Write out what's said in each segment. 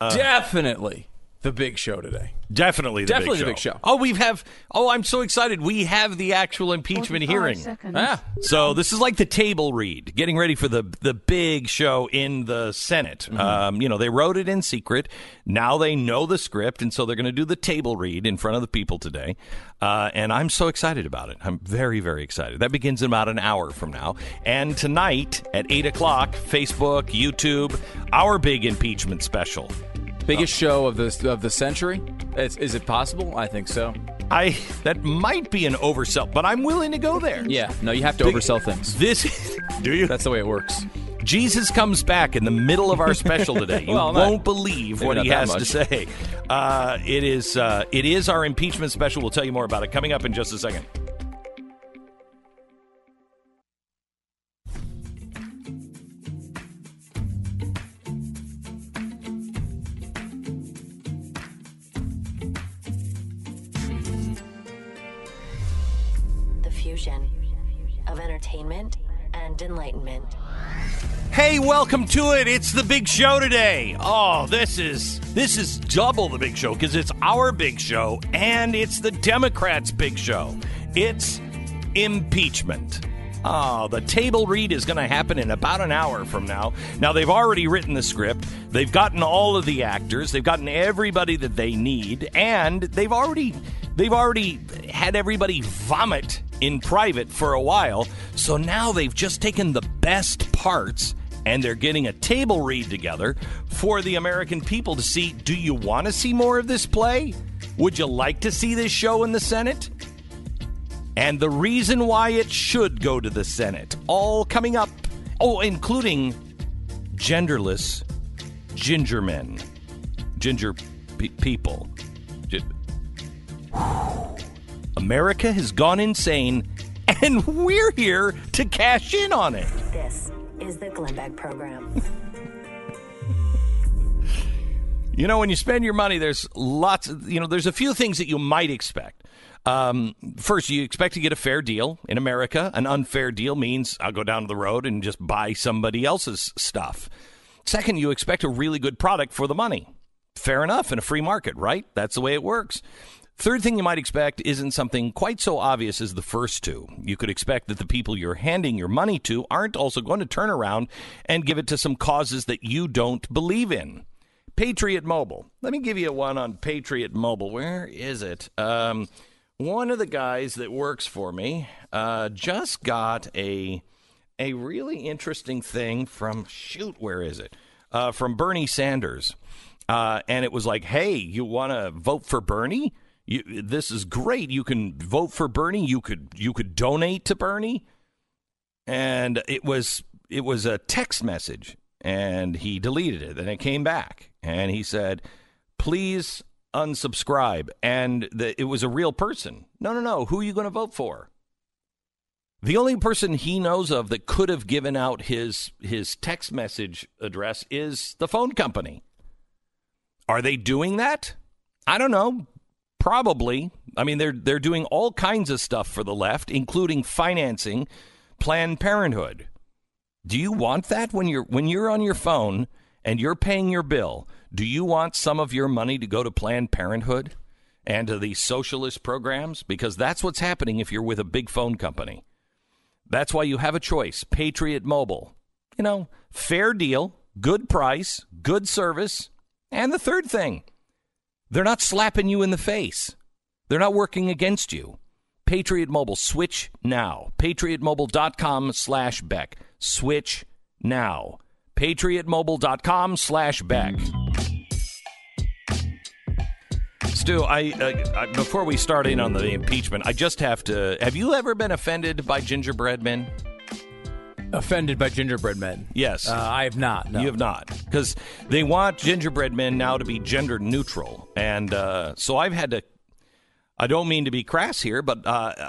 Definitely the big show today. Definitely the Definitely big the big show. Oh, we have. Oh, I'm so excited. We have the actual impeachment hearing. Ah, So this is like the table read, getting ready for the the big show in the Senate. Mm-hmm. Um, you know, they wrote it in secret. Now they know the script, and so they're going to do the table read in front of the people today. Uh, and I'm so excited about it. I'm very, very excited. That begins in about an hour from now. And tonight at eight o'clock, Facebook, YouTube, our big impeachment special. Biggest show of the of the century. Is, is it possible? I think so. I that might be an oversell, but I'm willing to go there. Yeah. No, you have to oversell things. This do you? That's the way it works. Jesus comes back in the middle of our special today. You Well, won't believe what he has to say. Uh, it is uh, it is our impeachment special. We'll tell you more about it coming up in just a second. Entertainment and enlightenment. Hey, welcome to it. It's the big show today. Oh, this is this is double the big show because it's our big show and it's the Democrats' big show. It's impeachment. Oh, the table read is going to happen in about an hour from now. Now, they've already written the script. They've gotten all of the actors. They've gotten everybody that they need, and they've already they've already had everybody vomit in private for a while. So now they've just taken the best parts and they're getting a table read together for the American people to see. Do you want to see more of this play? Would you like to see this show in the Senate? And the reason why it should go to the Senate. All coming up. Oh, including genderless ginger men. Ginger pe- people. America has gone insane, and we're here to cash in on it. This is the Glenn Beck Program. You know, when you spend your money, there's lots. Of, you know, there's a few things that you might expect. Um, first, you expect to get a fair deal in America. An unfair deal means I'll go down to the road and just buy somebody else's stuff. Second, you expect a really good product for the money. Fair enough in a free market, right? That's the way it works. Third thing you might expect isn't something quite so obvious as the first two. You could expect that the people you're handing your money to aren't also going to turn around and give it to some causes that you don't believe in. Patriot Mobile. Let me give you one on Patriot Mobile. Where is it? Um, one of the guys that works for me uh, just got a a really interesting thing from shoot. Where is it? Uh, from Bernie Sanders, uh, and it was like, "Hey, you want to vote for Bernie? You, this is great. You can vote for Bernie. You could you could donate to Bernie." and it was it was a text message and he deleted it. And it came back and he said please unsubscribe. And the, it was a real person. No no no. Who are you going to vote for? The only person he knows of that could have given out his his text message address is the phone company. Are they doing that? I don't know probably i mean they're they're doing all kinds of stuff for the left including financing Planned Parenthood. Do you want that when you're when you're on your phone and you're paying your bill? Do you want some of your money to go to Planned Parenthood and to these socialist programs? Because that's what's happening if you're with a big phone company. That's why you have a choice. Patriot Mobile. You know, fair deal, good price, good service, and the third thing, they're not slapping you in the face. They're not working against you. Patriot Mobile. Switch now. PatriotMobile.com slash Beck. Switch now. PatriotMobile.com slash Beck. Stu, I, uh, I before we start in on the impeachment, I just have to. Have you ever been offended by gingerbread men? Offended by gingerbread men? Yes. Uh, I have not. No. You have not, because they want gingerbread men now to be gender neutral, and uh, so I've had to. I don't mean to be crass here, but uh,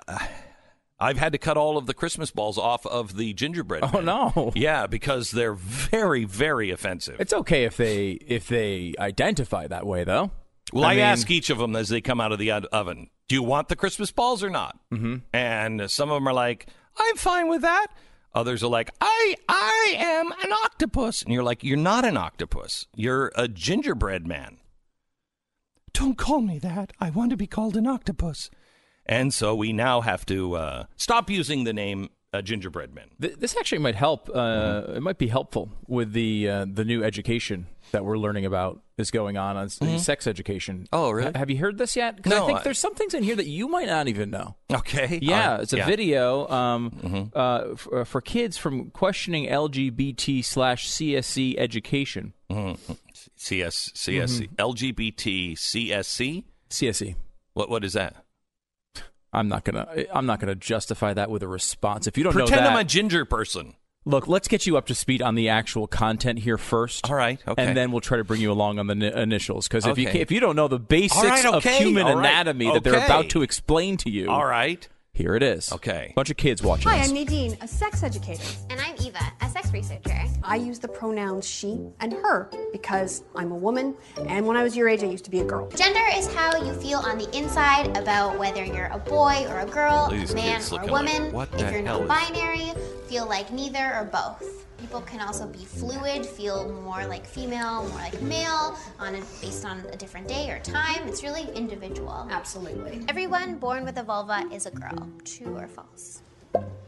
I've had to cut all of the Christmas balls off of the gingerbread. Oh men. no. Yeah, because they're very, very offensive. It's okay if they if they identify that way though. Well, I, mean- ask each of them as they come out of the oven, "Do you want the Christmas balls or not?" Mm-hmm. And some of them are like, "I'm fine with that." Others are like, I I am an octopus. And you're like, you're not an octopus. You're a gingerbread man. Don't call me that. I want to be called an octopus. And so we now have to uh, stop using the name uh, gingerbread men. Th- This actually might help. Uh, It might be helpful with the uh, the new education that we're learning about is going on on s- sex education. Oh, really? Ha- have you heard this yet? No, I think I- there's some things in here that you might not even know. Okay. Yeah, it's a yeah. video um, uh, f- uh, for kids from questioning LGBT slash CSC education. CS, CSC, Mm-hmm. LGBT, CSC. CSC. What what is that? I'm not gonna. I'm not gonna justify that with a response. If you don't Pretend know that, I'm a ginger person. look. Let's get you up to speed on the actual content here first. All right, okay. And then we'll try to bring you along on the ni- initials because if you Okay. ca- if you don't know the basics right, okay, of human right, anatomy that they're about to explain to you, All right. Here it is. Okay. bunch of kids watching. Hi, this. I'm Nadine, a sex educator. And I'm Eva, a sex researcher. I use the pronouns she and her because I'm a woman, and when I was your age, I used to be a girl. Gender is how you feel on the inside about whether you're a boy or a girl, These a man or a looking like, woman. what if you're hell is- non-binary, feel like neither or both. People can also be fluid, feel more like female, more like male, on a, based on a different day or time. It's really individual. Absolutely. Everyone born with a vulva is a girl. True or false?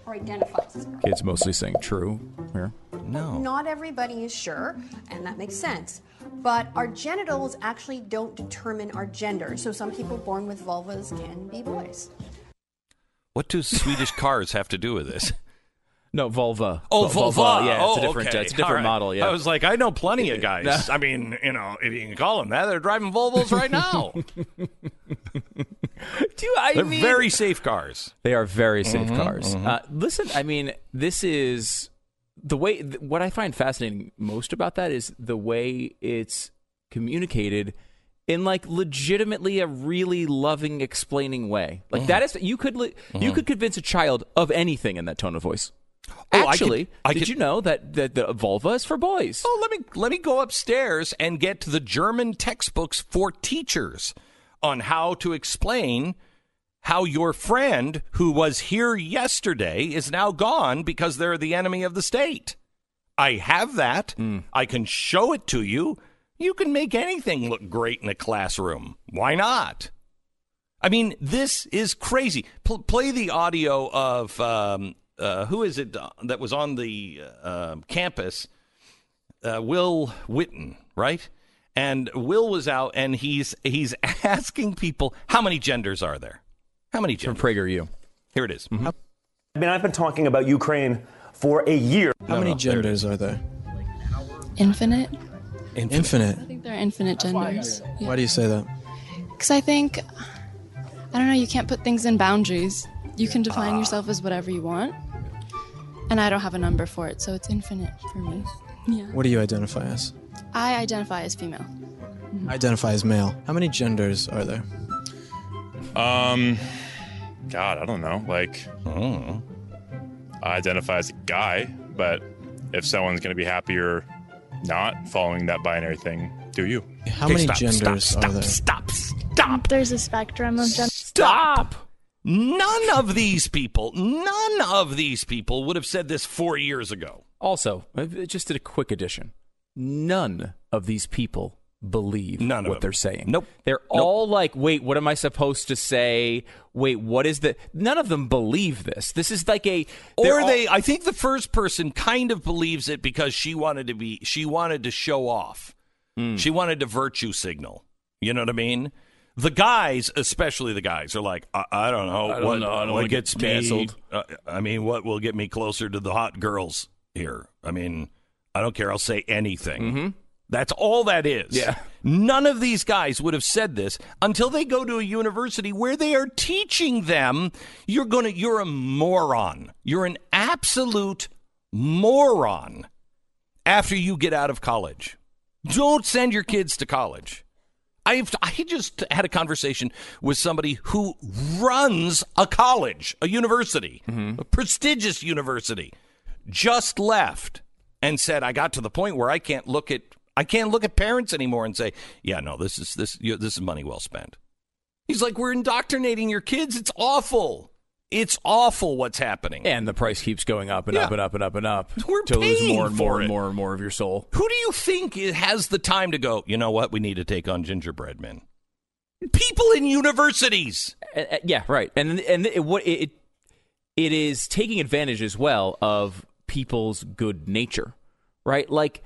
Or identifies as a girl. Kids mostly saying true here. No. Not everybody is sure, and that makes sense. But our genitals actually don't determine our gender. So some people born with vulvas can be boys. What do Swedish cars have to do with this? No, vulva. Oh, vulva. Yeah, it's oh, a different. okay. uh, it's a different right. model. Yeah. I was like, I know plenty of guys. I mean, you know, if you can call them that, they're driving Volvos right now. Do I they're mean very safe cars. They are very safe Mm-hmm, cars. Uh, listen, I mean, this is the way. Th- what I find fascinating most about that is the way it's communicated in like legitimately a really loving, explaining way. Like that is you could li- you could convince a child of anything in that tone of voice. Oh, I could- Actually, I did could- you know that, that the vulva is for boys? Oh, let me let me go upstairs and get to the German textbooks for teachers on how to explain how your friend who was here yesterday is now gone because they're the enemy of the state. I have that. I can show it to you. You can make anything look great in a classroom. Why not? I mean, this is crazy. Pl- play the audio of um, uh, who is it uh, that was on the uh, campus? Uh, Will Witten, right? And Will was out, and he's he's asking people how many genders are there? How many genders? From genders? PragerU. Here it is. I mean, I've been talking about Ukraine for a year. How many no, there genders are there? Infinite. Infinite. I think there are infinite genders. Why do you say that? Because I think, I don't know, you can't put things in boundaries. You can define yourself as whatever you want. And I don't have a number for it, so it's infinite for me. Yeah. What do you identify as? I identify as female. I identify as male. How many genders are there? Um, God, I don't know. Like, I identify as a guy, but if someone's going to be happy or not following that binary thing, do you? How Okay, many stop, genders stop, are there? Stop, stop, Stop! There's a spectrum of gender. stop. None of these people, none of these people would have said this four years ago. Also, I just did a quick addition. None of these people believe None of what them. they're saying. Nope. They're Nope. all like, "Wait, what am I supposed to say? Wait, what is the?" None of them believe this. This is like a Or all- they, I think the first person kind of believes it because she wanted to be, she wanted to show off. Hmm. She wanted to virtue signal. You know what I mean? The guys, especially the guys, are like, I, I don't know I don't what, know. I don't what wanna get gets canceled." me. Uh, I mean, what will get me closer to the hot girls here? I mean, I don't care. I'll say anything. That's all that is. Mm-hmm. Yeah. None of these guys would have said this until they go to a university where they are teaching them you're going to you're a moron. You're an absolute moron after you get out of college. Don't send your kids to college. I've I just had a conversation with somebody who runs a college, a university, mm-hmm. a prestigious university, just left and said I got to the point where I can't look at I can't look at parents anymore and say, "Yeah, no, this is this you this is money well spent." He's like, "We're indoctrinating your kids. It's awful. It's awful what's happening. And the price keeps going up and Yeah. up and up and up and up. We're to lose more and more and more and more of your soul. Who do you think has the time to go, you know what, we need to take on gingerbread men? People in universities. Uh, uh, yeah, right. And and it, what it it is taking advantage as well of people's good nature, right? Like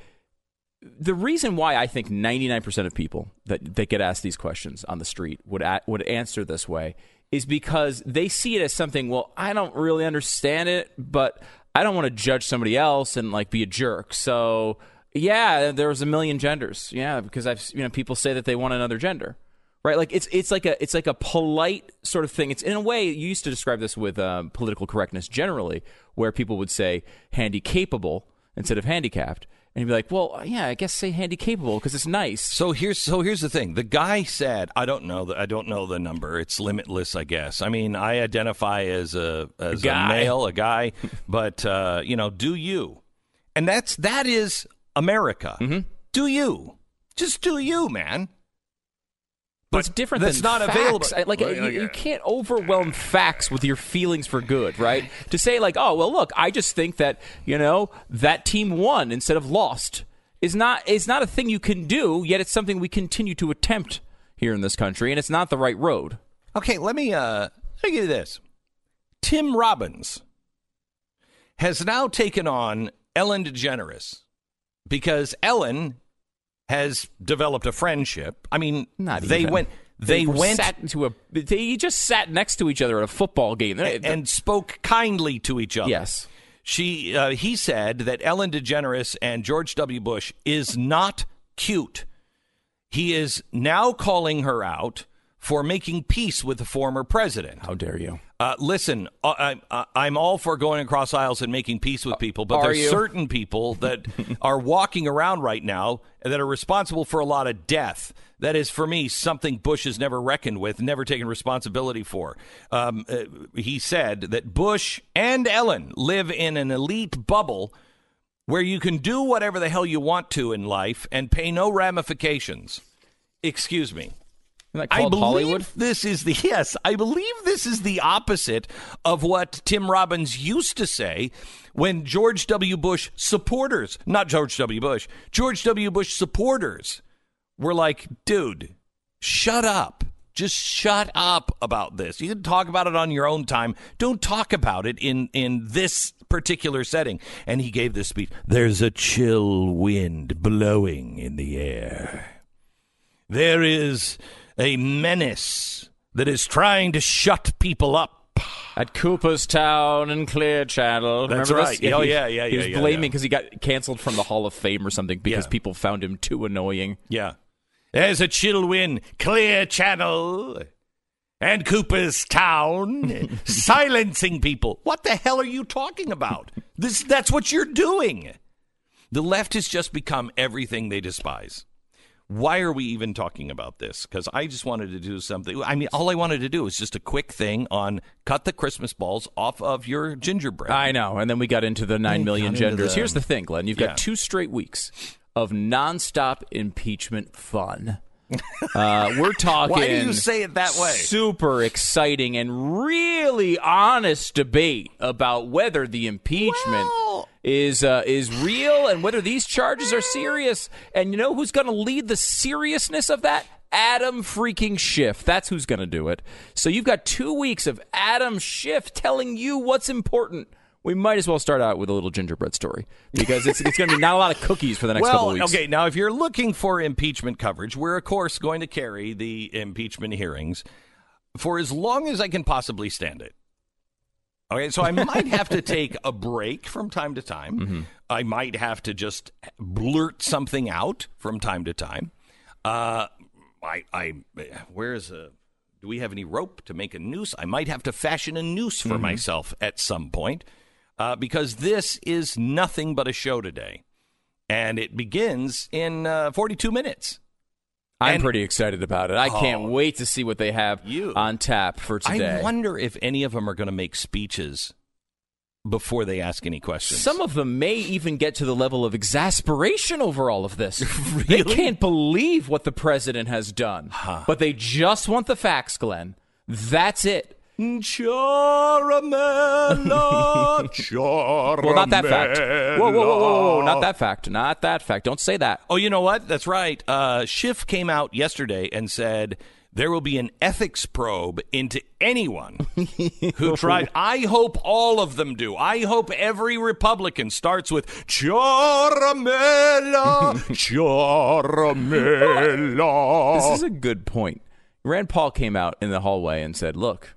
the reason why I think 99% of people that that get asked these questions on the street would a, would answer this way is because they see it as something, well, I don't really understand it, but I don't want to judge somebody else and like be a jerk. So, yeah, there's a million genders. Yeah, because I've you know people say that they want another gender right like it's it's like a it's like a polite sort of thing it's in a way you used to describe this with um, political correctness generally where people would say handy capable instead of handicapped and you'd be like well yeah i guess say handy capable because it's nice So here's so here's the thing. The guy said, "I don't know the I don't know the number. It's limitless, I guess. I mean, I identify as a as a, guy. male, a guy, but uh, you know, do you?" And that's that is America. Mm-hmm. Do you? Just do you, man. But it's different that's not facts. available. Like Well, you, you can't overwhelm facts with your feelings for good right to say like oh well look i just think that you know that team won instead of lost is not is not a thing you can do yet it's something we continue to attempt here in this country and it's not the right road Okay, let me uh let me give you this. Tim Robbins has now taken on Ellen DeGeneres because Ellen has developed a friendship. I mean, Not they even. went they, went sat into a. They just sat next to each other at a football game. They- and spoke kindly to each other. yes, She uh, he said that Ellen DeGeneres and George W. Bush is not cute. He is now calling her out for making peace with the former president. how dare you? Uh, listen, uh, I, I, I'm all for going across aisles and making peace with people, but Are there's you? certain people that are walking around right now that are responsible for a lot of death. That is, for me, something Bush has never reckoned with, never taken responsibility for. Um, uh, he said that Bush and Ellen live in an elite bubble where you can do whatever the hell you want to in life and pay no ramifications. Excuse me. I believe Hollywood? this is the yes. I believe this is the opposite of what Tim Robbins used to say when George W. Bush supporters, not George W. Bush, George W. Bush supporters were like, dude, shut up. Just shut up about this. You can talk about it on your own time. Don't talk about it in in this particular setting. And he gave this speech. There's a chill wind blowing in the air. There is a menace that is trying to shut people up. At Cooperstown and Clear Channel. That's Remember right. This? Oh, he- yeah, yeah, He was yeah, blaming yeah. because he got canceled from the Hall of Fame or something because Yeah. people found him too annoying. Yeah. There's a chill wind, clear channel, and Cooperstown, silencing people. What the hell are you talking about? This that's what you're doing. The left has just become everything they despise. Why are we even talking about this? Because I just wanted to do something. I mean, all I wanted to do was just a quick thing on cut the Christmas balls off of your gingerbread. I know. And then we got into the nine We million genders. the- Here's the thing, Glenn. You've got two straight weeks of nonstop impeachment fun. Uh, we're talking. Why do you say it that way? Super exciting and really honest debate about whether the impeachment Well- is uh, is real and whether these charges are serious. And you know who's going to lead the seriousness of that? Adam freaking Schiff. That's who's going to do it. So you've got two weeks of Adam Schiff telling you what's important. We might as well start out with a little gingerbread story because it's, it's going to be not a lot of cookies for the next couple of weeks. okay. Now, if you're looking for impeachment coverage, we're of course going to carry the impeachment hearings for as long as I can possibly stand it. Okay, so I might have to take a break from time to time. Mm-hmm. I might have to just blurt something out from time to time. Uh, I, I, where's a? Do we have any rope to make a noose? I might have to fashion a noose Mm-hmm. for myself at some point, uh, because this is nothing but a show today, and it begins in uh, 42 minutes. I'm and- pretty excited about it. I can't Oh. wait to see what they have You- on tap for today. I wonder if any of them are going to make speeches before they ask any questions. Some of them may even get to the level of exasperation over all of this. They can't believe what the president has done, but they just want the facts, Glenn. That's it. Ciaramella, Ciaramella. Well, not that fact. Whoa, whoa, whoa, whoa, whoa, not that fact. Not that fact. Don't say that. Oh, you know what? That's right. Uh, Schiff came out yesterday and said there will be an ethics probe into anyone who tried. I hope all of them do. I hope every Republican starts with Ciaramella, Ciaramella. This is a good point. Rand Paul came out in the hallway and said, "Look,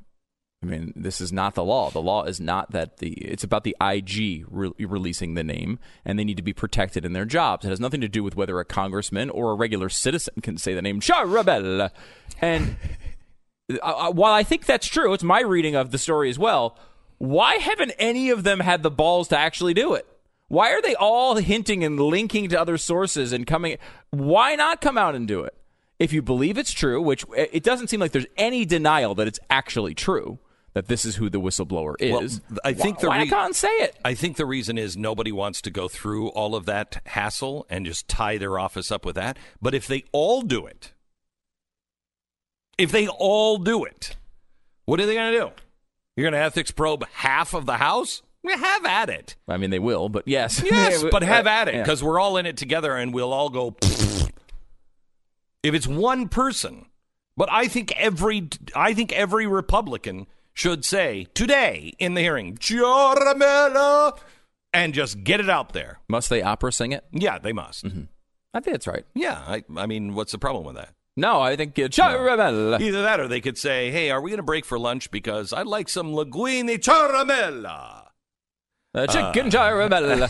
I mean, this is not the law. The law is not that the. It's about the IG re- releasing the name, and they need to be protected in their jobs. It has nothing to do with whether a congressman or a regular citizen can say the name Ciaramella. And uh, while I think that's true, it's my reading of the story as well. Why haven't any of them had the balls to actually do it? Why are they all hinting and linking to other sources and coming? Why not come out and do it? If you believe it's true, which it doesn't seem like there's any denial that it's actually true, that this is who the whistleblower is. Well, I think why, the why re- come out and say it? I think the reason is nobody wants to go through all of that hassle and just tie their office up with that. But if they all do it, if they all do it, what are they going to do? You're going to ethics probe half of the House? We Have at it. I mean, they will, but yes, Yes, but have Uh, at it yeah. because we're all in it together and we'll all go. if it's one person, but I think every I think every Republican should say today in the hearing, Ciaramella, and just get it out there. must they opera sing it? Yeah, they must. I think that's right. Yeah, I, I mean, what's the problem with that? No, I think uh, Ciaramella. Either that or they could say, hey, are we going to break for lunch because I'd like some linguine caramella. Uh, chicken Ciaramella.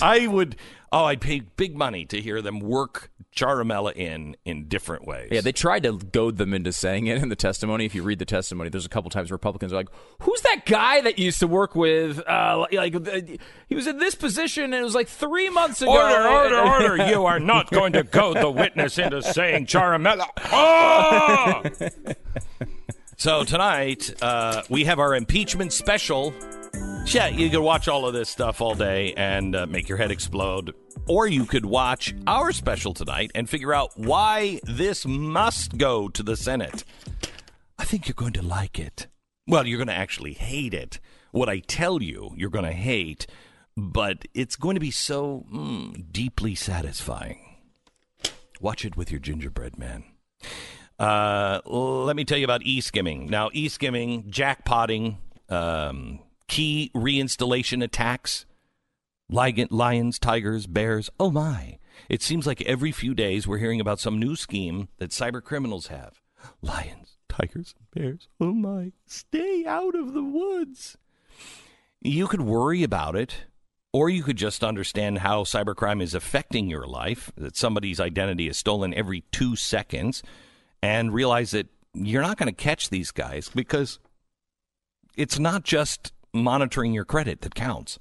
I would, oh, I'd pay big money to hear them work caramella in in different ways. Yeah, they tried to goad them into saying it in the testimony. If you read the testimony, there's a couple times Republicans are like, "Who's that guy that you used to work with? Uh, like, uh, he was in this position, and it was like three months ago." Order, order, order. You are not going to goad the witness into saying caramella. Oh! so tonight, uh, we have our impeachment special. Yeah, you could watch all of this stuff all day and uh, make your head explode. Or you could watch our special tonight and figure out why this must go to the Senate. I think you're going to like it. Well, you're going to actually hate it. What I tell you, you're going to hate, but it's going to be so mm, deeply satisfying. Watch it with your gingerbread man. Uh, let me tell you about e-skimming. Now, e-skimming, jackpotting, um, key reinstallation attacks, lion, lions, tigers, bears. Oh my! It seems like every few days we're hearing about some new scheme that cyber criminals have. Lions, tigers, bears. Oh my! Stay out of the woods. You could worry about it, or you could just understand how cybercrime is affecting your life. That somebody's identity is stolen every two seconds, and realize that you're not going to catch these guys because it's not just monitoring your credit that counts.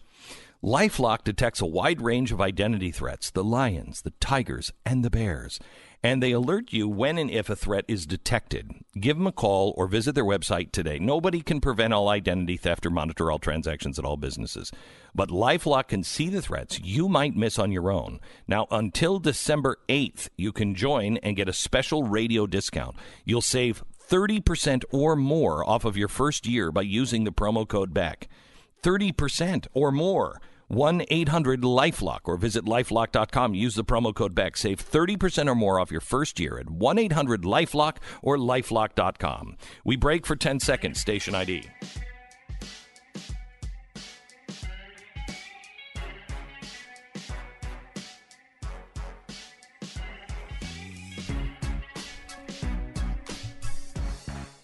Lifelock detects a wide range of identity threats the lions, the tigers, and the bears. And they alert you when and if a threat is detected. Give them a call or visit their website today. Nobody can prevent all identity theft or monitor all transactions at all businesses. But Lifelock can see the threats you might miss on your own. Now, until December 8th, you can join and get a special radio discount. You'll save 30% or more off of your first year by using the promo code BECK. 30% or more. 1 800 Lifelock or visit lifelock.com. Use the promo code BECK. Save 30% or more off your first year at 1 800 Lifelock or lifelock.com. We break for 10 seconds. Station ID.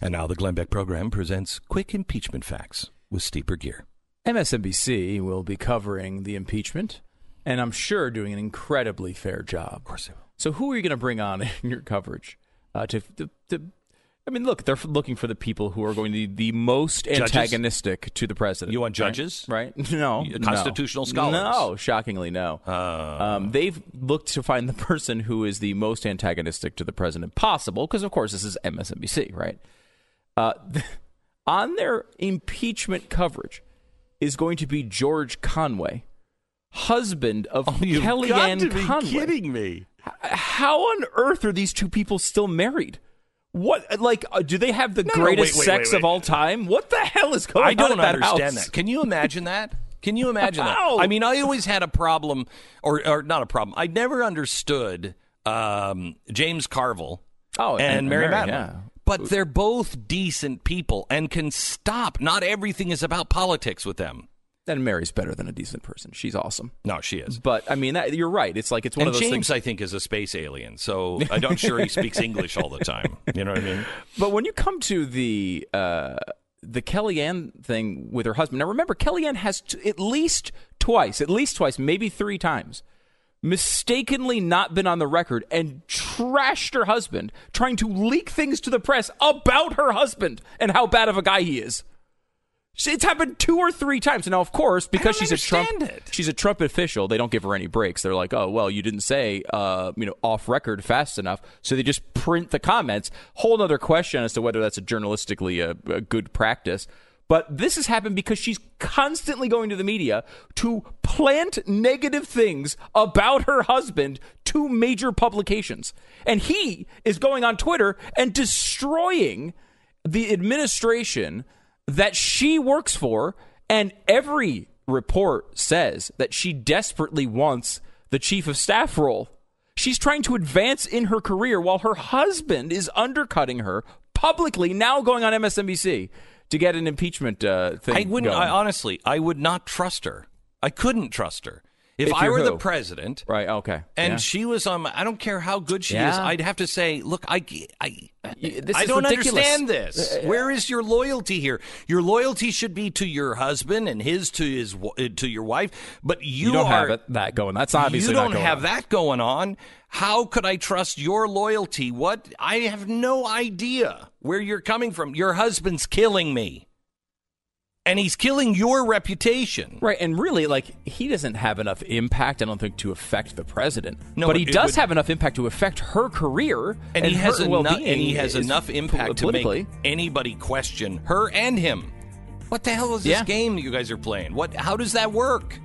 And now the Glenn Beck program presents Quick Impeachment Facts with Stu Burguiere. MSNBC will be covering the impeachment, and I'm sure doing an incredibly fair job. Of course they will. So, who are you going to bring on in your coverage? Uh, to, to, to, I mean, look, they're looking for the people who are going to be the most Judges? antagonistic to the president. You want judges? Right? No. You- no. constitutional scholars? No, shockingly, no. um, they've looked to find the person who is the most antagonistic to the president possible, because, of course, this is MSNBC, right? Uh, on their impeachment coverage is going to be George Conway, husband of Kellyanne Conway. me. How on earth are these two people still married? What like uh, do they have the No, no, greatest wait, wait, sex wait, of all time? What the hell is going on? I don't that understand house? that. Can you imagine that? Can you imagine How? that? I mean, I always had a problem, or, or not a problem. I never understood um, James Carville Oh, and, and- and Mary Mary, Matalin. yeah. But they're both decent people and can stop. Not everything is about politics with them. And Mary's better than a decent person. She's awesome. No, she is. But I mean, that, you're right. It's like it's one and of those James, things. I think, is a space alien, so I'm not sure he speaks English all the time. You know what I mean? But when you come to the uh, the Kellyanne thing with her husband, now remember Kellyanne has t- at least twice, at least twice, maybe three times, mistakenly not been on the record and trashed her husband, trying to leak things to the press about her husband and how bad of a guy he is. It's happened two or three times. And now, of course, because she's a Trump, it. she's a Trump official, they don't give her any breaks. They're like, "Oh, well, you didn't say, uh, you know, off record fast enough," so they just print the comments. Whole other question as to whether that's a journalistically a, a good practice. But this has happened because she's constantly going to the media to plant negative things about her husband to major publications, and he is going on Twitter and destroying the administration that she works for, and every report says that she desperately wants the chief of staff role. She's trying to advance in her career while her husband is undercutting her publicly, now going on MSNBC to get an impeachment uh, thing. I wouldn't. going. I, honestly, I would not trust her. I couldn't trust her. If, If I were the president, right? Okay, and Yeah. she was on, I don't care how good she is. I'd have to say, look, I, I, I don't ridiculous. understand this. Where is your loyalty here? Your loyalty should be to your husband and his to his uh, to your wife, but you, you don't are, have it, that going. That's obviously you don't have on. that going on. How could I trust your loyalty? What I have no idea where you're coming from. Your husband's killing me. And he's killing your reputation. Right, and really, like he doesn't have enough impact, I don't think, to affect the president. No, but he it does would- have enough impact to affect her career, and, he has enough and he has enough impact to make anybody question her and him. What the hell is this Yeah. game that you guys are playing? What how does that work?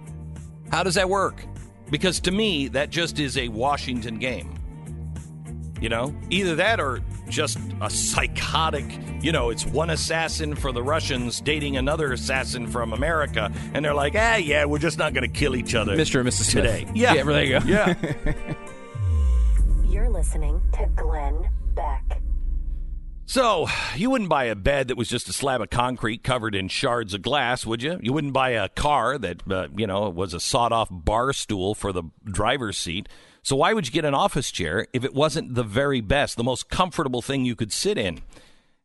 How does that work? Because to me that just is a Washington game. You know? Either that or just a psychotic, you know, it's one assassin for the Russians dating another assassin from America and they're like, "Ah, yeah, we're just not going to kill each other." Mr. and Mrs. Smith. today. Yeah, there you go. Yeah. You're listening to Glenn Beck. So, you wouldn't buy a bed that was just a slab of concrete covered in shards of glass, would you? You wouldn't buy a car that, uh, you know, was a sawed off bar stool for the driver's seat. So, why would you get an office chair if it wasn't the very best, the most comfortable thing you could sit in?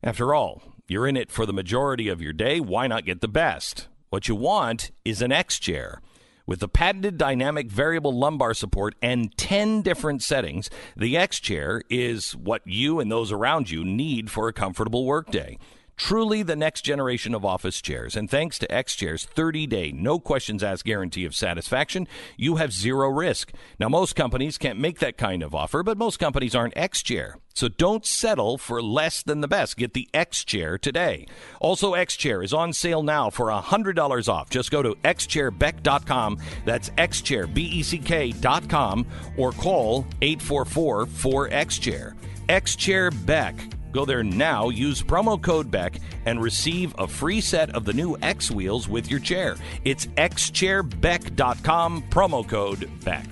After all, you're in it for the majority of your day. Why not get the best? What you want is an X chair. With the patented dynamic variable lumbar support and 10 different settings, the X chair is what you and those around you need for a comfortable workday. Truly the next generation of office chairs. And thanks to X Chair's 30 day, no questions asked guarantee of satisfaction, you have zero risk. Now, most companies can't make that kind of offer, but most companies aren't X Chair. So don't settle for less than the best. Get the X Chair today. Also, X Chair is on sale now for $100 off. Just go to xchairbeck.com. That's xchairbeck.com or call 844 4XChair. X Chair Beck. Go there now, use promo code Beck, and receive a free set of the new X wheels with your chair. It's xchairbeck.com, promo code Beck.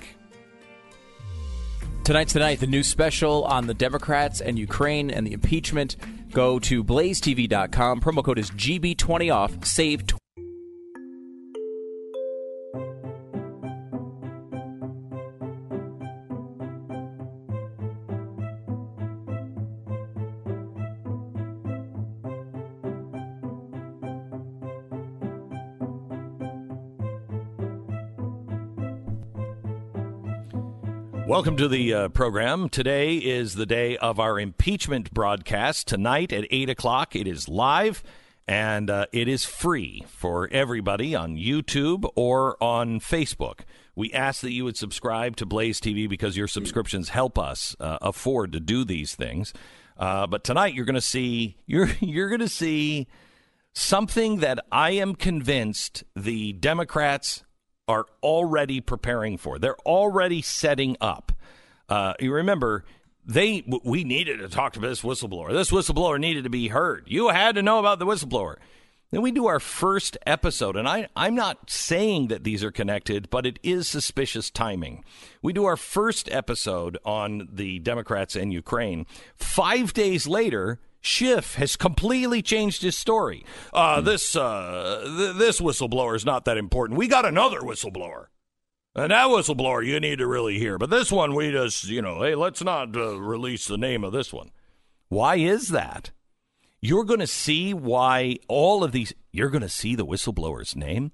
Tonight's the night, the new special on the Democrats and Ukraine and the impeachment. Go to blazetv.com. Promo code is GB20 off. Save. Tw- Welcome to the uh, program. Today is the day of our impeachment broadcast. Tonight at 8 o'clock, it is live and uh, it is free for everybody on YouTube or on Facebook. We ask that you would subscribe to Blaze TV because your subscriptions help us uh, afford to do these things. Uh, but tonight you're going to see you're you're going to see something that I am convinced the Democrats are already preparing for. They're already setting up. Uh, you remember they we needed to talk to this whistleblower. This whistleblower needed to be heard. You had to know about the whistleblower. Then we do our first episode, and I, I'm not saying that these are connected, but it is suspicious timing. We do our first episode on the Democrats and Ukraine. Five days later, Schiff has completely changed his story. Uh, this uh, th- this whistleblower is not that important. We got another whistleblower. And that whistleblower you need to really hear. But this one, we just, you know, hey, let's not uh, release the name of this one. Why is that? You're going to see why all of these, you're going to see the whistleblower's name,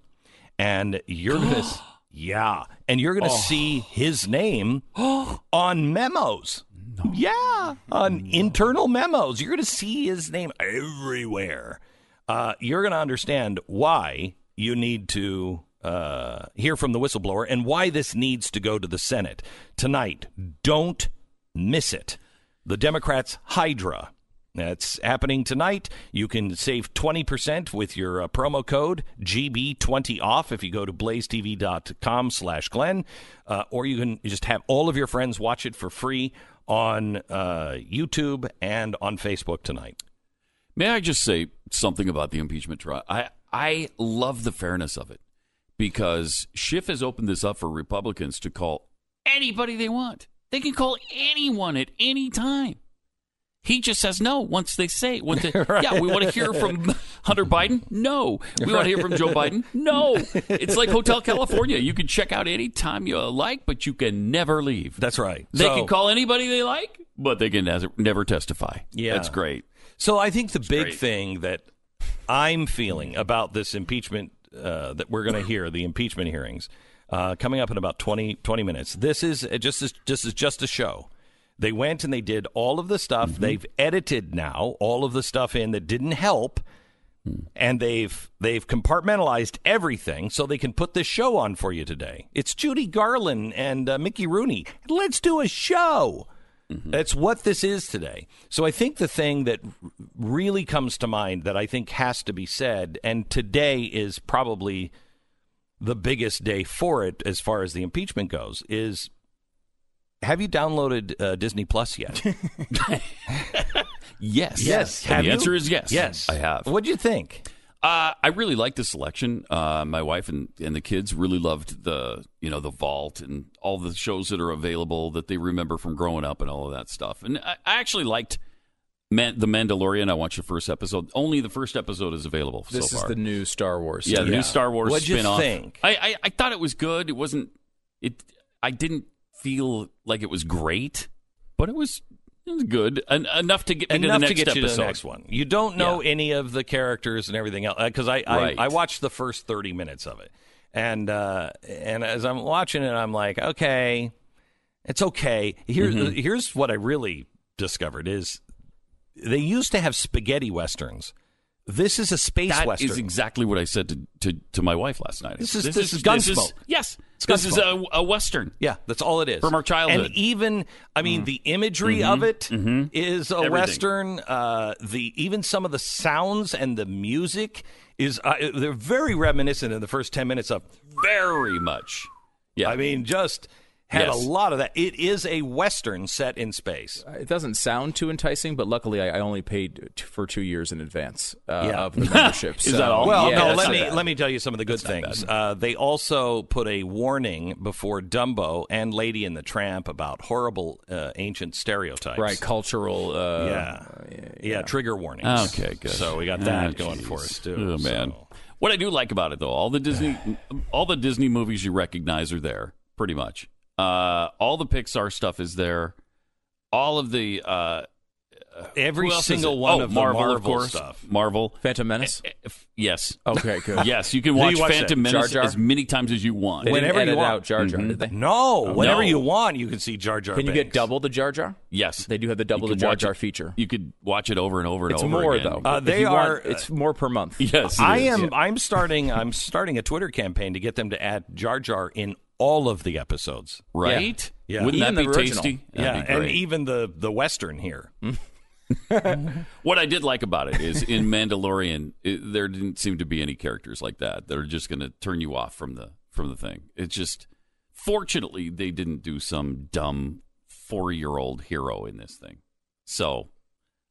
and you're going to, yeah, and you're going to see his name on memos. Yeah, on internal memos. You're going to see his name everywhere. Uh, you're going to understand why you need to uh, hear from the whistleblower and why this needs to go to the Senate tonight. Don't miss it. The Democrats' Hydra. That's happening tonight. You can save 20% with your uh, promo code GB20OFF if you go to blazetv.com slash Glenn. Uh, or you can just have all of your friends watch it for free on uh, YouTube and on Facebook tonight. May I just say something about the impeachment trial? I, I love the fairness of it because Schiff has opened this up for Republicans to call anybody they want. They can call anyone at any time. He just says no once they say once they, yeah we want to hear from Hunter Biden no we want to hear from Joe Biden no it's like Hotel California you can check out any time you like but you can never leave That's right. they So- can call anybody they like but they can never testify Yeah. that's great So I think the big great. thing that I'm feeling about this impeachment uh, that we're going to hear, the impeachment hearings, uh, coming up in about 20, 20 minutes. This is uh, just as, just as just a show. They went and they did all of the stuff. Mm-hmm. They've edited now all of the stuff in that didn't help, Hmm. and they've they've compartmentalized everything so they can put this show on for you today. It's Judy Garland and uh, Mickey Rooney. Let's do a show. That's what this is today. So I think the thing that really comes to mind that I think has to be said, and today is probably the biggest day for it as far as the impeachment goes, is have you downloaded uh, Disney Plus yet? yes Yes. Have the you? answer is yes Yes. I have What'd you think? Uh, I really liked the selection. Uh, my wife and, and the kids really loved the you know the vault and all the shows that are available that they remember from growing up and all of that stuff. And I, I actually liked Man- the Mandalorian. I watched the first episode. Only the first episode is available This so is the new Star Wars. yeah, the Yeah. new Star Wars What'd you spin-off. think? I, I I thought it was good. It wasn't. It. I didn't feel like it was great, but it was it was good En- enough to get me Enough to the to next get you to the next one. You don't know Yeah. any of the characters and everything else because I, I Right. I watched the first thirty minutes of it, and uh, and as I'm watching it, I'm like, okay, it's okay. Here, Mm-hmm. here's what I really discovered is they used to have spaghetti westerns. This is a space western. That is exactly what I said to, to, to my wife last night. This is- this is Gunsmoke. yes, this is a, a western. Yeah, that's all it is From our childhood. Mm-hmm. And even, I mean, the imagery of it is a Everything. western. Uh, the even some of the sounds and the music is uh, they're very reminiscent in the first ten minutes of. Very much. Yeah. I mean, just had Yes. a lot of that. It is a western set in space. It doesn't sound too enticing, but luckily I, I only paid t- for two years in advance uh, Yeah. of the membership. Is so- that all? Well, Yeah, no. Let me bad. let me tell you some of the good things. Uh, they also put a warning before Dumbo and Lady and the Tramp about horrible uh, ancient stereotypes. right cultural. Uh, Yeah. yeah, trigger warnings. Okay, good. So we got that Ah, going for us too. Oh man. So- What I do like about it though, all the Disney all the Disney movies you recognize are there, pretty much. Uh, all the Pixar stuff is there. All of the uh, Every who else is single it? one Oh, of Marvel, the of course. stuff. Marvel. Phantom Menace. If- yes. Okay, good. Yes, you can watch you watch Phantom that? Menace Jar Jar? as many times as you want. They didn't Whenever you want. out Jar Jar, did they? No, whenever No. you want, you can see Jar Jar. Can you get double the Jar Jar? yes, They do have the double the Jar Jar it. feature. You could watch it over and over and It's over more again. though. Uh, If they you want- are- it's more per month. Yes, it I is. am. I'm starting. I'm starting a Twitter campaign to get them to add Jar Jar in all of the episodes. right. Yeah. Wouldn't Even that be original. tasty? That'd yeah, and even the the western here. What I did like about it is in Mandalorian, it, there didn't seem to be any characters like that that are just going to turn you off from the from the thing. It's just, fortunately, they didn't do some dumb four year old hero in this thing. So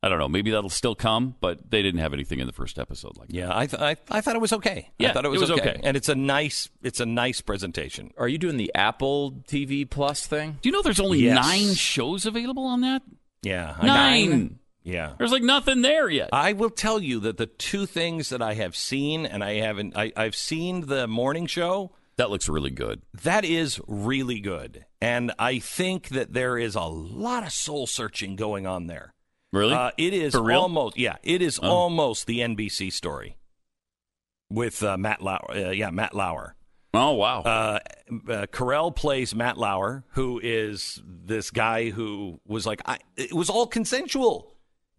I don't know. Maybe that'll still come, but they didn't have anything in the first episode like that. Yeah, I, th- I I thought it was okay. Yeah, I thought it was, it was okay. okay. and it's a nice it's a nice presentation. Are you doing the Apple TV Plus thing? Do you know there's only Yes. nine shows available on that? Yeah, I- Nine. Yeah, There's like nothing there yet. I will tell you that the two things that I have seen, and I haven't, I, I've seen the morning show. That looks really good. That is really good, and I think that there is a lot of soul searching going on there. Really? Uh, it is almost yeah, it is Oh. almost the NBC story with uh, Matt Lauer. Uh, yeah, Matt Lauer. Oh wow. Uh, uh, Carell plays Matt Lauer, who is this guy who was like, I, it was all consensual.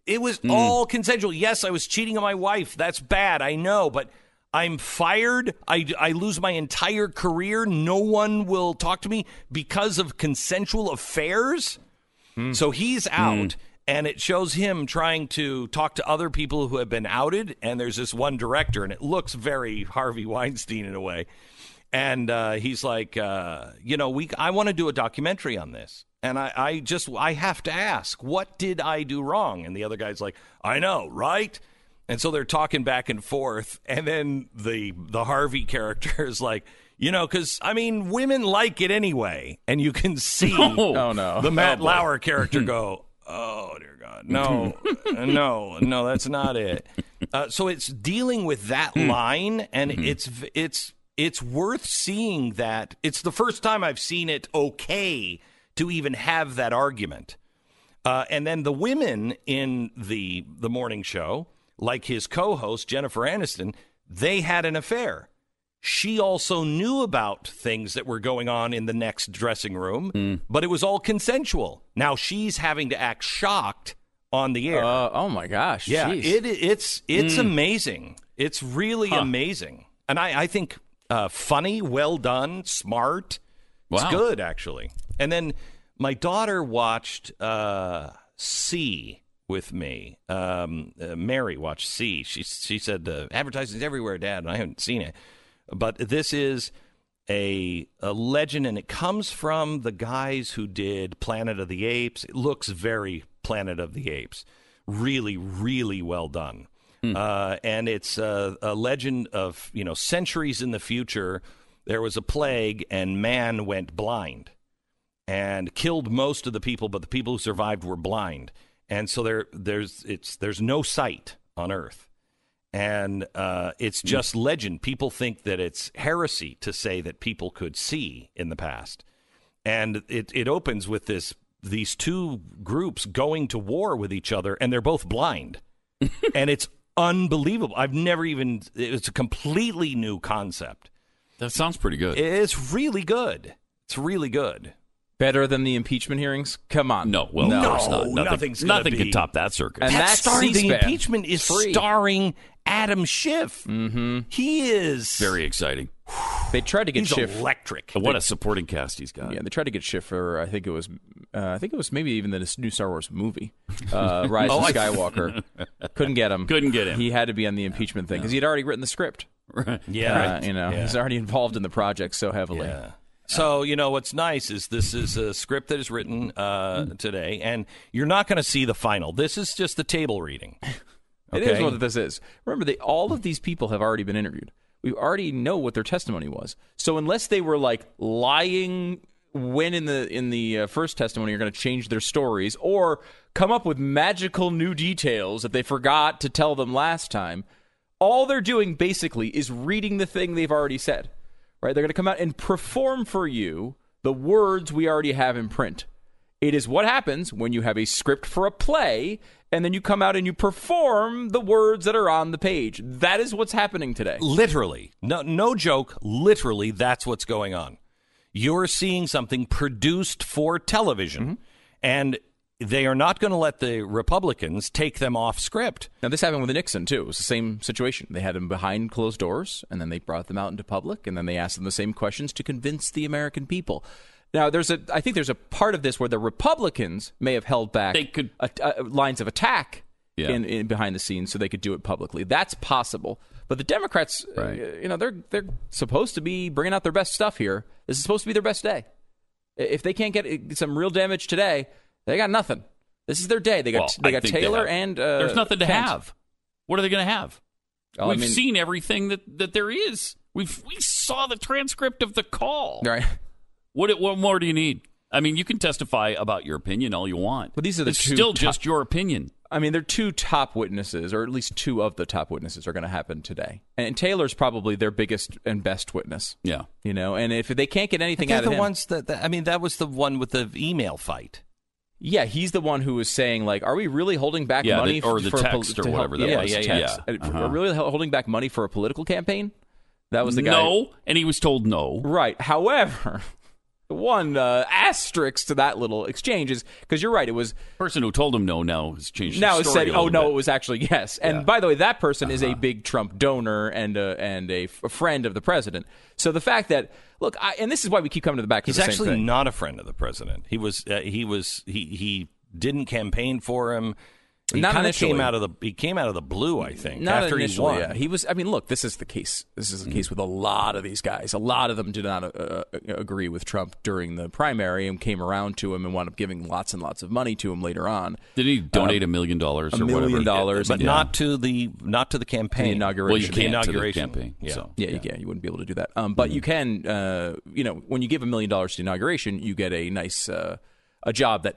It was Hmm. all consensual. Yes, I was cheating on my wife. That's bad. I know, but I'm fired. I, I lose my entire career. No one will talk to me because of consensual affairs. So he's out, and it shows him trying to talk to other people who have been outed. And there's this one director, and it looks very Harvey Weinstein in a way. And uh, he's like, uh, you know, we I want to do a documentary on this, and I, I just I have to ask, what did I do wrong? And the other guy's like, I know, right? And so they're talking back and forth, and then the the Harvey character is like, you know, because I mean, women like it anyway, and you can see Oh, no. the Matt Oh. Lauer character go, oh dear God, no, no, no, that's not it. Uh, so it's dealing with that line, and it's it's it's worth seeing that. It's the first time I've seen it okay to even have that argument. Uh, and then the women in the the morning show, like his co-host Jennifer Aniston, they had an affair. She also knew about things that were going on in the next dressing room, but it was all consensual. Now she's having to act shocked on the air. Uh, oh my gosh. yeah, it it's it's Mm. amazing. It's really Huh. amazing, and I I think uh, funny, well done, smart. It's good actually. And then my daughter watched uh, See with me. Um, uh, Mary watched See. She she said uh, advertising's everywhere, Dad, and I haven't seen it. But this is a a legend, and it comes from the guys who did Planet of the Apes. It looks very Planet of the Apes. Really, really well done. Uh, and it's uh, a legend of you know centuries in the future. There was a plague, and man went blind and killed most of the people, but the people who survived were blind. And so there, there's it's there's no sight on Earth, and uh, it's just legend. People think that it's heresy to say that people could see in the past, and it it opens with this these two groups going to war with each other, and they're both blind, and it's unbelievable. I've never even it's a completely new concept. That sounds pretty good. It's really good. It's really good. Better than the impeachment hearings? Come on. No, well, No, of course not. Nothing, nothing's nothing be- can top that circus. And That's that's starring the impeachment is Free. starring Adam Schiff. Mm-hmm. He is Very exciting. They tried to get he's Schiff. electric. What a supporting cast he's got. Yeah, they tried to get Schiff for I think it was uh, I think it was maybe even the new Star Wars movie, uh, Rise Oh, of Skywalker. Couldn't get him. Couldn't get him. He had to be on the impeachment thing because he had already written the script. Right. Yeah, Uh, you know, Yeah. he's already involved in the project so heavily. Yeah. So you know what's nice is this is a script that is written uh, today, and you're not going to see the final. This is just the table reading. It is what this is. Remember, they, all of these people have already been interviewed. We already know what their testimony was. So unless they were like lying when in the in the uh, first testimony you're going to change their stories or come up with magical new details that they forgot to tell them last time, all they're doing basically is reading the thing they've already said. Right? They're going to come out and perform for you the words we already have in print. It is what happens when you have a script for a play and then you come out and you perform the words that are on the page. That is what's happening today. Literally, no, no joke. Literally, that's what's going on. You're seeing something produced for television, Mm-hmm. and they are not going to let the Republicans take them off script. Now, this happened with Nixon, too. It was the same situation. They had them behind closed doors, and then they brought them out into public, and then they asked them the same questions to convince the American people. Now, there's a, I think there's a part of this where the Republicans may have held back They could- a, a- lines of attack Yeah. in, in behind the scenes so they could do it publicly. That's possible. But the Democrats, uh, Right. you know, they're they're supposed to be bringing out their best stuff here. This is supposed to be their best day. If they can't get some real damage today, they got nothing. This is their day. They got Well, they got think they Taylor and uh, There's nothing to Kent. have. What are they going to have? Oh, We've mean- seen everything that, that there is. We've we saw the transcript of the call. Right. What what more do you need? I mean, you can testify about your opinion all you want. But these are the it's two still top- just your opinion. I mean, they're two top witnesses, or at least two of the top witnesses are going to happen today. And Taylor's probably their biggest and best witness. Yeah. You know, and if they can't get anything They're out of the him, ones that, that- I mean, that was the one with the email fight. Yeah, he's the one who was saying like, "Are we really holding back Yeah, money the- or the for text or to help- whatever that yeah, was, Yeah, yeah, yeah. Uh-huh. Are we really holding back money for a political campaign? That was the guy. No, and he was told no. Right. However, one uh, asterisk to that little exchange is because you're right. It was person who told him no now has changed. now his it story said, "Oh no, bit. it was actually yes." And Yeah. by the way, that person is Uh-huh. a big Trump donor and a, and a, f- a friend of the president. So the fact that look, I, and this is why we keep coming to the back. to He's the same actually thing. not a friend of the president. He was. Uh, he was. He he didn't campaign for him. He Not kind of initially. came out of the. He came out of the blue. I think Not after initially, he won. yeah. He was. I mean, look, this is the case. This is the Mm-hmm. case with a lot of these guys. A lot of them did not uh, uh, agree with Trump during the primary and came around to him and wound up giving lots and lots of money to him later on. Did he donate a million dollars a million whatever? dollars, but Yeah. not to the not to the campaign The inauguration. Well, you The can't to the inauguration. campaign. Yeah. So Yeah, you can. You wouldn't be able to do that. Um, but you can. Uh, you know, when you give a million dollars to the inauguration, you get a nice uh, a job that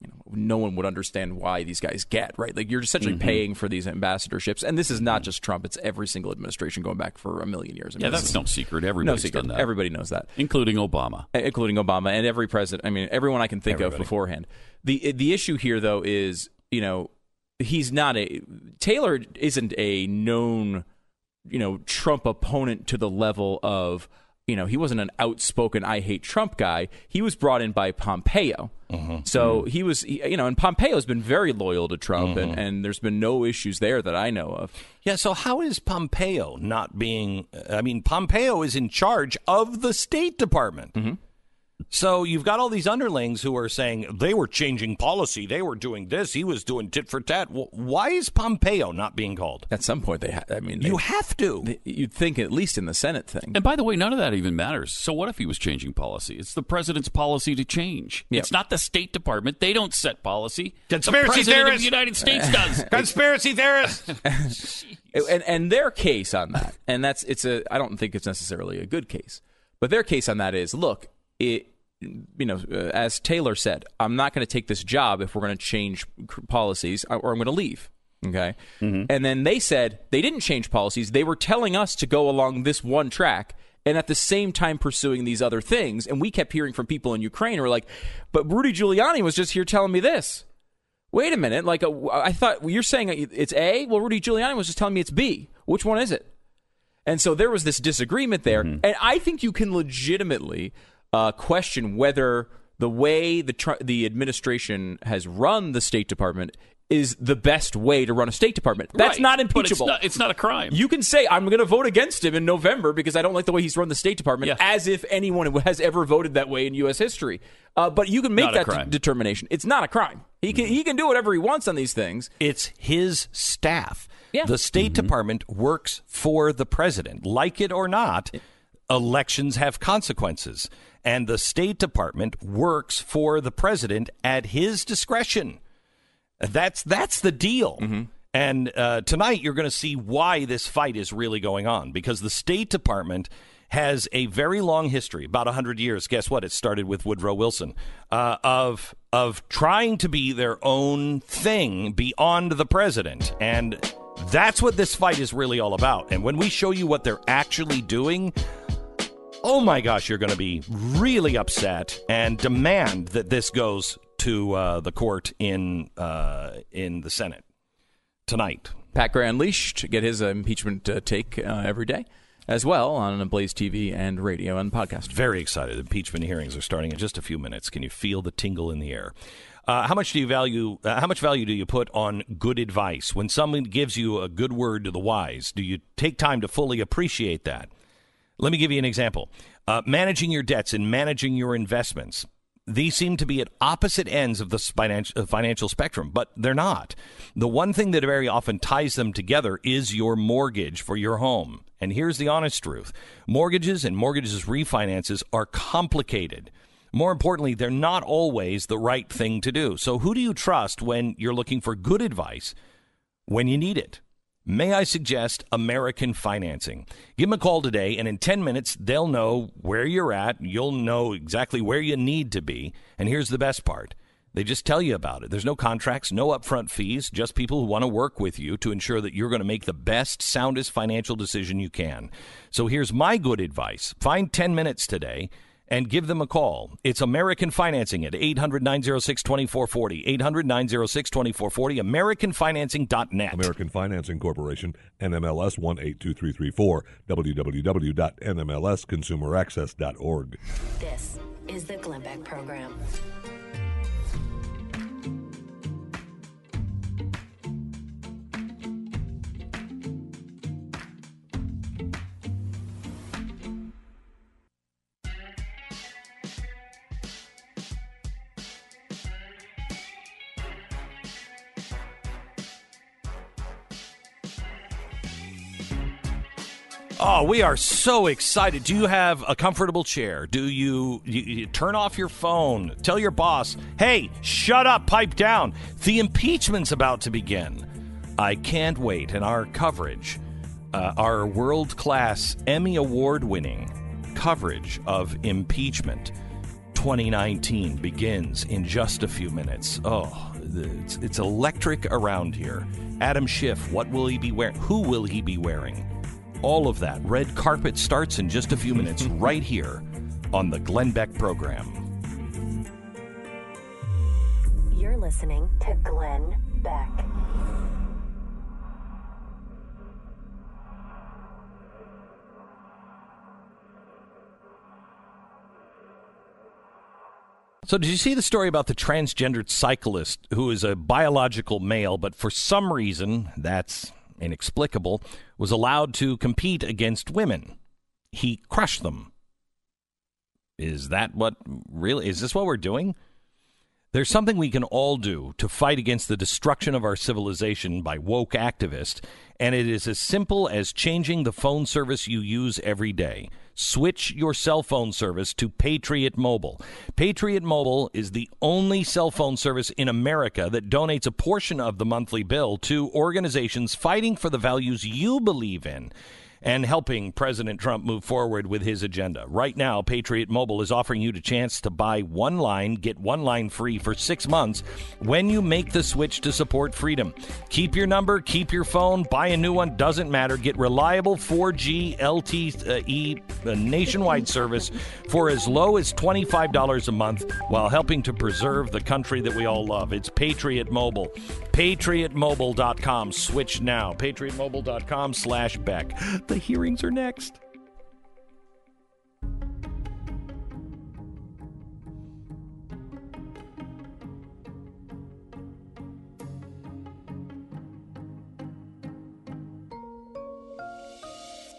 you know no one would understand why these guys get. Right? Like you're essentially Mm-hmm. paying for these ambassadorships, and this is not just Trump. It's every single administration going back for a million years. I mean, yeah, that's no secret. no secret. done that, Everybody knows that. including Obama. including Obama and every president. I mean, everyone I can think Everybody. of beforehand. the The issue here, though, is you know he's not a Taylor isn't a known you know Trump opponent to the level of you know he wasn't an outspoken I hate Trump guy. He was brought in by Pompeo. Mm-hmm. So mm-hmm. he was, you know, and Pompeo's been very loyal to Trump, and, mm-hmm. and there's been no issues there that I know of. Yeah, so how is Pompeo not being? I mean, Pompeo is in charge of the State Department. So you've got all these underlings who are saying they were changing policy, they were doing this, he was doing tit for tat. Well, why is Pompeo not being called? At some point, they, ha- I mean, You have to. they- you'd think at least in the Senate thing. And by the way, none of that even matters. So what if he was changing policy? It's the president's policy to change. Yeah. It's not the State Department. They don't set policy. Conspiracy the president of the United States does. Conspiracy theorists. and and their case on that, and that's it's a I don't think it's necessarily a good case, but their case on that is look, it you know uh, as Taylor said, I'm not going to take this job if we're going to change policies uh, or I'm going to leave. Okay, and then they said they didn't change policies; they were telling us to go along this one track. And at the same time pursuing these other things, and we kept hearing from people in Ukraine who were like, "But Rudy Giuliani was just here telling me this." Wait a minute. Like, uh, I thought well, you're saying it's A. Well, Rudy Giuliani was just telling me it's B. Which one is it? And so there was this disagreement there. Mm-hmm. And I think you can legitimately uh, question whether the way the tr- the administration has run the State Department is the best way to run a State Department. That's Right. not But it's impeachable. not- it's not a crime. You can say I'm going to vote against him in November because I don't like the way he's run the State Department, Yeah. as if anyone has ever voted that way in U.S. history. Uh, but you can make Not that de- crime. determination. It's not a crime. He can he can do whatever he wants on these things. It's his staff. Yeah. The State Department works for the president. Like it or not, elections have consequences. And the State Department works for the president at his discretion. That's that's the deal. And uh, tonight you're going to see why this fight is really going on because the State Department has a very long history, about 100 years. Guess what? It started with Woodrow Wilson uh, of of trying to be their own thing beyond the president, and that's what this fight is really all about. And when we show you what they're actually doing, oh my gosh, you're going to be really upset and demand that this goes to uh, the court in uh, in the Senate tonight. Pat Gray Unleashed get his impeachment uh, take uh, every day as well on Blaze TV and radio and podcast. Very excited. The Impeachment hearings are starting in just a few minutes. Can you feel the tingle in the air? Uh, how much do you value? Uh, how much value do you put on good advice when someone gives you a good word to the wise? Do you take time to fully appreciate that? Let me give you an example. Uh, managing your debts and managing your investments. These seem to be at opposite ends of the financial, financial spectrum, but they're not. The one thing that very often ties them together is your mortgage for your home. And here's the honest truth mortgages and mortgages refinances are complicated. More importantly, they're not always the right thing to do. So, who do you trust when you're looking for good advice when you need it? May I suggest American Financing? Give them a call today, and in 10 minutes, they'll know where you're at. You'll know exactly where you need to be. And here's the best part they just tell you about it. There's no contracts, no upfront fees, just people who want to work with you to ensure that you're going to make the best, soundest financial decision you can. So here's my good advice find 10 minutes today and give them a call. It's American Financing at 800 906 2440. 800 906 2440. AmericanFinancing.net. American Financing Corporation, NMLS 182334, www.nmlsconsumeraccess.org. This is the Glenn Beck Program. Oh, we are so excited. Do you have a comfortable chair? Do you, you, you, turn off your phone? Tell your boss, hey, shut up, pipe down. The impeachment's about to begin. I can't wait. And our coverage, uh, our world class Emmy Award winning coverage of impeachment 2019 begins in just a few minutes. Oh, it's, it's electric around here. Adam Schiff, what will he be wearing? Who will he be wearing? All of that. Red carpet starts in just a few minutes right here on the Glenn Beck program. You're listening to Glenn Beck. So, did you see the story about the transgendered cyclist who is a biological male, but for some reason, that's inexplicable, was allowed to compete against women? He crushed them. Is that what really is this what we're doing? There's something we can all do to fight against the destruction of our civilization by woke activists, and it is as simple as changing the phone service you use every day. Switch your cell phone service to Patriot Mobile. Patriot Mobile is the only cell phone service in America that donates a portion of the monthly bill to organizations fighting for the values you believe in and helping President Trump move forward with his agenda. Right now, Patriot Mobile is offering you the chance to buy one line, get one line free for six months when you make the switch to support freedom. Keep your number, keep your phone, buy a new one, doesn't matter. Get reliable 4G LTE uh, nationwide service for as low as $25 a month while helping to preserve the country that we all love. It's Patriot Mobile. PatriotMobile.com. Switch now. PatriotMobile.com slash Beck. The hearings are next.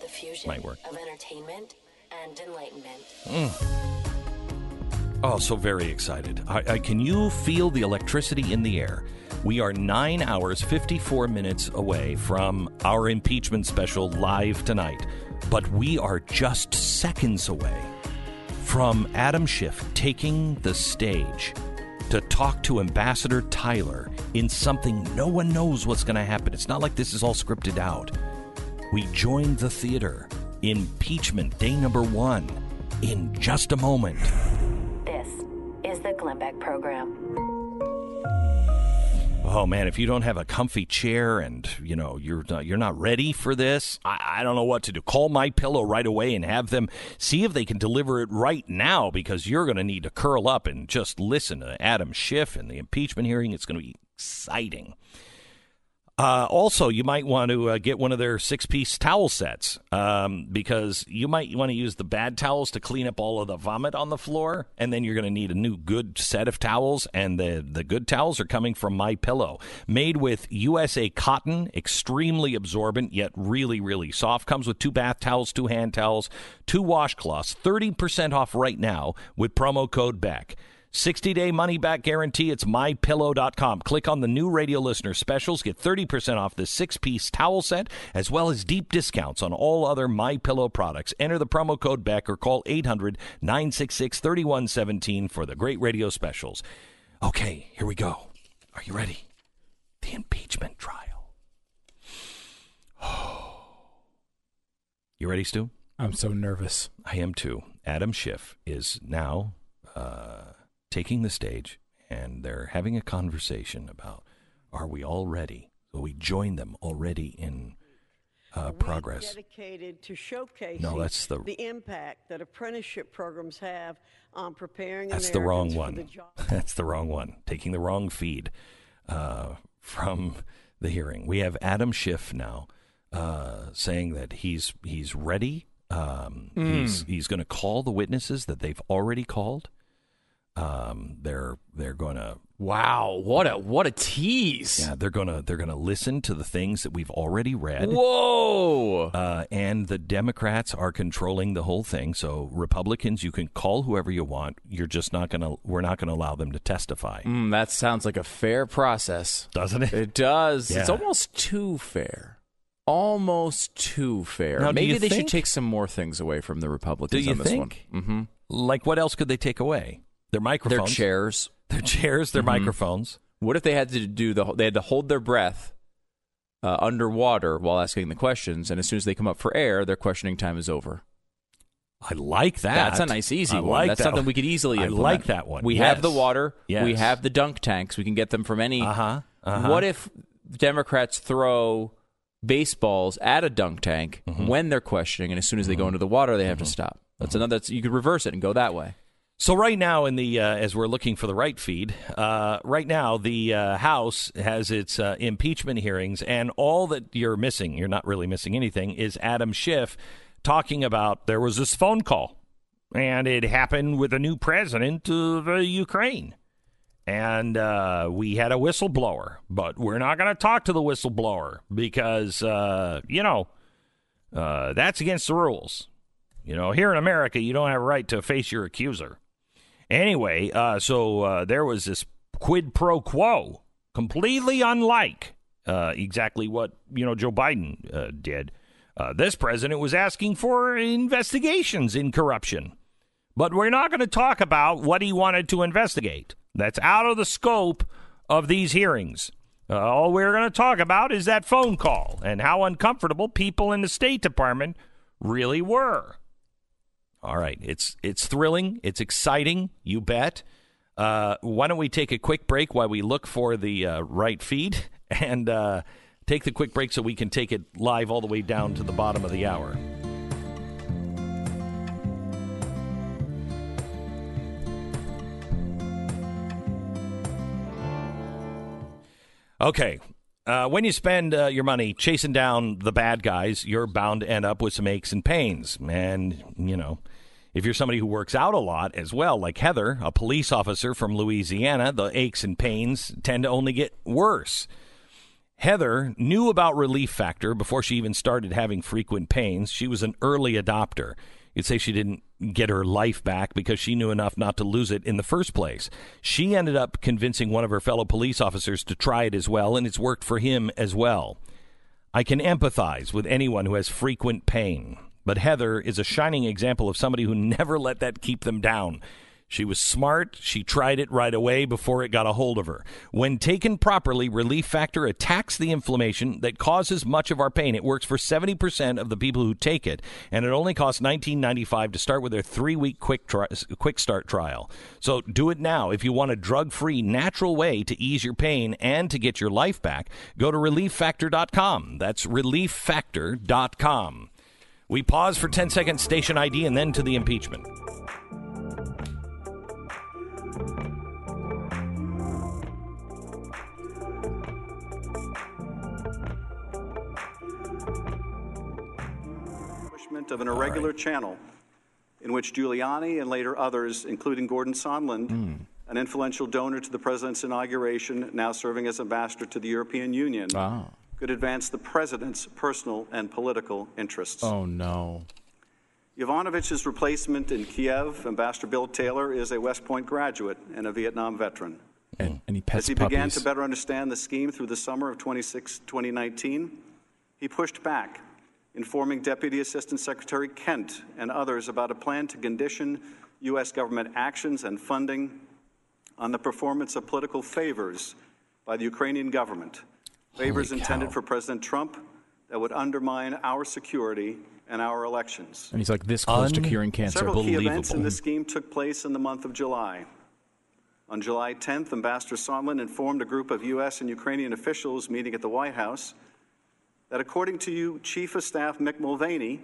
The fusion Might work. of entertainment and enlightenment. Mm. Oh, so very excited. I, I, can you feel the electricity in the air? We are nine hours, 54 minutes away from our impeachment special live tonight, but we are just seconds away from Adam Schiff taking the stage to talk to Ambassador Tyler in something no one knows what's going to happen. It's not like this is all scripted out. We joined the theater. Impeachment day number one in just a moment. This is the Glenn Beck Program. Oh man, if you don't have a comfy chair and you know you're not, you're not ready for this, I, I don't know what to do. Call my pillow right away and have them see if they can deliver it right now because you're going to need to curl up and just listen to Adam Schiff and the impeachment hearing. It's going to be exciting. Uh, also, you might want to uh, get one of their six piece towel sets um, because you might want to use the bad towels to clean up all of the vomit on the floor, and then you're going to need a new good set of towels. And the, the good towels are coming from My Pillow, made with USA cotton, extremely absorbent yet really really soft. Comes with two bath towels, two hand towels, two washcloths. Thirty percent off right now with promo code Beck. 60 day money back guarantee. It's mypillow.com. Click on the new radio listener specials. Get 30% off this six piece towel set, as well as deep discounts on all other My Pillow products. Enter the promo code Beck or call 800 966 3117 for the great radio specials. Okay, here we go. Are you ready? The impeachment trial. Oh. You ready, Stu? I'm so nervous. I am too. Adam Schiff is now uh, taking the stage, and they're having a conversation about are we all ready? So we join them already in uh, progress. dedicated to showcasing No, that's the- the impact that apprenticeship programs have on preparing That's the wrong one. the. That's the wrong one. Taking the wrong feed uh, from the hearing. We have Adam Schiff now uh, saying that he's he's ready. Um, Mm. He's he's going to call the witnesses that they've already called. Um, they're they're going to Wow, what a what a tease. yeah they're gonna they're gonna listen to the things that we've already read. Whoa. Uh, and the Democrats are controlling the whole thing. So Republicans, you can call whoever you want. You're just not gonna. We're not gonna allow them to testify. Mm, that sounds like a fair process. Doesn't it? It does. It's almost too fair. Almost too fair. Now, Maybe they should take some more things away from the Republicans Do you on this think? one. Mm-hmm. Like what else could they take away? Their microphones, Their chairs. their chairs, their Mhm. microphones. What if they had to do the? They had to hold their breath uh, underwater while asking the questions, and as soon as they come up for air, their questioning time is over. I like that. That's a nice, easy I one. like That's that something one. we could easily I implement. like that one. We Yes. have the water. We have the dunk tanks. We can get them from any. Uh-huh. Uh-huh. What if Democrats throw baseballs at a dunk tank Mm-hmm. when they're questioning, and as soon as they go into the water, they have to stop? That's another. That's, you could reverse it and go that way. So right now, in the uh, as we're looking for the right feed, uh, right now the uh, House has its uh, impeachment hearings, and all that you're missing, you're not really missing anything, is Adam Schiff talking about there was this phone call, and it happened with a new president of uh, Ukraine, and uh, we had a whistleblower, but we're not going to talk to the whistleblower because you know that's against the rules. You know, here in America, you don't have a right to face your accuser. Anyway, uh, so uh, there was this quid pro quo, completely unlike uh, exactly what you know Joe Biden uh, did. Uh, this president was asking for investigations in corruption, but we're not going to talk about what he wanted to investigate. That's out of the scope of these hearings. Uh, all we're going to talk about is that phone call and how uncomfortable people in the State Department really were. All right, it's it's thrilling, it's exciting, you bet. Uh, why don't we take a quick break while we look for the uh, right feed and uh, take the quick break so we can take it live all the way down to the bottom of the hour. Okay. Uh, when you spend uh, your money chasing down the bad guys, you're bound to end up with some aches and pains. And, you know, if you're somebody who works out a lot as well, like Heather, a police officer from Louisiana, the aches and pains tend to only get worse. Heather knew about Relief Factor before she even started having frequent pains. She was an early adopter. You'd say she didn't get her life back because she knew enough not to lose it in the first place. She ended up convincing one of her fellow police officers to try it as well, and it's worked for him as well. I can empathize with anyone who has frequent pain, but Heather is a shining example of somebody who never let that keep them down. She was smart. She tried it right away before it got a hold of her. When taken properly, Relief Factor attacks the inflammation that causes much of our pain. It works for 70% of the people who take it, and it only costs $19.95 to start with their three-week quick tri- quick start trial. So do it now if you want a drug-free, natural way to ease your pain and to get your life back. Go to relieffactor.com. That's relieffactor.com. We pause for 10 seconds, station ID, and then to the impeachment. Of an irregular channel in which Giuliani and later others, including Gordon Sondland, hmm. an influential donor to the president's inauguration, now serving as ambassador to the European Union, ah. could advance the president's personal and political interests. Oh no. Yovanovitch's replacement in Kiev, Ambassador Bill Taylor, is a West Point graduate and a Vietnam veteran. And, and he As he puppies. began to better understand the scheme through the summer of 26 2019, he pushed back, informing Deputy Assistant Secretary Kent and others about a plan to condition U.S. government actions and funding on the performance of political favors by the Ukrainian government, favors intended for President Trump that would undermine our security and our elections. and he's like this close to curing cancer. Several key events in the scheme took place in the month of July. On July 10th, Ambassador Sondland informed a group of U.S. and Ukrainian officials meeting at the White House that, according to you, Chief of Staff Mick Mulvaney,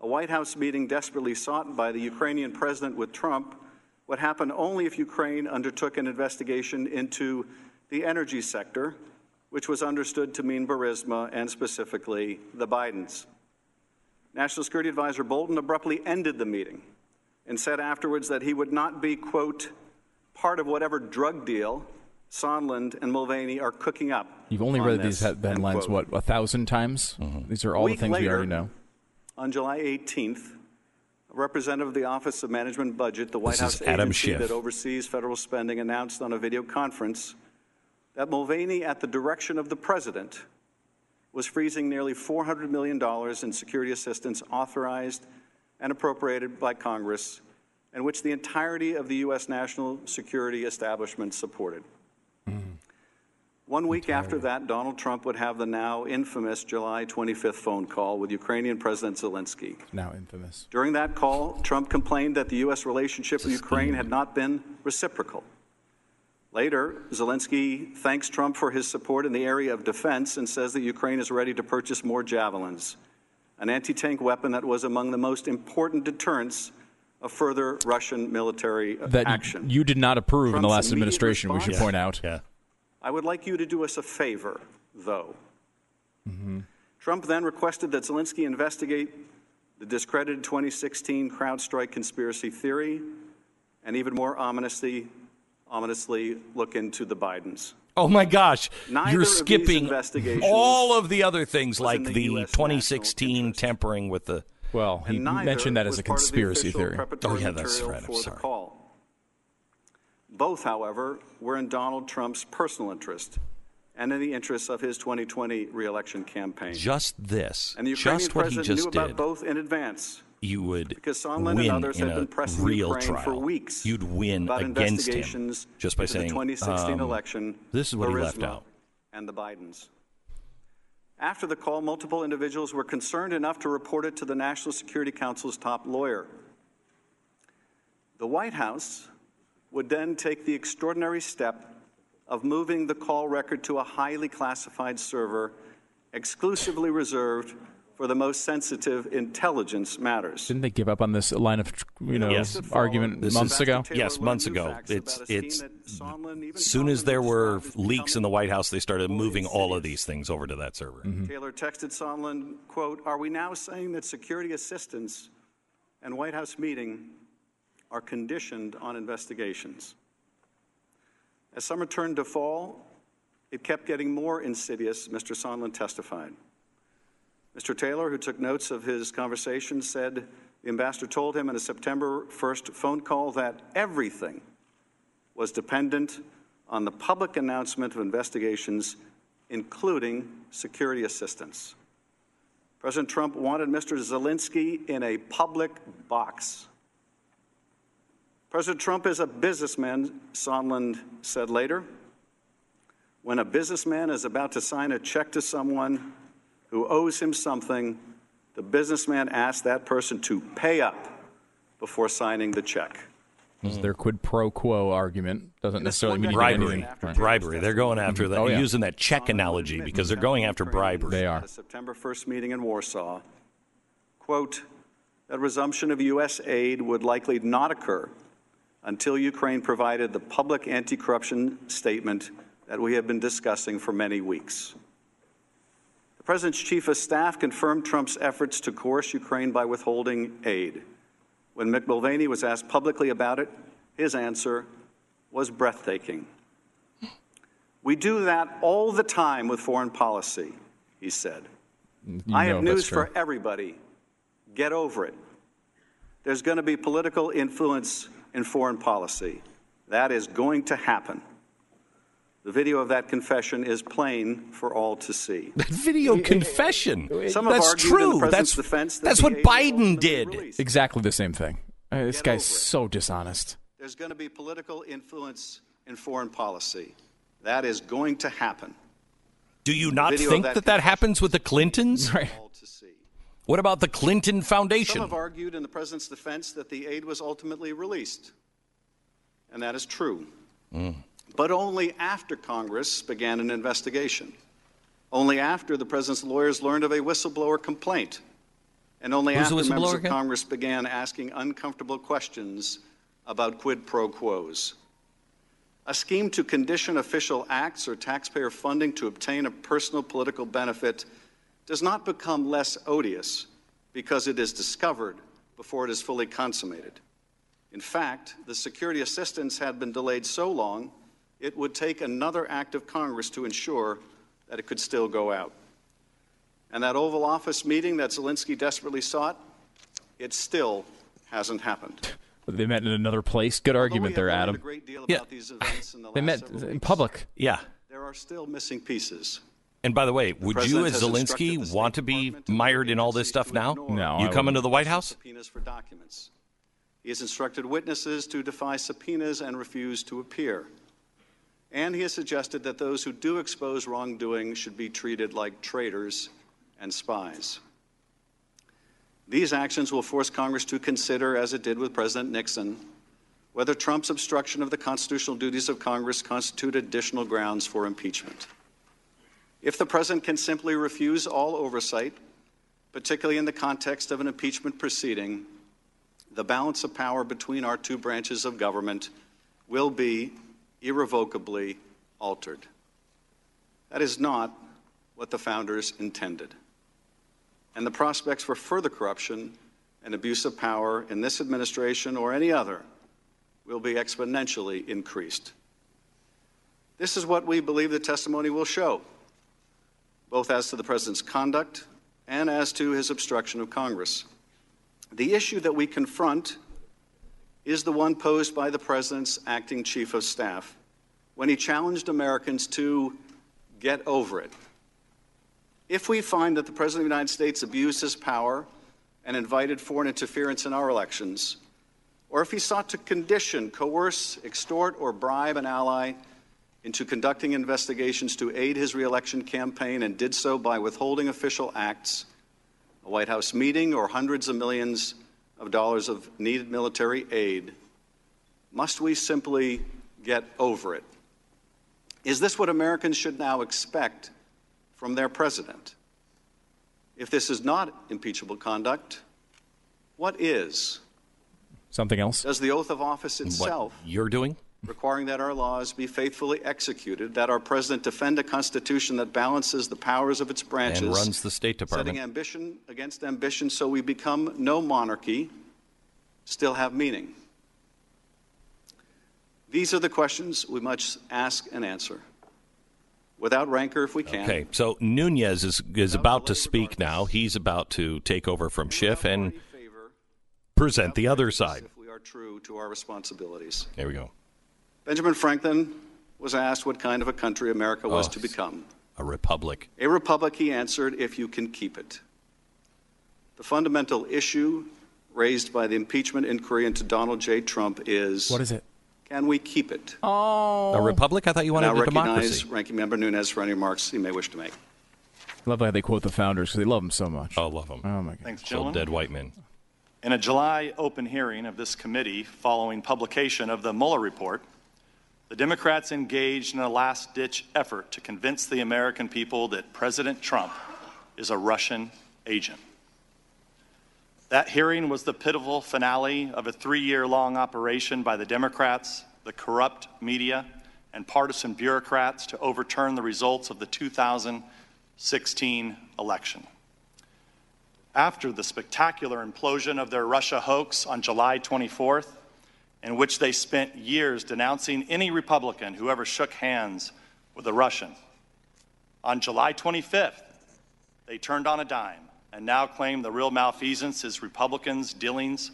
a White House meeting desperately sought by the Ukrainian president with Trump would happen only if Ukraine undertook an investigation into the energy sector, which was understood to mean Burisma and specifically the Bidens. National Security Advisor Bolton abruptly ended the meeting and said afterwards that he would not be, quote, part of whatever drug deal Sondland and Mulvaney are cooking up. You've only on read this, these headlines, what, a thousand times? Mm-hmm. These are all the Week things we already know. On July 18th, a representative of the Office of Management and Budget, the White This House is Adam agency Schiff. that oversees federal spending, announced on a video conference that Mulvaney, at the direction of the president, was freezing nearly $400 million in security assistance authorized and appropriated by Congress, and which the entirety of the U.S. national security establishment supported. Mm-hmm. One week after that, Donald Trump would have the now infamous July 25th phone call with Ukrainian President Zelensky. Now infamous. During that call, Trump complained that the U.S. relationship with Ukraine had not been reciprocal. Later, Zelensky thanks Trump for his support in the area of defense and says that Ukraine is ready to purchase more javelins, an anti tank weapon that was among the most important deterrents of further Russian military That you- action. you, did not approve in the last immediate administration, we should response- point out. Yeah. I would like you to do us a favor, though. Mm-hmm. Trump then requested that Zelensky investigate the discredited 2016 CrowdStrike conspiracy theory and even more ominously, ominously look into the Bidens. Oh my gosh, Neither you're skipping investigations all of the other things like the the, 2016 tampering with the. Well, And neither mentioned that as a part of the conspiracy theory. Oh, yeah, that's material right. I'm For the sorry. call. Both, however, were in Donald Trump's personal interest and in the interests of his 2020 reelection campaign. Just this, and the Ukrainian just what he just knew about did, both in advance. You would Because Sondland win and others in had a been pressing real Ukraine trial. for weeks You'd win about against him just by saying the 2016 um, election. This is what he left out. And the Bidens. After the call, multiple individuals were concerned enough to report it to the National Security Council's top lawyer. The White House would then take the extraordinary step of moving the call record to a highly classified server exclusively reserved for the most sensitive intelligence matters. Didn't they give up on this line of you know Yes. argument This months ago? Yes, months ago. It's it's as soon as there were leaks in the White House, they started moving all of these things over to that server. Mm-hmm. Taylor texted Sondland, quote, Are we now saying that security assistance and White House meeting are conditioned on investigations? As summer turned to fall, it kept getting more insidious, Mr. Sondland testified. Mr. Taylor, who took notes of his conversation, said the ambassador told him in a September 1st phone call that everything was dependent on the public announcement of investigations, including security assistance. President Trump wanted Mr. Zelensky in a public box. President Trump is a businessman, Sondland said later. When a businessman is about to sign a check to someone who owes him something, the businessman asks that person to pay up before signing the check. This is their quid pro quo argument. Doesn't necessarily mean bribery, anything. bribery. They're going after that, Oh, yeah. using that check analogy because they're going after bribery. They are. At a September 1st meeting in Warsaw, quote, that resumption of U.S. aid would likely not occur until Ukraine provided the public anti corruption statement that we have been discussing for many weeks. President's Chief of Staff confirmed Trump's efforts to coerce Ukraine by withholding aid. When Mick Mulvaney was asked publicly about it, his answer was breathtaking. We do that all the time with foreign policy, he said. You I have news for everybody. Get over it. There's going to be political influence in foreign policy. That is going to happen. The video of that confession is plain for all to see. That video confession. Some That's argued in the true. That's defense that that's what Biden did. released. Exactly the same thing. Uh, this guy's so dishonest. There's going to be political influence in foreign policy. That is going to happen. Do you not think that that that happens with the Clintons? Right. What about the Clinton Foundation? Some have argued in the president's defense that the aid was ultimately released. And that is true. Mm. But only after Congress began an investigation. Only after the president's lawyers learned of a whistleblower complaint. And only Who's after members of? Congress began asking uncomfortable questions about quid pro quos. A scheme to condition official acts or taxpayer funding to obtain a personal political benefit does not become less odious because it is discovered before it is fully consummated. In fact, the security assistance had been delayed so long, it would take another act of Congress to ensure that it could still go out. And that Oval Office meeting that Zelensky desperately sought, it still hasn't happened. They met in another place. Good argument there, Adam. Yeah. These events in the They met several in public. Yeah. There are still missing pieces. And by the way, would you, president as Zelensky, want to be mired in all this stuff now? No, You I come into the White House? Subpoenas for documents. He has instructed witnesses to defy subpoenas and refuse to appear. And he has suggested that those who do expose wrongdoing should be treated like traitors and spies. These actions will force Congress to consider, as it did with President Nixon, whether Trump's obstruction of the constitutional duties of Congress constitute additional grounds for impeachment. If the president can simply refuse all oversight, particularly in the context of an impeachment proceeding, the balance of power between our two branches of government will be irrevocably altered. That is not what the founders intended. And the prospects for further corruption and abuse of power in this administration or any other will be exponentially increased. This is what we believe the testimony will show, both as to the president's conduct and as to his obstruction of Congress. The issue that we confront is the one posed by the president's acting chief of staff when he challenged Americans to get over it. If we find that the President of the United States abused his power and invited foreign interference in our elections, or if he sought to condition, coerce, extort, or bribe an ally into conducting investigations to aid his reelection campaign and did so by withholding official acts, a White House meeting, or hundreds of millions of dollars of needed military aid, must we simply get over it? Is this what Americans should now expect from their president? If this is not impeachable conduct, what is? Something else? Does the oath of office itself What you're doing? Requiring that our laws be faithfully executed, that our president defend a constitution that balances the powers of its branches, And runs the State Department, setting ambition against ambition so we become no monarchy, still have meaning? These are the questions we must ask and answer. Without rancor, if we can. Okay, so Nunes is is about to speak now. He's about to take over from Schiff and present the other side. If we are true to our responsibilities. There we go. Benjamin Franklin was asked what kind of a country America was Oh, to become. A republic. A republic, he answered, if you can keep it. The fundamental issue raised by the impeachment inquiry into Donald J. Trump is What is it? Can we keep it? Oh. A republic? I thought you wanted now a democracy. recognize Ranking Member Nunes for any remarks he may wish to make. Love how they quote the founders because they love them so much. Oh, love them. Oh my god. Thanks, So gentlemen. dead white men. In a July open hearing of this committee following publication of the Mueller report, the Democrats engaged in a last ditch effort to convince the American people that President Trump is a Russian agent. That hearing was the pitiful finale of a three year long operation by the Democrats, the corrupt media, and partisan bureaucrats to overturn the results of the 2016 election. After the spectacular implosion of their Russia hoax on July 24th, in which they spent years denouncing any Republican who ever shook hands with a Russian, on July 25th, they turned on a dime and now claim the real malfeasance is Republicans' dealings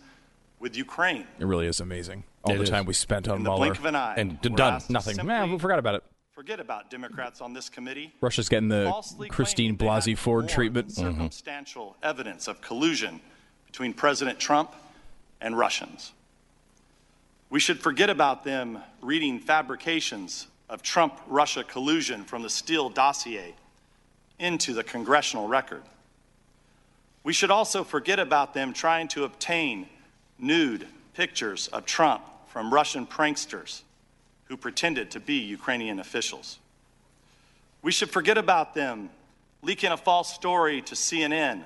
with Ukraine. It really is amazing. All It the is. time we spent on In the Mueller. blink of an eye, And we're done. Nothing. simply Man, we forgot about it. Forget about Democrats on this committee. Russia's getting the falsely Christine Blasey Ford more treatment. than mm-hmm. Circumstantial evidence of collusion between President Trump and Russians. We should forget about them reading fabrications of Trump Russia collusion from the Steele dossier into the congressional record. We should also forget about them trying to obtain nude pictures of Trump from Russian pranksters who pretended to be Ukrainian officials. We should forget about them leaking a false story to CNN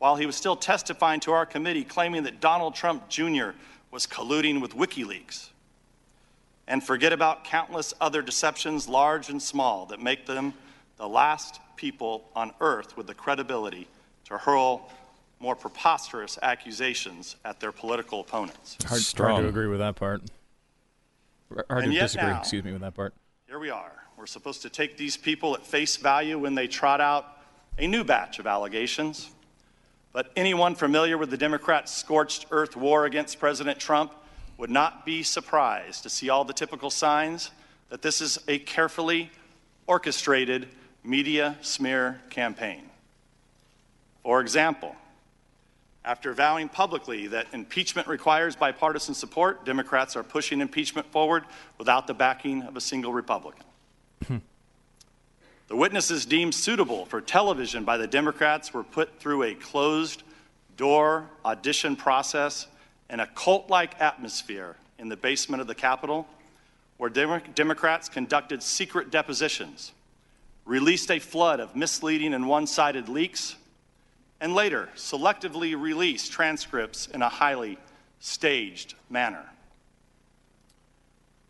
while he was still testifying to our committee claiming that Donald Trump Jr. was colluding with WikiLeaks. And forget about countless other deceptions, large and small, that make them the last people on earth with the credibility to hurl more preposterous accusations at their political opponents. Hard, hard Strong. to agree with that part. Hard And to disagree, now- excuse me, with that part. Here we are. We're supposed to take these people at face value when they trot out a new batch of allegations. But anyone familiar with the Democrats' scorched earth war against President Trump would not be surprised to see all the typical signs that this is a carefully orchestrated media smear campaign. For example, after vowing publicly that impeachment requires bipartisan support, Democrats are pushing impeachment forward without the backing of a single Republican. Hmm. The witnesses deemed suitable for television by the Democrats were put through a closed door audition process in a cult like atmosphere in the basement of the Capitol, where Demo- Democrats conducted secret depositions, released a flood of misleading and one sided leaks, and later selectively released transcripts in a highly staged manner.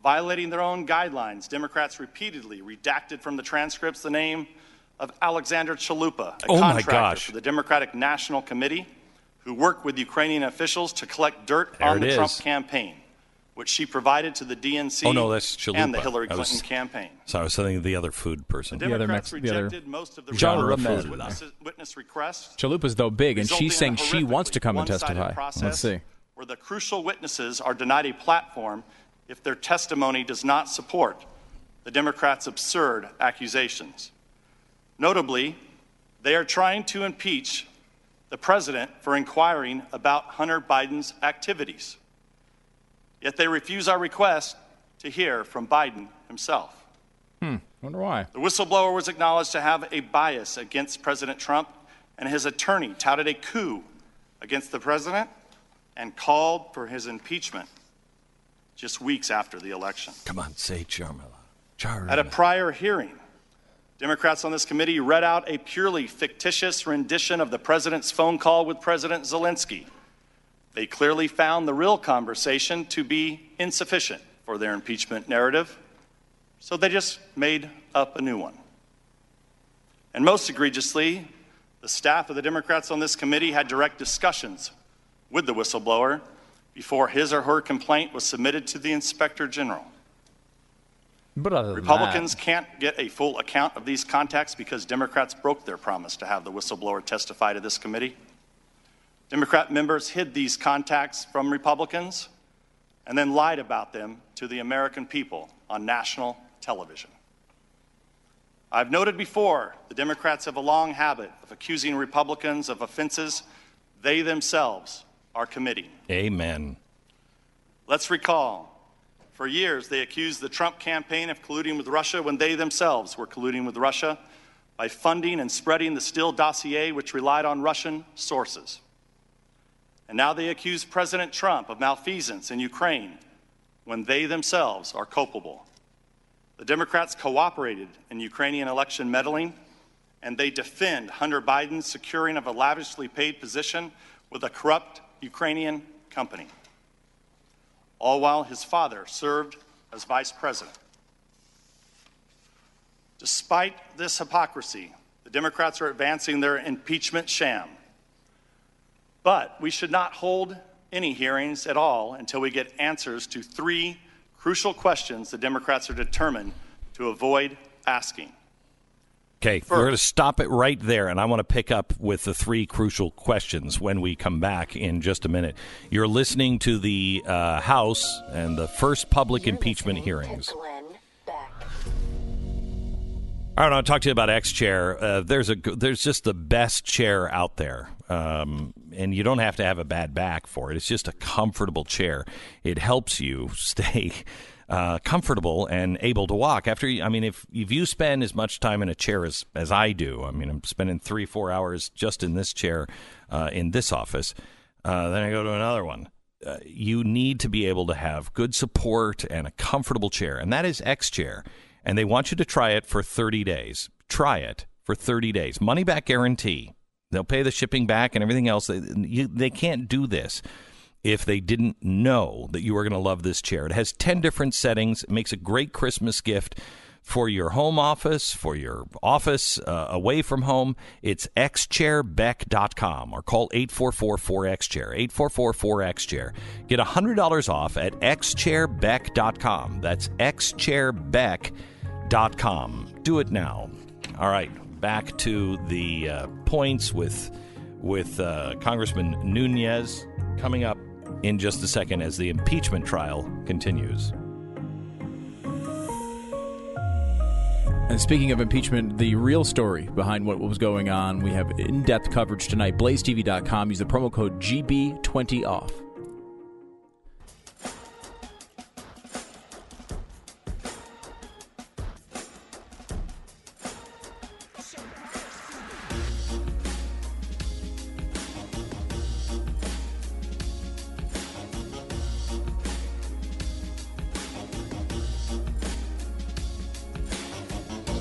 Violating their own guidelines, Democrats repeatedly redacted from the transcripts the name of Alexandra Chalupa, a Oh my contractor gosh. for the Democratic National Committee who worked with Ukrainian officials to collect dirt There on it the Trump campaign, which she provided to the DNC Oh, no, that's and the Hillary I was- Clinton campaign. So I was thinking of the other food person. The Democrats rejected most of the genre of food. witness, witness requests Chalupa's though big, and she's saying she wants to come and testify. Let's see. Where the crucial witnesses are denied a platform if their testimony does not support the Democrats' absurd accusations. Notably, they are trying to impeach the president for inquiring about Hunter Biden's activities. Yet they refuse our request to hear from Biden himself. Hmm. Wonder why. The whistleblower was acknowledged to have a bias against President Trump, and his attorney touted a coup against the president and called for his impeachment just weeks after the election. Come on, say Ciaramella. At a prior hearing, Democrats on this committee read out a purely fictitious rendition of the president's phone call with President Zelensky. They clearly found the real conversation to be insufficient for their impeachment narrative, so they just made up a new one. And most egregiously, the staff of the Democrats on this committee had direct discussions with the whistleblower before his or her complaint was submitted to the inspector general. But other than Republicans can't get a full account of these contacts because Democrats broke their promise to have the whistleblower testify to this committee. Democrat members hid these contacts from Republicans and then lied about them to the American people on national television. I've noted before the Democrats have a long habit of accusing Republicans of offenses they themselves are committing. Amen. Let's recall, for years they accused the Trump campaign of colluding with Russia when they themselves were colluding with Russia by funding and spreading the Steele dossier, which relied on Russian sources. And now they accuse President Trump of malfeasance in Ukraine when they themselves are culpable. The Democrats cooperated in Ukrainian election meddling, and they defend Hunter Biden's securing of a lavishly paid position with a corrupt Ukrainian company all while his father served as vice president. Despite this hypocrisy, the Democrats are advancing their impeachment sham. But we should not hold any hearings at all until we get answers to three crucial questions the Democrats are determined to avoid asking. Okay, we're going to stop it right there, and I want to pick up with the three crucial questions when we come back in just a minute. You're listening to the uh, House and the first public impeachment hearings. All right, I'll talk to you about X Chair. Uh, there's a there's just the best chair out there, um, and you don't have to have a bad back for it. It's just a comfortable chair. It helps you stay uh, comfortable and able to walk. After I mean, if if you spend as much time in a chair as as I do, I mean, I'm spending three four hours just in this chair uh, in this office. Uh, then I go to another one. Uh, you need to be able to have good support and a comfortable chair, and that is X Chair and they want you to try it for 30 days. Try it for 30 days. Money back guarantee. They'll pay the shipping back and everything else. They, you, they can't do this if they didn't know that you were going to love this chair. It has 10 different settings. It makes a great Christmas gift for your home office, for your office uh, away from home. It's xchairbeck.com or call 844-4XChair, 844-4XChair. Get $100 off at xchairbeck.com. That's xchairbeck.com. Do it now. All right, back to the uh, points with with uh, Congressman Nunes coming up in just a second as the impeachment trial continues. And speaking of impeachment, the real story behind what was going on, we have in depth coverage tonight. BlazeTV.com. Use the promo code GB20OFF.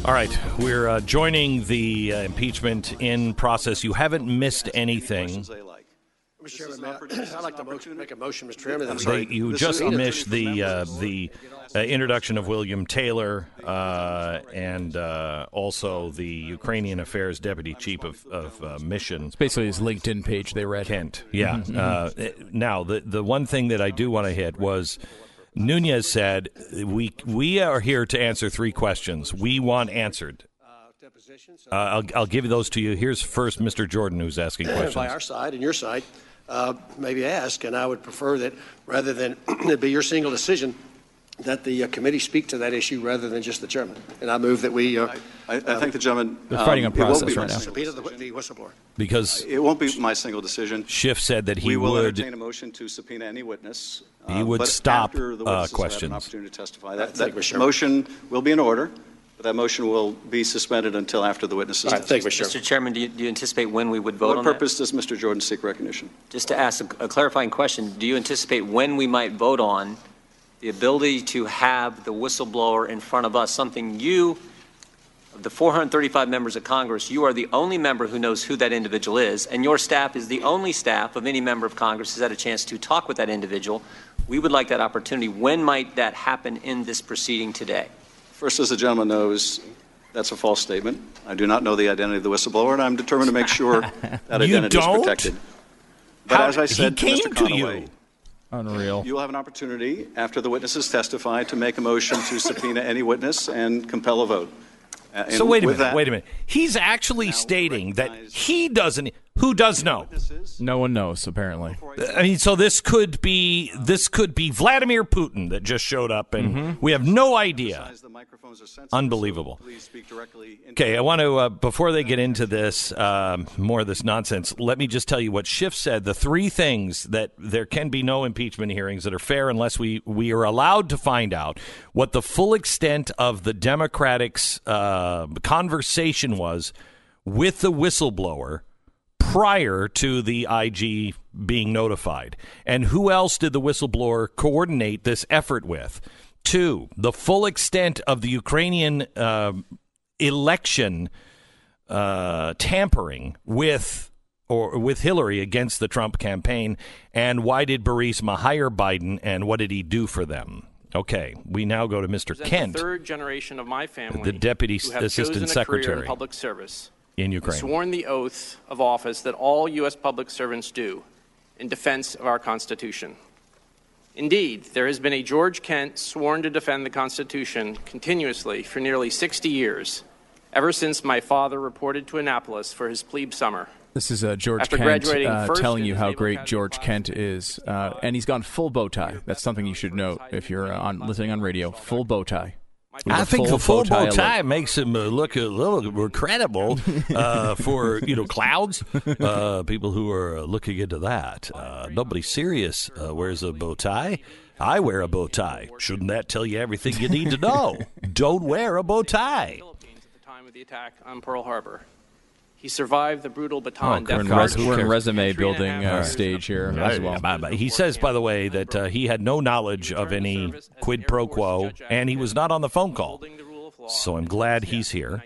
All right, we're uh, joining the uh, impeachment in process. You haven't missed anything. Mr. Chairman, I- I'd like to motion, make a motion, Mr. Chairman. that They, we- you This just missed the uh, the uh, introduction of William Taylor uh, and uh, also the Ukrainian Affairs Deputy Chief of, of uh, Mission. It's basically his LinkedIn page. They read Kent. Yeah. Mhm, Uh, now the the one thing that I do want to hit was. Nunes said, "We we are here to answer three questions. We want answered. Uh, I'll I'll give those to you. Here's first Mr. Jordan, who's asking questions. By our side and your side, uh, maybe ask, and I would prefer that rather than it be your single decision, that the uh, committee speak to that issue rather than just the chairman. And I move that we. Uh, I, I think the gentleman. They're fighting um, on process right now. single Subpoena the, the whistleblower. because It won't be my single decision. Schiff said that he we will would entertain a motion to subpoena any witness. He uh, would but stop, after the uh, witnesses have questions. An opportunity to testify. That, that we should. motion will be in order, but that motion will be suspended until after the witnesses. All right, thank you, testify. Mr. Mr. Chairman, do you, do you anticipate when we would vote What on purpose does Mr. Jordan seek recognition? Just to ask a, a clarifying question, do you anticipate when we might vote on the ability to have the whistleblower in front of us, something you, of the 435 members of Congress, you are the only member who knows who that individual is, and your staff is the only staff of any member of Congress who's had a chance to talk with that individual. We would like that opportunity. When might that happen in this proceeding today? First, as the gentleman knows, that's a false statement. I do not know the identity of the whistleblower, and I'm determined to make sure that identity is protected. But How- as I he said, to came Mr. to you. Unreal. You will have an opportunity after the witnesses testify to make a motion to subpoena any witness and compel a vote. Uh, So wait a minute. that- wait a minute. He's actually stating that he doesn't. Who does know? No one knows, apparently. I mean, so this could be this could be Vladimir Putin that just showed up, and Mm-hmm. we have no idea. Unbelievable. Okay, I want to uh, before they get into this um, more of this nonsense. Let me just tell you what Schiff said. The three things that there can be no impeachment hearings that are fair unless we we are allowed to find out what the full extent of the Democrats' uh, conversation was with the whistleblower prior to the IG being notified. And who else did the whistleblower coordinate this effort with? Two, the full extent of the Ukrainian uh, election uh, tampering with or with Hillary against the Trump campaign, and why did Burisma hire Biden, and what did he do for them? Okay, we now go to Mr. Kent the third generation of my family, the Deputy Assistant Secretary public service, in Ukraine. sworn the oath of office that all U.S. public servants do in defense of our Constitution. Indeed, there has been a George Kent sworn to defend the Constitution continuously for nearly 60 years, ever since my father reported to Annapolis for his plebe summer. This is uh, George After Kent uh, telling you how great George Kent is, uh, and he's gone full bow tie. That's something you should note if you're uh, on listening on radio. Full bow tie. He I has a think the full bow alert. tie makes him uh, look a little more credible uh, for you know clouds. Uh, people who are looking into that. Uh, nobody serious uh, wears a bow tie. I wear a bow tie. Shouldn't that tell you everything you need to know? Don't wear a bow tie. time of the attack on Pearl Harbor. He survived the brutal Bataan Oh, death we're in, guard. res- we're in resume building uh, stage here as well. Bye, bye. He says, by the way, that uh, he had no knowledge of any quid pro quo, and he was not on the phone call. So I'm glad he's here.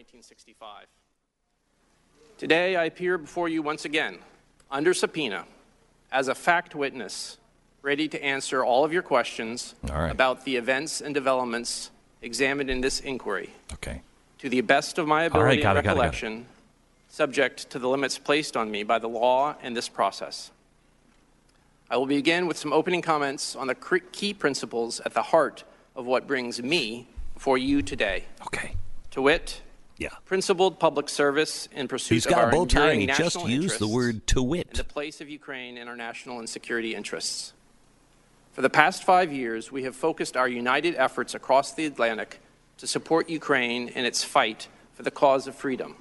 Today, I appear before you once again, under subpoena, as a fact witness, ready to answer all of your questions All right. about the events and developments examined in this inquiry. Okay. To the best of my All right, ability got and it, got it, got it. recollection, subject to the limits placed on me by the law and this process. I will begin with some opening comments on the key principles at the heart of what brings me before you today. Okay. To wit, yeah. principled public service in pursuit He's of got our a bow tie, enduring and he national just used the word to wit. and the place of Ukraine in our national and security interests. For the past five years, we have focused our united efforts across the Atlantic to support Ukraine in its fight for the cause of freedom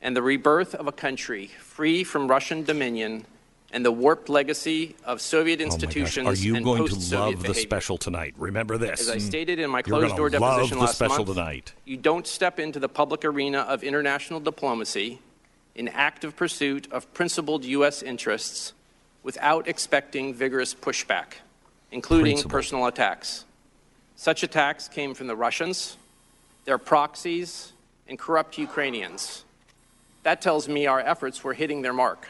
and the rebirth of a country free from Russian dominion and the warped legacy of Soviet institutions. Oh institutions Are you and going to love the special tonight? Remember this. As I mm. stated in my closed-door love deposition the last special month, tonight. you don't step into the public arena of international diplomacy in active pursuit of principled U.S. interests without expecting vigorous pushback, including personal attacks. Such attacks came from the Russians, their proxies, and corrupt Ukrainians. That tells me our efforts were hitting their mark.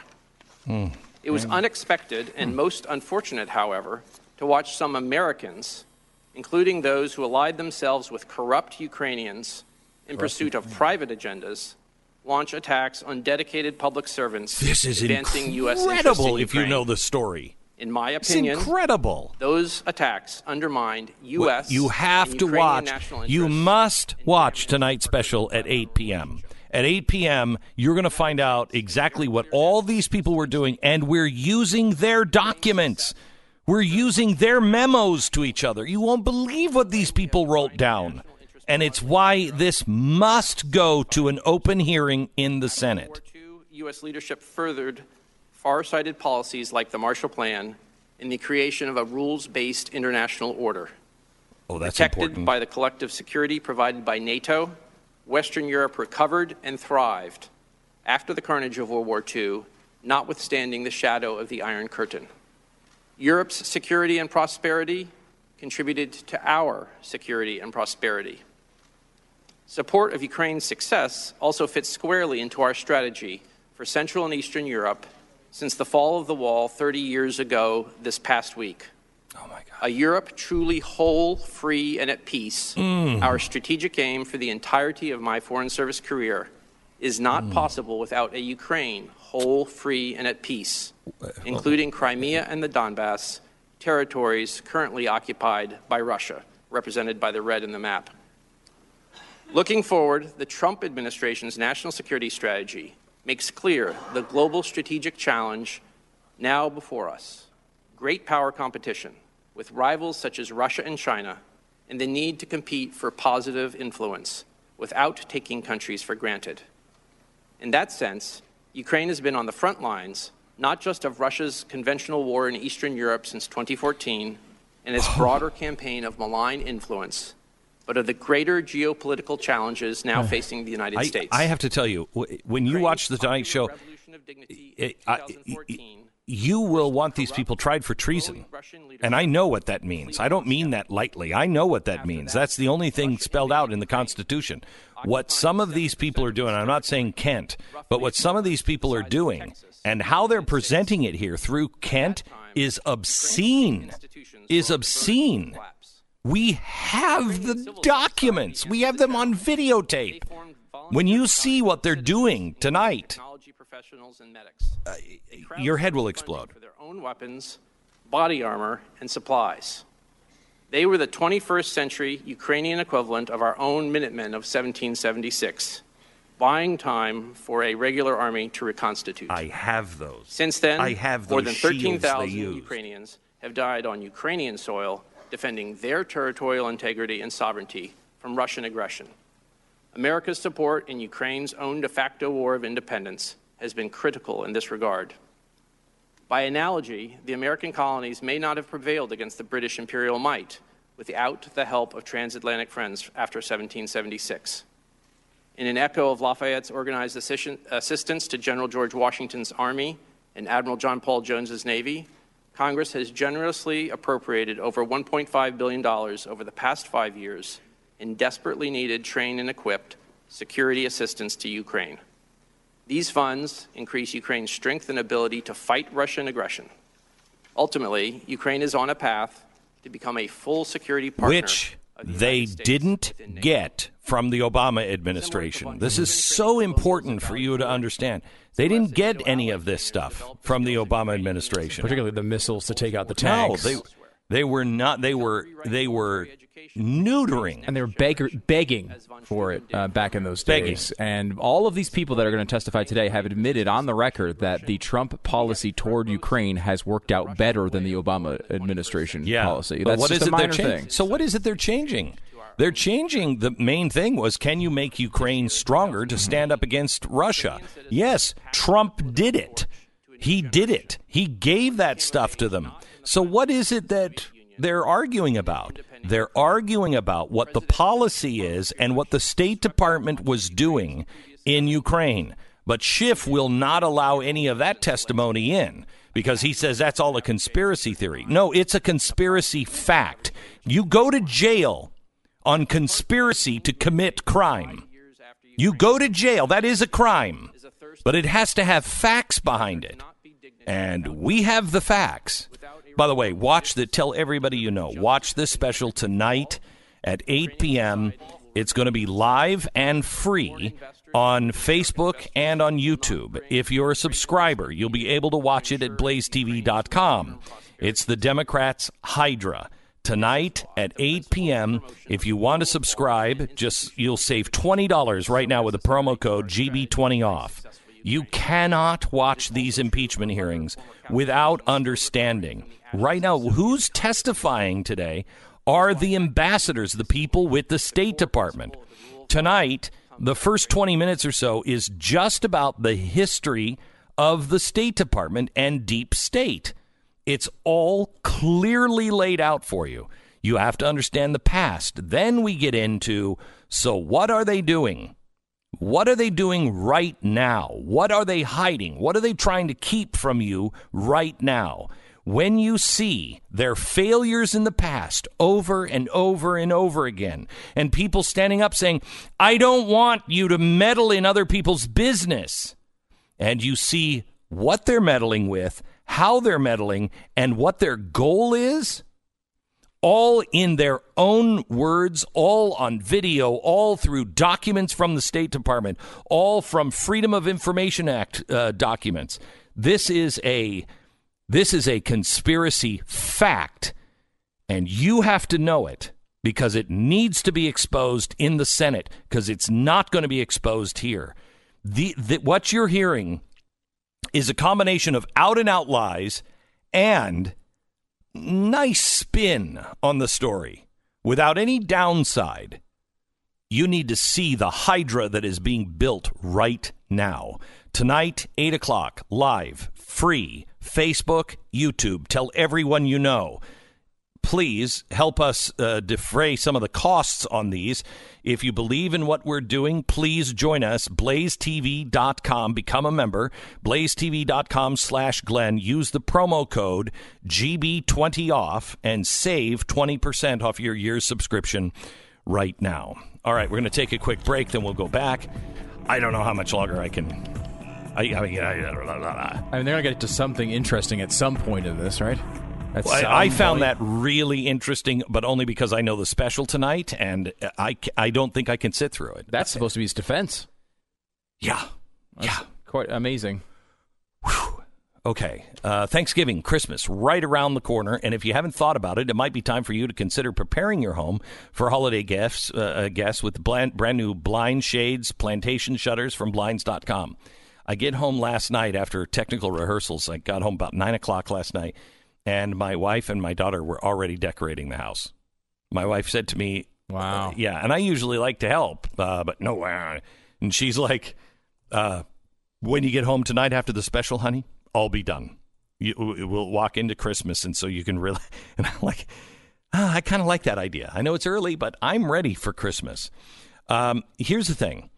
Hmm. It was hmm. unexpected and most unfortunate, however, to watch some Americans, including those who allied themselves with corrupt Ukrainians in pursuit of private agendas, launch attacks on dedicated public servants This is advancing U.S. in incredible if you know the story. In my It's opinion, incredible. those attacks undermined Well, U.S. You have to watch. You must watch tonight's special at 8 p.m. At 8 p.m., you're going to find out exactly what all these people were doing, and we're using their documents. We're using their memos to each other. You won't believe what these people wrote down. And it's why this must go to an open hearing in the Senate. U.S. leadership furthered far-sighted policies like the Marshall Plan and the creation of a rules-based international order. Oh, that's Protected important. by the collective security provided by NATO, Western Europe recovered and thrived after the carnage of World War II, notwithstanding the shadow of the Iron Curtain. Europe's security and prosperity contributed to our security and prosperity. Support of Ukraine's success also fits squarely into our strategy for Central and Eastern Europe since the fall of the wall 30 years ago this past week. A Europe truly whole, free, and at peace, Mm. our strategic aim for the entirety of my Foreign Service career, is not Mm. possible without a Ukraine whole, free, and at peace, including Crimea and the Donbass, territories currently occupied by Russia, represented by the red in the map. Looking forward, the Trump administration's national security strategy makes clear the global strategic challenge now before us great power competition with rivals such as Russia and China, and the need to compete for positive influence without taking countries for granted. In that sense, Ukraine has been on the front lines not just of Russia's conventional war in Eastern Europe since 2014 and its broader campaign of malign influence, but of the greater geopolitical challenges now facing the United I, States. I have to tell you, when you watch the Tonight Show, it- I- you will want these people tried for treason. And I know what that means. I don't mean that lightly. I know what that means. That's the only thing spelled out in the Constitution. What some of these people are doing, I'm not saying Kent, but what some of these people are doing and how they're presenting it here through Kent is obscene. Is obscene. We have the documents. We have them on videotape. When you see what they're doing tonight, professionals and medics. Uh, your head will explode. For their own weapons, body armor, and supplies. They were the 21st century Ukrainian equivalent of our own Minutemen of 1776. buying time for a regular army to reconstitute. I have those. Since then, I have more than 13,000. Ukrainians have died on Ukrainian soil defending their territorial integrity and sovereignty from Russian aggression. America's support in Ukraine's own de facto war of independence has been critical in this regard. By analogy, the American colonies may not have prevailed against the British imperial might without the help of transatlantic friends after 1776. In an echo of Lafayette's organized assistance to General George Washington's Army and Admiral John Paul Jones's Navy, Congress has generously appropriated over $1.5 billion over the past five years in desperately needed trained and equipped security assistance to Ukraine. These funds increase Ukraine's strength and ability to fight Russian aggression. Ultimately, Ukraine is on a path to become a full security partner. which they didn't get from the Obama administration. This is so important for you to understand. They didn't get any of this stuff from the Obama administration. particularly the missiles to take out the tanks. No, tanks. they they were not. They were they were neutering, and they were begging for it uh, back in those Begging. days. And all of these people that are going to testify today have admitted on the record that the Trump policy toward Ukraine has worked out better than the Obama administration yeah. policy. That's what just is it they're changing? thing. So what is it they're changing? They're changing. The main thing was, can you make Ukraine stronger to stand up against Russia? Yes, Trump did it. He did it. He gave that stuff to them. So what is it that they're arguing about? They're arguing about what the policy is and what the State Department was doing in Ukraine. But Schiff will not allow any of that testimony in because he says that's all a conspiracy theory. No, it's a conspiracy fact. You go to jail on conspiracy to commit crime. You go to jail. That is a crime. But it has to have facts behind it. And we have the facts. By the way, watch the tell everybody you know. Watch this special tonight at 8 p.m. It's going to be live and free on Facebook and on YouTube. If you're a subscriber, you'll be able to watch it at blazetv.com. It's the Democrats' Hydra. Tonight at 8 p.m. If you want to subscribe, just you'll save $20 right now with the promo code GB20 off. You cannot watch these impeachment hearings without understanding. Right now, who's testifying today are the ambassadors, the people with the State Department. Tonight, the first 20 minutes or so is just about the history of the State Department and deep state. It's all clearly laid out for you. You have to understand the past. Then we get into so what are they doing? What are they doing right now? What are they hiding? What are they trying to keep from you right now? When you see their failures in the past over and over and over again, and people standing up saying, I don't want you to meddle in other people's business, and you see what they're meddling with, how they're meddling, and what their goal is, all in their own words, all on video, all through documents from the State Department, all from Freedom of Information Act uh, documents. This is a this is a conspiracy fact, and you have to know it because it needs to be exposed in the Senate because it's not going to be exposed here. The, the what you're hearing is a combination of out and out lies and nice spin on the story without any downside. You need to see the hydra that is being built right now. Tonight, 8 o'clock, live, free, Facebook, YouTube. Tell everyone you know. Please help us uh, defray some of the costs on these. If you believe in what we're doing, please join us. BlazeTV.com. Become a member. BlazeTV.com slash Glenn. Use the promo code GB20 off and save 20% off your year's subscription right now. All right, we're going to take a quick break, then we'll go back. I don't know how much longer I can. I, I mean, I, I, I mean, they're going to get to something interesting at some point in this, right? I, I found that really interesting, but only because I know the special tonight, and I, I don't think I can sit through it. That's supposed to be his defense. Yeah. yeah. Quite amazing. Okay, uh, Thanksgiving, Christmas, right around the corner. And if you haven't thought about it, it might be time for you to consider preparing your home for holiday gifts, uh, uh, guests with brand, brand new blind shades, plantation shutters from Blinds.com. I get home last night after technical rehearsals. I got home about 9 o'clock last night, and my wife and my daughter were already decorating the house. My wife said to me, Wow. uh, yeah, and I usually like to help, uh, but no. Uh, and she's like, uh, when you get home tonight after the special, honey, I'll be done. You, we'll walk into Christmas, and so you can really. And I'm like, ah, I kind of like that idea. I know it's early, but I'm ready for Christmas. Um, here's the thing.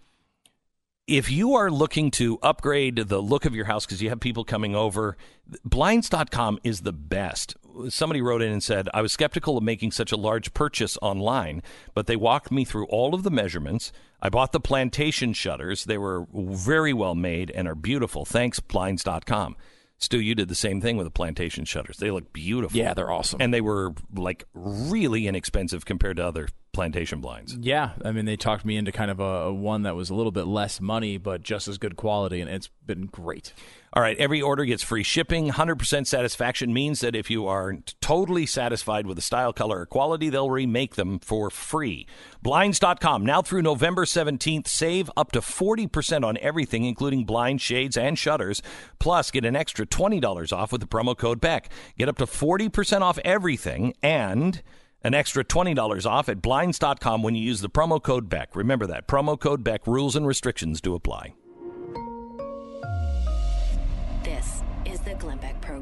If you are looking to upgrade the look of your house because you have people coming over, blinds.com is the best. Somebody wrote in and said, I was skeptical of making such a large purchase online, but they walked me through all of the measurements. I bought the plantation shutters. They were very well made and are beautiful. Thanks, blinds.com. Stu, you did the same thing with the plantation shutters. They look beautiful. Yeah, they're awesome. And they were like really inexpensive compared to other plantation blinds. Yeah, I mean, they talked me into kind of a, a one that was a little bit less money, but just as good quality, and it's been great. All right, every order gets free shipping. 100% satisfaction means that if you aren't totally satisfied with the style, color, or quality, they'll remake them for free. Blinds.com, now through November 17th, save up to 40% on everything, including blind shades and shutters. Plus, get an extra $20 off with the promo code BECK. Get up to 40% off everything and an extra $20 off at Blinds.com when you use the promo code BECK. Remember that. Promo code BECK. Rules and restrictions do apply. This is the Glenn Beck Program.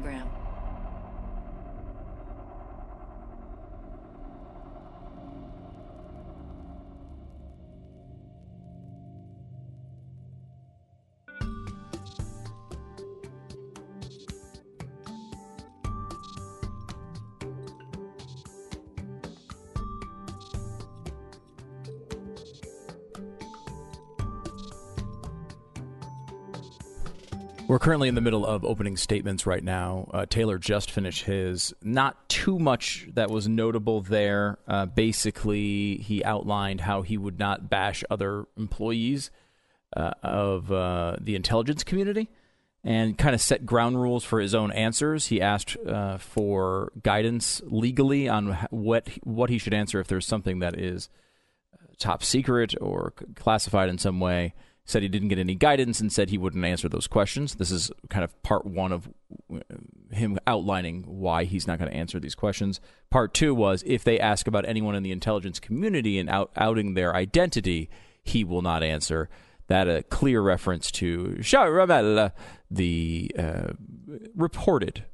We're currently in the middle of opening statements right now. Uh, Taylor just finished his. Not too much that was notable there. Uh, basically, he outlined how he would not bash other employees uh, of uh, the intelligence community and kind of set ground rules for his own answers. He asked uh, for guidance legally on what what he should answer if there's something that is top secret or classified in some way. Said he didn't get any guidance and said he wouldn't answer those questions. This is kind of part one of uh, him outlining why he's not going to answer these questions. Part two was if they ask about anyone in the intelligence community and out, outing their identity, he will not answer. That a clear reference to Ciaramella, the uh, reported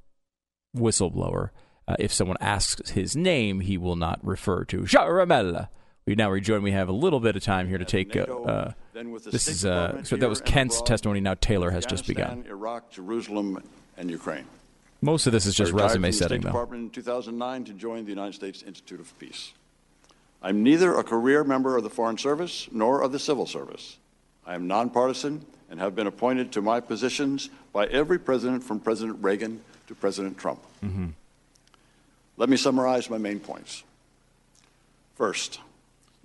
whistleblower. Uh, if someone asks his name, he will not refer to Ciaramella. We now rejoin. We have a little bit of time here to take. Uh, uh, this is uh, so that was Kent's testimony. Now Taylor has just begun. Iraq, Jerusalem, and Ukraine. Most of this is just resume setting, though. Department in 2009 to join the United States Institute of Peace. I'm neither a career member of the Foreign Service nor of the Civil Service. I am nonpartisan and have been appointed to my positions by every president from President Reagan to President Trump. Mm-hmm. Let me summarize my main points. First,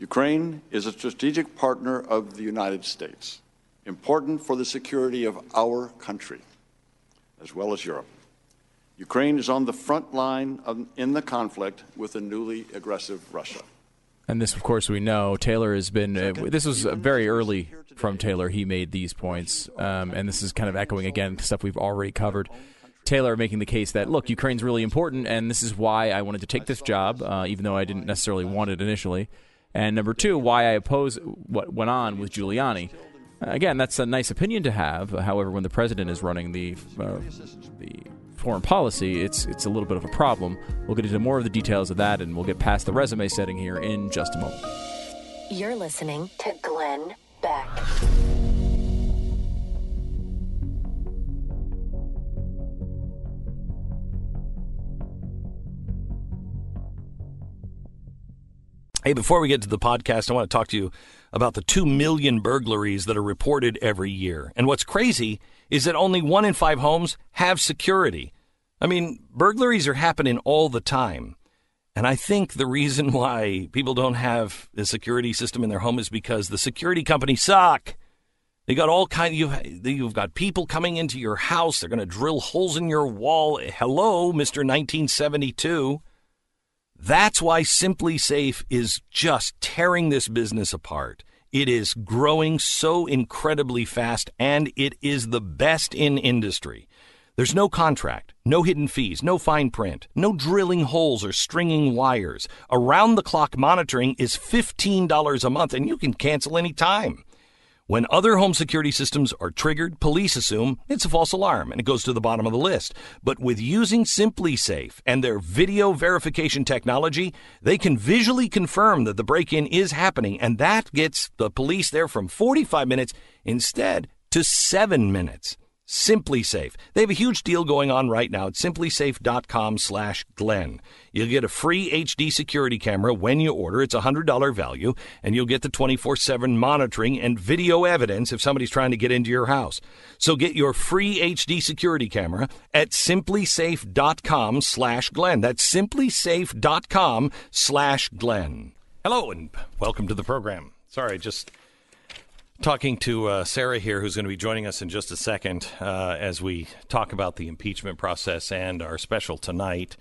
Ukraine is a strategic partner of the United States, important for the security of our country, as well as Europe. Ukraine is on the front line of, in the conflict with a newly aggressive Russia. And this, of course, we know Taylor has been. Uh, this was uh, very early from Taylor. He made these points, um, and this is kind of echoing again stuff we've already covered. Taylor making the case that look, Ukraine's really important, and this is why I wanted to take this job, uh, even though I didn't necessarily want it initially. And number two, why I oppose what went on with Giuliani. Again, that's a nice opinion to have. However, when the president is running the uh, the foreign policy, it's it's a little bit of a problem. We'll get into more of the details of that, and we'll get past the resume setting here in just a moment. You're listening to Glenn Beck. Hey, before we get to the podcast, I want to talk to you about the 2 million burglaries that are reported every year. And what's crazy is that only one in five homes have security. I mean, burglaries are happening all the time. And I think the reason why people don't have a security system in their home is because the security companies suck. They got all kind. You you've got people coming into your house. They're going to drill holes in your wall. Hello, Mister 1972. That's why SimpliSafe is just tearing this business apart. It is growing so incredibly fast, and it is the best in industry. There's no contract, no hidden fees, no fine print, no drilling holes or stringing wires. Around the clock monitoring is $15 a month, and you can cancel any time. When other home security systems are triggered, police assume it's a false alarm and it goes to the bottom of the list. But with using SimpliSafe and their video verification technology, they can visually confirm that the break in is happening, and that gets the police there from 45 minutes instead to seven minutes. SimpliSafe. They have a huge deal going on right now at simplisafe.com slash. You'll get a free HD security camera when you order. It's a $100 value, and you'll get the 24-7 monitoring and video evidence if somebody's trying to get into your house. So get your free HD security camera at simplisafe.com slash. That's simplisafe.com slash. Hello, and welcome to the program. Sorry, just talking to uh, Sara here, who's going to be joining us in just a second uh, as we talk about the impeachment process and our special tonight.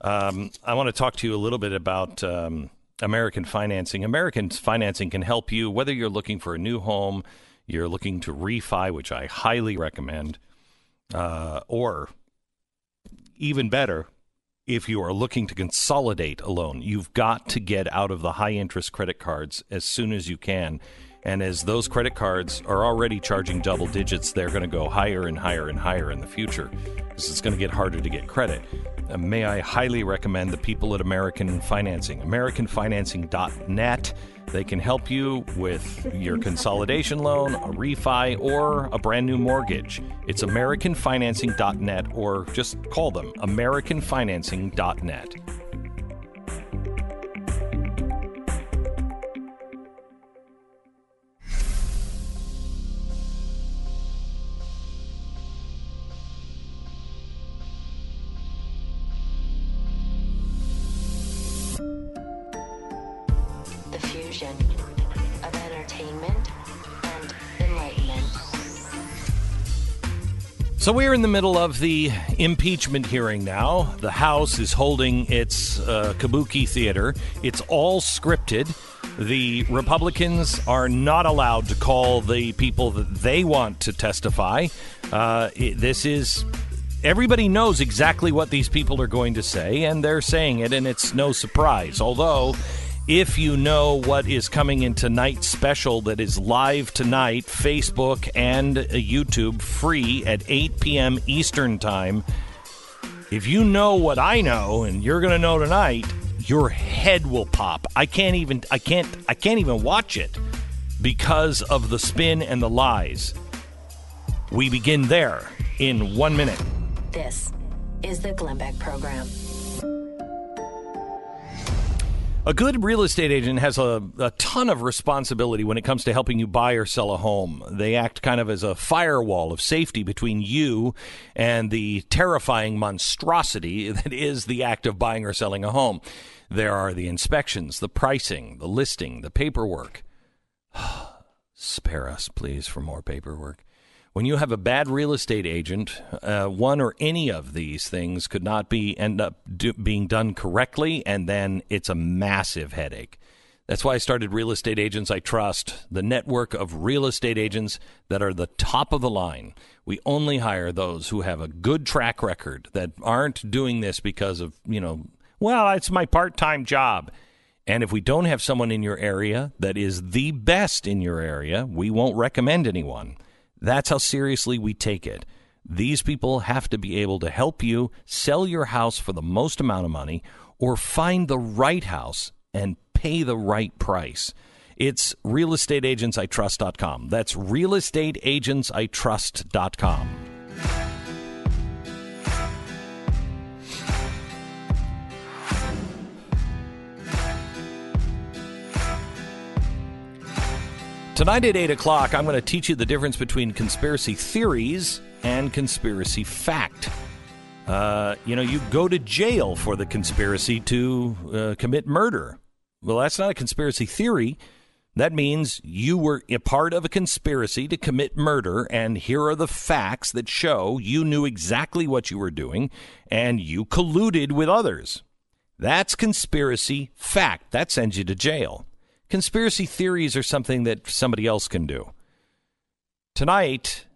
Um, I want to talk to you a little bit about um, American financing. American financing can help you whether you're looking for a new home, you're looking to refi, which I highly recommend, uh, or even better, if you are looking to consolidate a loan, you've got to get out of the high interest credit cards as soon as you can. And as those credit cards are already charging double digits, they're going to go higher and higher and higher in the future because it's going to get harder to get credit. Uh, may I highly recommend the people at American Financing, AmericanFinancing.net. They can help you with your consolidation loan, a refi, or a brand new mortgage. It's AmericanFinancing.net or just call them AmericanFinancing.net. So we're in the middle of the impeachment hearing now. The House is holding its uh, kabuki theater. It's all scripted. The Republicans are not allowed to call the people that they want to testify. Uh, it- this is. Everybody knows exactly what these people are going to say, and they're saying it, and it's no surprise. Although, if you know what is coming in tonight's special that is live tonight, Facebook and YouTube, free at 8 p.m. Eastern Time, if you know what I know, and you're going to know tonight, your head will pop. I can't even I can't I can't even watch it because of the spin and the lies. We begin there in 1 minute. This is the Glenn Beck Program. A good real estate agent has a, a ton of responsibility when it comes to helping you buy or sell a home. They act kind of as a firewall of safety between you and the terrifying monstrosity that is the act of buying or selling a home. There are the inspections, the pricing, the listing, the paperwork. Spare us, please, for more paperwork. When you have a bad real estate agent, uh, one or any of these things could not be end up do, being done correctly, and then it's a massive headache. That's why I started Real Estate Agents I Trust, the network of real estate agents that are the top of the line. We only hire those who have a good track record that aren't doing this because of, you know, well, it's my part time job. And if we don't have someone in your area that is the best in your area, we won't recommend anyone. That's how seriously we take it. These people have to be able to help you sell your house for the most amount of money or find the right house and pay the right price. It's realestateagentsitrust.com. That's realestateagentsitrust.com. Tonight at 8 o'clock, I'm going to teach you the difference between conspiracy theories and conspiracy fact. Uh, you know, you go to jail for the conspiracy to uh, commit murder. Well, that's not a conspiracy theory. That means you were a part of a conspiracy to commit murder, and here are the facts that show you knew exactly what you were doing and you colluded with others. That's conspiracy fact. That sends you to jail. Conspiracy theories are something that somebody else can do. Tonight,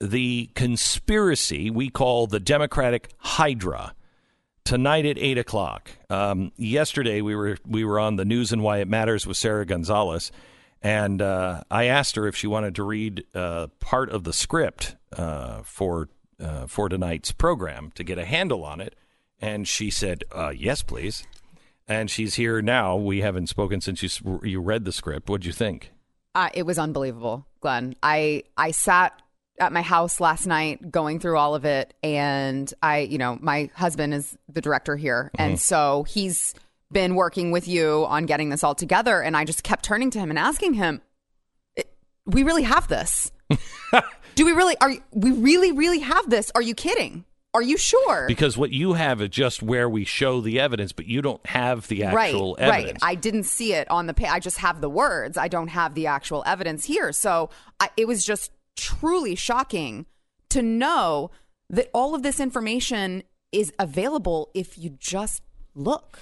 the conspiracy we call the Democratic Hydra. Tonight at eight o'clock. Um, yesterday we were we were on the news and why it matters with Sara Gonzales, and uh, I asked her if she wanted to read uh, part of the script uh, for uh, for tonight's program to get a handle on it, and she said uh, yes, please. And she's here now. We haven't spoken since you you read the script. What'd you think? Uh, it was unbelievable, Glenn. I I sat at my house last night going through all of it, and I, you know, my husband is the director here, Mm-hmm. and so he's been working with you on getting this all together, and I just kept turning to him and asking him, "We really have this? Do we really? Are we really really have this? Are you kidding? Are you sure?" Because what you have is just where we show the evidence, but you don't have the actual right, evidence. Right. I didn't see it on the page. I just have the words. I don't have the actual evidence here. So I, it was just truly shocking to know that all of this information is available if you just look.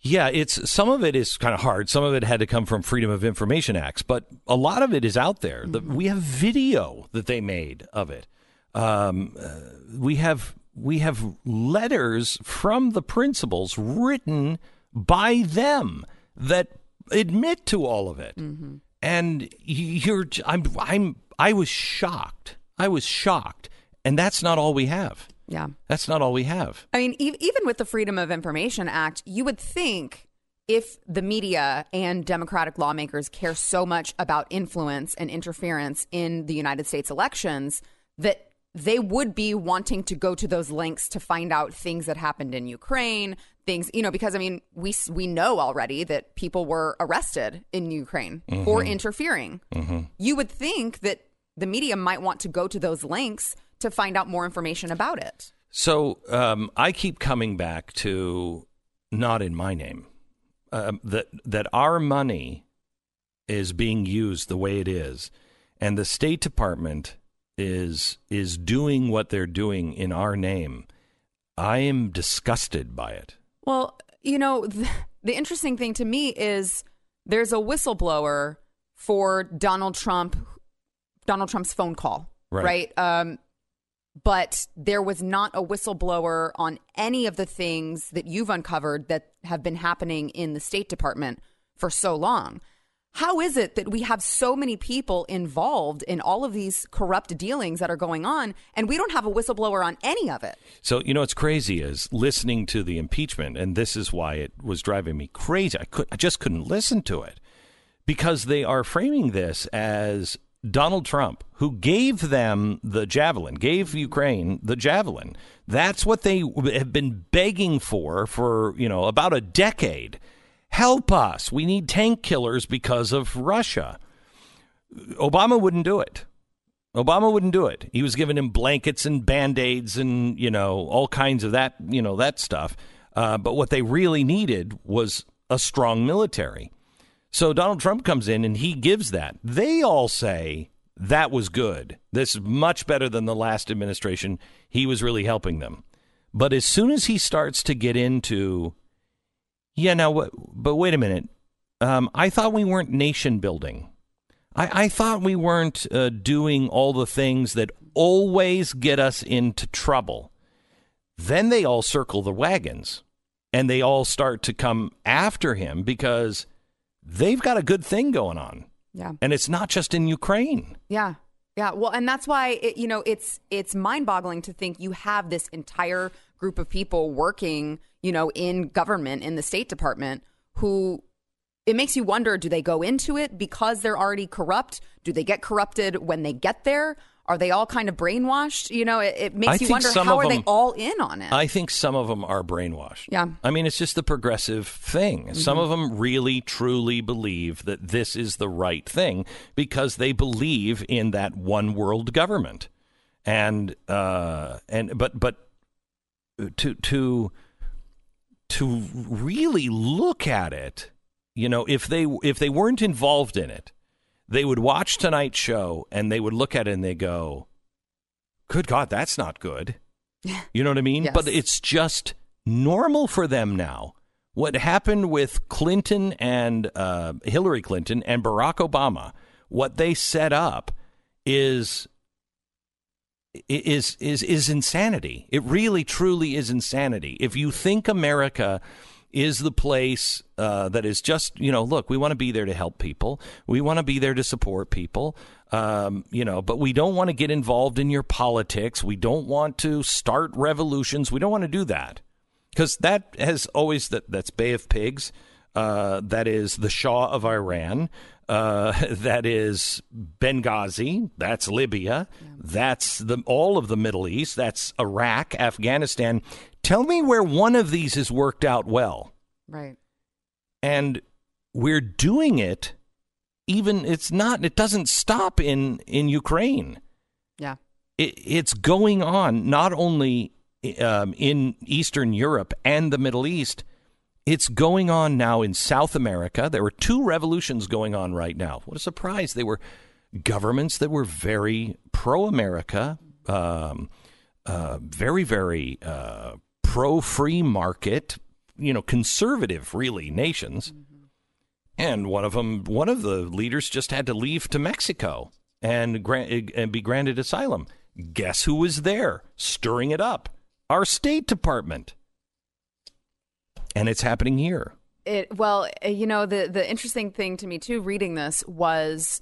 Yeah, it's some of it is kind of hard. Some of it had to come from Freedom of Information Acts, but a lot of it is out there. The, mm-hmm. we have video that they made of it. Um, uh, we have we have letters from the principals written by them that admit to all of it. And you're I'm I'm I was shocked. I was shocked. And that's not all we have. Yeah. That's not all we have. I mean, e- even with the Freedom of Information Act, you would think if the media and Democratic lawmakers care so much about influence and interference in the United States elections that they would be wanting to go to those links to find out things that happened in Ukraine, things, you know, because I mean, we we know already that people were arrested in Ukraine for Mhm. interfering. Mm-hmm. You would think that the media might want to go to those links to find out more information about it. So um, I keep coming back to not in my name. Um, that that our money is being used the way it is, and the State Department is is doing what they're doing in our name. I am disgusted by it. Well, you know, the, the interesting thing to me is there's a whistleblower for Donald Trump, Donald Trump's phone call, Right. Um, but there was not a whistleblower on any of the things that you've uncovered that have been happening in the State Department for so long. How is it that we have so many people involved in all of these corrupt dealings that are going on, and we don't have a whistleblower on any of it? So you know what's crazy is listening to the impeachment, and this is why it was driving me crazy. I could I just couldn't listen to it because they are framing this as Donald Trump, who gave them the javelin, gave Ukraine the javelin. That's what they have been begging for for you know about a decade. Help us! We need tank killers because of Russia. Obama wouldn't do it. Obama wouldn't do it. He was giving him blankets and band aids and you know all kinds of that you know that stuff. Uh, but what they really needed was a strong military. So Donald Trump comes in and he gives that. They all say that was good. This is much better than the last administration. He was really helping them. But as soon as he starts to get into, yeah, now, but wait a minute. Um, I thought we weren't nation building. I, I thought we weren't uh, doing all the things that always get us into trouble. Then they all circle the wagons and they all start to come after him because they've got a good thing going on. Yeah. And it's not just in Ukraine. Yeah. Yeah. Well, and that's why it, you know it's it's mind-boggling to think you have this entire group of people working, you know, in government in the State Department who it makes you wonder do they go into it because they're already corrupt? Do they get corrupted when they get there? Are they all kind of brainwashed? You know, it, it makes I you wonder some how are they all in on it? I think some of them are brainwashed. Yeah. I mean, it's just the progressive thing. Some Mhm. of them really, truly believe that this is the right thing because they believe in that one world government. And, uh, and, but, but to, to, to really look at it you know, if they if they weren't involved in it, they would watch tonight's show and they would look at it and they go, "Good God, that's not good." You know what I mean? But it's just normal for them now. What happened with Clinton and uh, Hillary Clinton and Barack Obama, what they set up is is is is insanity. It really truly is insanity. If you think America is the place uh, that is just you know look we want to be there to help people. We want to be there to support people. Um, you know but we don't want to get involved in your politics. We don't want to start revolutions. We don't want to do that. Because that has always that that's Bay of Pigs uh, that is the Shah of Iran uh, that is Benghazi that's Libya that's the all of the Middle East that's Iraq Afghanistan tell me where one of these has worked out well Right. and we're doing it even it's not it doesn't stop in in Ukraine Yeah. it, it's going on not only um, in Eastern Europe and the Middle East. It's going on now in South America. There were two revolutions going on right now. What a surprise! They were governments that were very pro-America, um, uh, very, very uh, pro-free market. You know, conservative, really nations. And one of them, one of the leaders, just had to leave to Mexico and grant, and be granted asylum. Guess who was there, stirring it up? Our State Department. And it's happening here. It well, uh, you know, the the interesting thing to me too, reading this was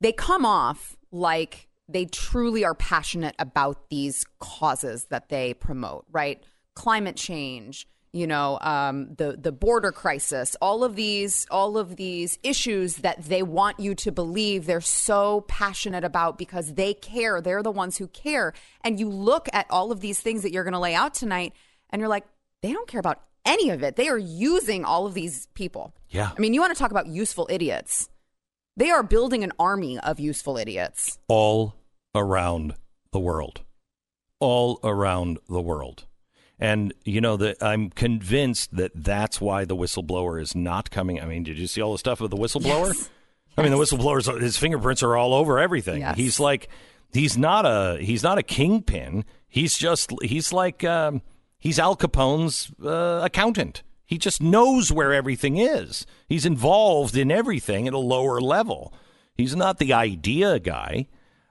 they come off like they truly are passionate about these causes that they promote, right? Climate change, you know, um, the the border crisis, all of these all of these issues that they want you to believe they're so passionate about because they care. They're the ones who care. And you look at all of these things that you're going to lay out tonight, and you're like, they don't care about any of it. They are using all of these people. Yeah. I mean, you want to talk about useful idiots. They are building an army of useful idiots. all around the world. All around the world. And you know that I'm convinced that that's why the whistleblower is not coming. I mean, did you see all the stuff of the whistleblower? Yes. I mean, the whistleblower's his fingerprints are all over everything. Yes. He's like he's not a he's not a kingpin. He's just he's like um, he's Al Capone's uh, accountant. He just knows where everything is. He's involved in everything at a lower level. He's not the idea guy.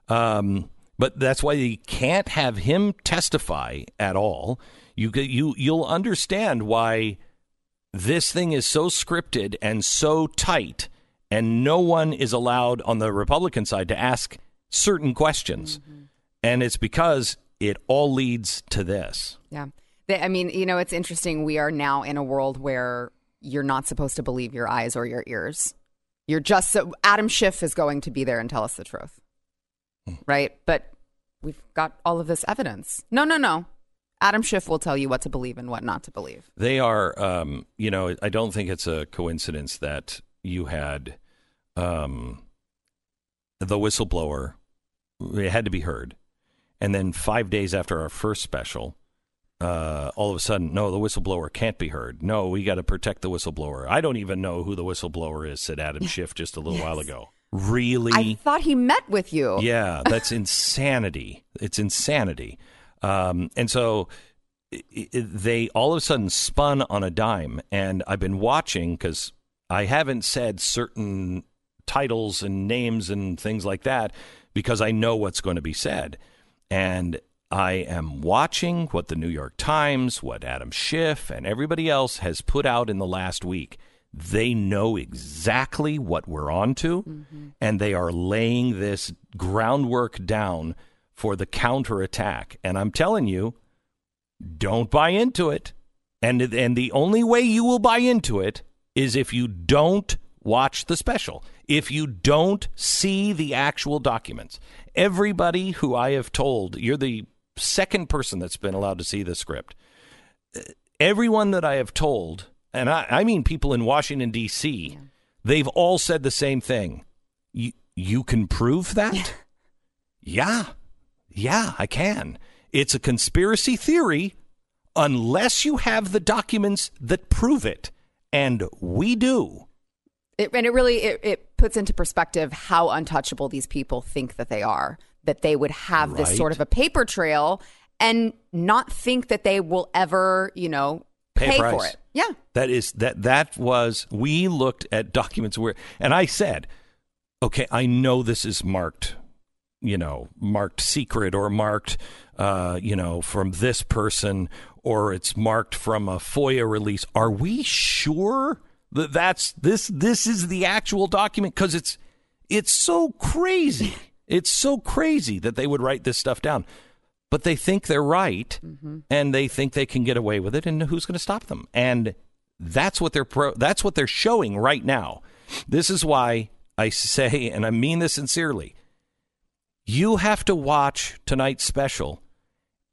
Um, but that's why you can't have him testify at all. You you you'll understand why this thing is so scripted and so tight, and no one is allowed on the Republican side to ask certain questions, and it's because it all leads to this. Yeah. They, I mean, you know, it's interesting. We are now in a world where you're not supposed to believe your eyes or your ears. You're just so Adam Schiff is going to be there and tell us the truth. Right? But we've got all of this evidence. No, no, no. Adam Schiff will tell you what to believe and what not to believe. They are, um, you know, I don't think it's a coincidence that you had um, the whistleblower. It had to be heard, and then five days after our first special, uh, all of a sudden, no, the whistleblower can't be heard. No, we got to protect the whistleblower. I don't even know who the whistleblower is," said Adam Schiff just a little while ago. Really? I thought he met with you. Yeah, that's insanity. It's insanity. Um, and so i i they all of a sudden spun on a dime. And I've been watching because I haven't said certain titles and names and things like that because I know what's going to be said. And I am watching what the New York Times, what Adam Schiff, and everybody else has put out in the last week. They know exactly what we're on to, mm-hmm. and they are laying this groundwork down for the counterattack. And I'm telling you, don't buy into it. And and the only way you will buy into it is if you don't watch the special. If you don't see the actual documents. Everybody who I have told, you're the second person that's been allowed to see the script. Everyone that I have told, and I, I mean people in Washington D.C., they've all said the same thing. You you can prove that? yeah. Yeah, I can. It's a conspiracy theory unless you have the documents that prove it. and we do. It, and it really it, it puts into perspective how untouchable these people think that they are. That they would have this sort of a paper trail and not think that they will ever, you know, Pay pay, for it. Yeah. That is that that was we looked at documents where and I said, okay, I know this is marked, you know, marked secret or marked uh, you know, from this person or it's marked from a FOIA release. Are we sure that that's this this is the actual document cuz it's it's so crazy. It's so crazy that they would write this stuff down. But they think they're right mm-hmm. and they think they can get away with it and who's going to stop them? And that's what they're pro- that's what they're showing right now. This is why I say and I mean this sincerely. You have to watch tonight's special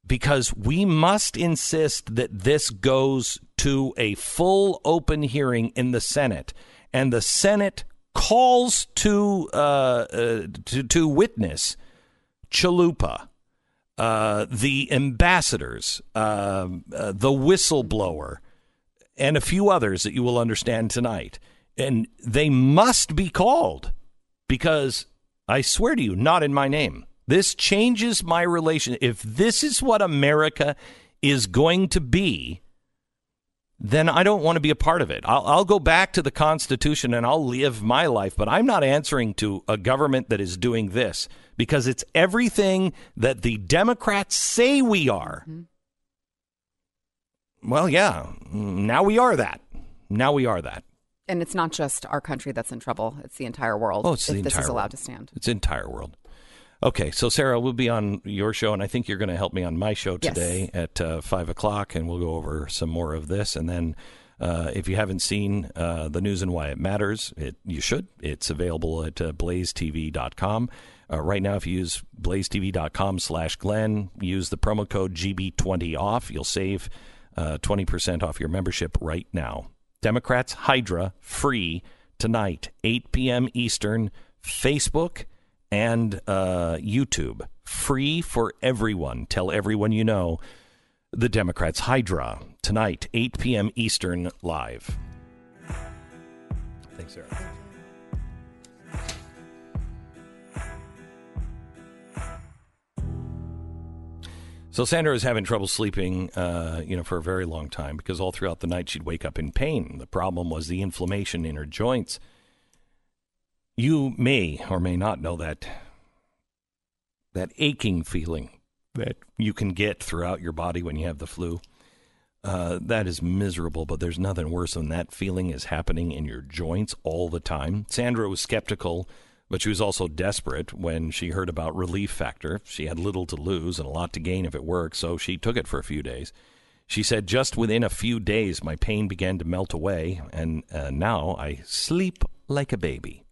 because we must insist that this goes to a full open hearing in the Senate, and the Senate calls to uh, uh, to, to witness Chalupa, uh, the ambassadors, uh, uh, the whistleblower, and a few others that you will understand tonight, and they must be called because I swear to you, not in my name. This changes my relation. If this is what America is going to be, then I don't want to be a part of it. I'll, I'll go back to the Constitution and I'll live my life, but I'm not answering to a government that is doing this because it's everything that the Democrats say we are. Mm-hmm. Well, yeah, now we are that. Now we are that. And it's not just our country that's in trouble; it's the entire world. Oh, it's the this entire is allowed world. to stand. It's the entire world. Okay, so Sara, we'll be on your show, and I think you're going to help me on my show Yes. today at uh, five o'clock, and we'll go over some more of this. And then, uh, if you haven't seen uh, the news and why it matters, it you should. It's available at uh, blazetv.com. Uh, right now, if you use blazetv.com slash Glenn, use the promo code GB20 off. You'll save uh, 20% off your membership right now. Democrats Hydra free tonight, 8 p.m. Eastern, Facebook and uh, YouTube. Free for everyone. Tell everyone you know. The Democrats Hydra tonight, 8 p.m. Eastern, live. Thanks, Sara. So Sandra is having trouble sleeping, uh, you know, for a very long time because all throughout the night she'd wake up in pain. The problem was the inflammation in her joints. You may or may not know that that aching feeling that you can get throughout your body when you have the flu. Uh, that is miserable, but there's nothing worse than that feeling is happening in your joints all the time. Sandra was skeptical, but she was also desperate when she heard about Relief Factor. She had little to lose and a lot to gain if it worked, so she took it for a few days. She said, just within a few days, my pain began to melt away, and uh, now I sleep like a baby.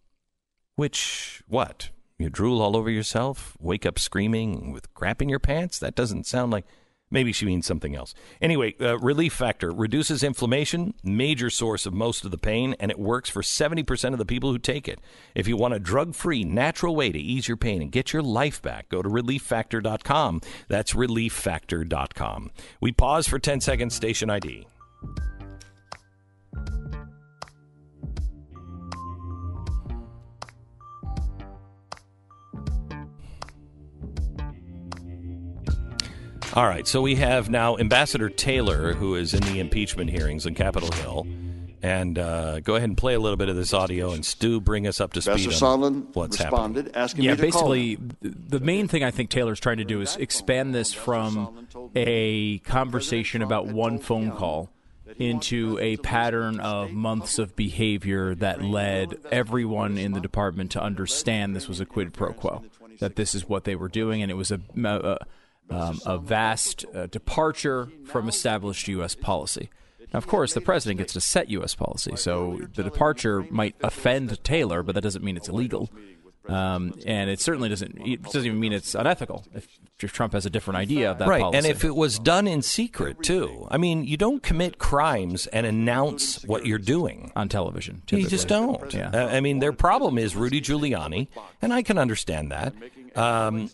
Which, what? You drool all over yourself? Wake up screaming with crap in your pants? That doesn't sound like. Maybe she means something else. Anyway, uh, Relief Factor reduces inflammation, major source of most of the pain, and it works for 70% of the people who take it. If you want a drug free, natural way to ease your pain and get your life back, go to relieffactor.com. That's relieffactor.com. We pause for 10 seconds, station ID. All right, so we have now Ambassador Taylor, who is in the impeachment hearings on Capitol Hill. And uh, go ahead and play a little bit of this audio, and Stu, bring us up to speed Ambassador on Sondland what's responded, happening. asking yeah, me to call basically, the main thing I think Taylor's trying to do is expand this from a conversation about one phone call into a pattern of months of behavior that led everyone in the department to understand this was a quid pro quo, that this is what they were doing, and it was a, a, um, a vast uh, departure from established U.S. policy. Now, of course, the president gets to set U.S. policy, so the departure might offend Taylor, but that doesn't mean it's illegal. Um, and it certainly doesn't. It doesn't even mean it's unethical if, if Trump has a different idea of that right, policy. and if it was done in secret too. I mean, you don't commit crimes and announce what you're doing on television. You just don't. Yeah. I mean, their problem is Rudy Giuliani, and I can understand that. Um,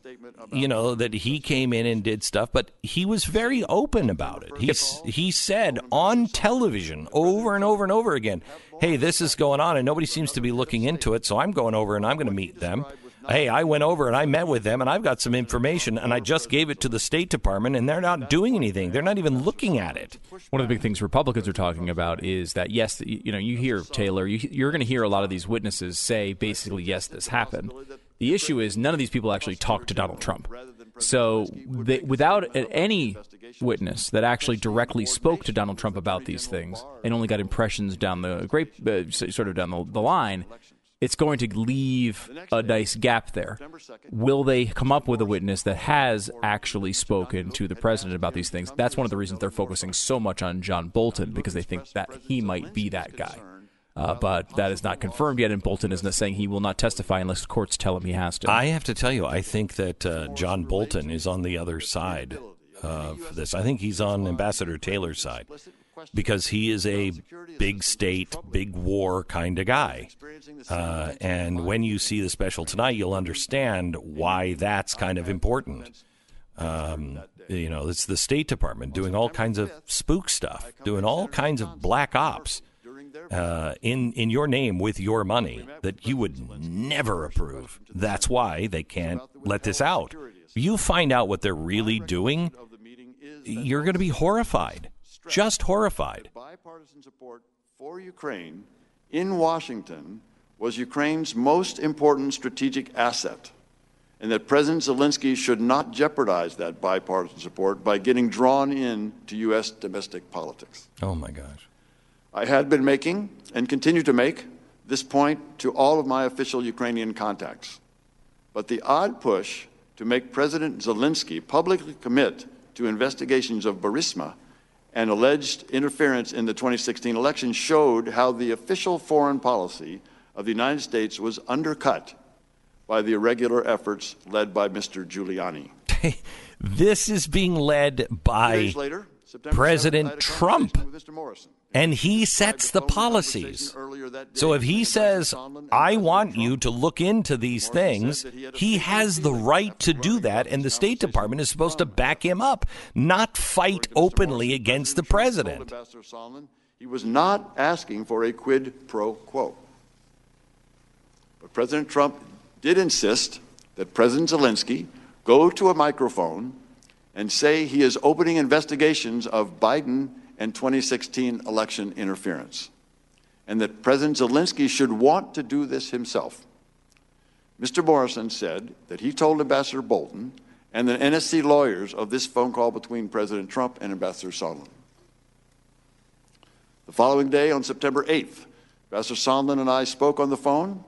you know, that he came in and did stuff, but he was very open about it. He's, he said on television over and over and over again, hey, this is going on, and nobody seems to be looking into it, so I'm going over and I'm going to meet them. Hey, I went over and I met with them, and I've got some information, and I just gave it to the State Department, and they're not doing anything. They're not even looking at it. One of the big things Republicans are talking about is that yes, you know, you hear Taylor, you, you're going to hear a lot of these witnesses say basically yes, this happened. The issue is none of these people actually talked to Donald Trump. So they, without any witness that actually directly spoke to Donald Trump about these things and only got impressions down the grape, uh, sort of down the, the line, it's going to leave a nice gap there. Will they come up with a witness that has actually spoken to the president about these things? That's one of the reasons they're focusing so much on John Bolton because they think that he might be that guy. Uh, but that is not confirmed yet, and Bolton is saying he will not testify unless courts tell him he has to. I have to tell you, I think that uh, John Bolton is on the other side of this. I think he's on Ambassador Taylor's side because he is a big state, big war kind of guy. Uh, and when you see the special tonight, you'll understand why that's kind of important. Um, you know, it's the State Department doing all kinds of spook stuff, doing all kinds of black ops uh, in in your name with your money that you would never approve. That's why they can't let this out. You find out what they're really doing, you're going to be horrified, just horrified. Bipartisan support for Ukraine in Washington was Ukraine's most important strategic asset, and that President Zelensky should not jeopardize that bipartisan support by getting drawn in to U.S. domestic politics. Oh my gosh. I had been making and continue to make this point to all of my official Ukrainian contacts. But the odd push to make President Zelensky publicly commit to investigations of Burisma and alleged interference in the 2016 election showed how the official foreign policy of the United States was undercut by the irregular efforts led by Mr. Giuliani. This is being led by later, September 7th, President Trump. Mr. Morrison. And he sets the policies. So if he says, I want you to look into these things, he has the right to do that, and the State Department is supposed to back him up, not fight openly against the president. He was not asking for a quid pro quo. But President Trump did insist that President Zelensky go to a microphone and say he is opening investigations of Biden and 2016 election interference, and that President Zelensky should want to do this himself. Mr. Morrison said that he told Ambassador Bolton and the NSC lawyers of this phone call between President Trump and Ambassador Sondland. The following day, on September 8th, Ambassador Sondland and I spoke on the phone.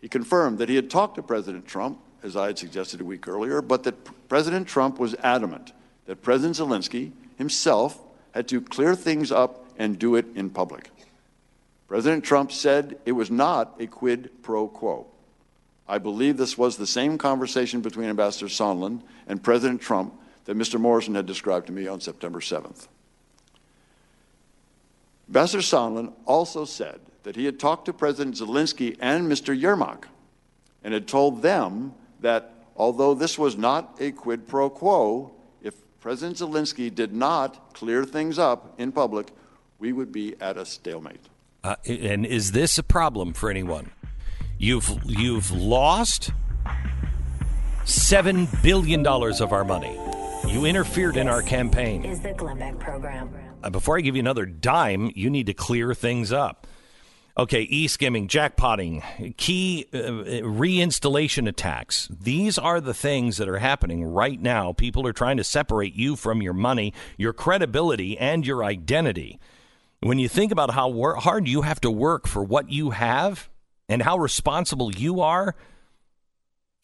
He confirmed that he had talked to President Trump, as I had suggested a week earlier, but that President Trump was adamant that President Zelensky himself had to clear things up and do it in public. President Trump said it was not a quid pro quo. I believe this was the same conversation between Ambassador Sondland and President Trump that Mr. Morrison had described to me on September 7th. Ambassador Sondland also said that he had talked to President Zelensky and Mr. Yermak and had told them that although this was not a quid pro quo, President Zelensky did not clear things up in public, we would be at a stalemate. Uh, and is this a problem for anyone? You've you've lost seven billion dollars of our money. You interfered in our campaign. Is the Glenn Beck program. Uh, before I give you another dime, you need to clear things up. Okay, e skimming, jackpotting, key uh, reinstallation attacks. These are the things that are happening right now. People are trying to separate you from your money, your credibility, and your identity. When you think about how wor- hard you have to work for what you have and how responsible you are,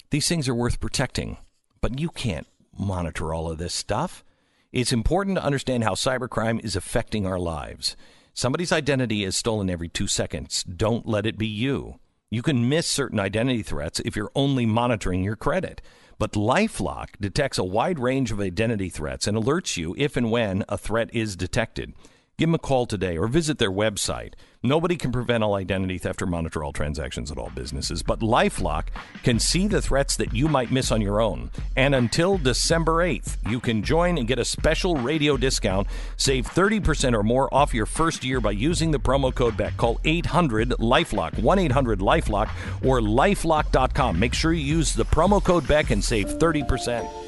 these things are worth protecting. But you can't monitor all of this stuff. It's important to understand how cybercrime is affecting our lives. Somebody's identity is stolen every two seconds. Don't let it be you. You can miss certain identity threats if you're only monitoring your credit. But Lifelock detects a wide range of identity threats and alerts you if and when a threat is detected. Give them a call today or visit their website. Nobody can prevent all identity theft or monitor all transactions at all businesses, but Lifelock can see the threats that you might miss on your own. And until December 8th, you can join and get a special radio discount. Save 30% or more off your first year by using the promo code BECK. Call 800 Lifelock, 1 800 Lifelock, or lifelock.com. Make sure you use the promo code BECK and save 30%.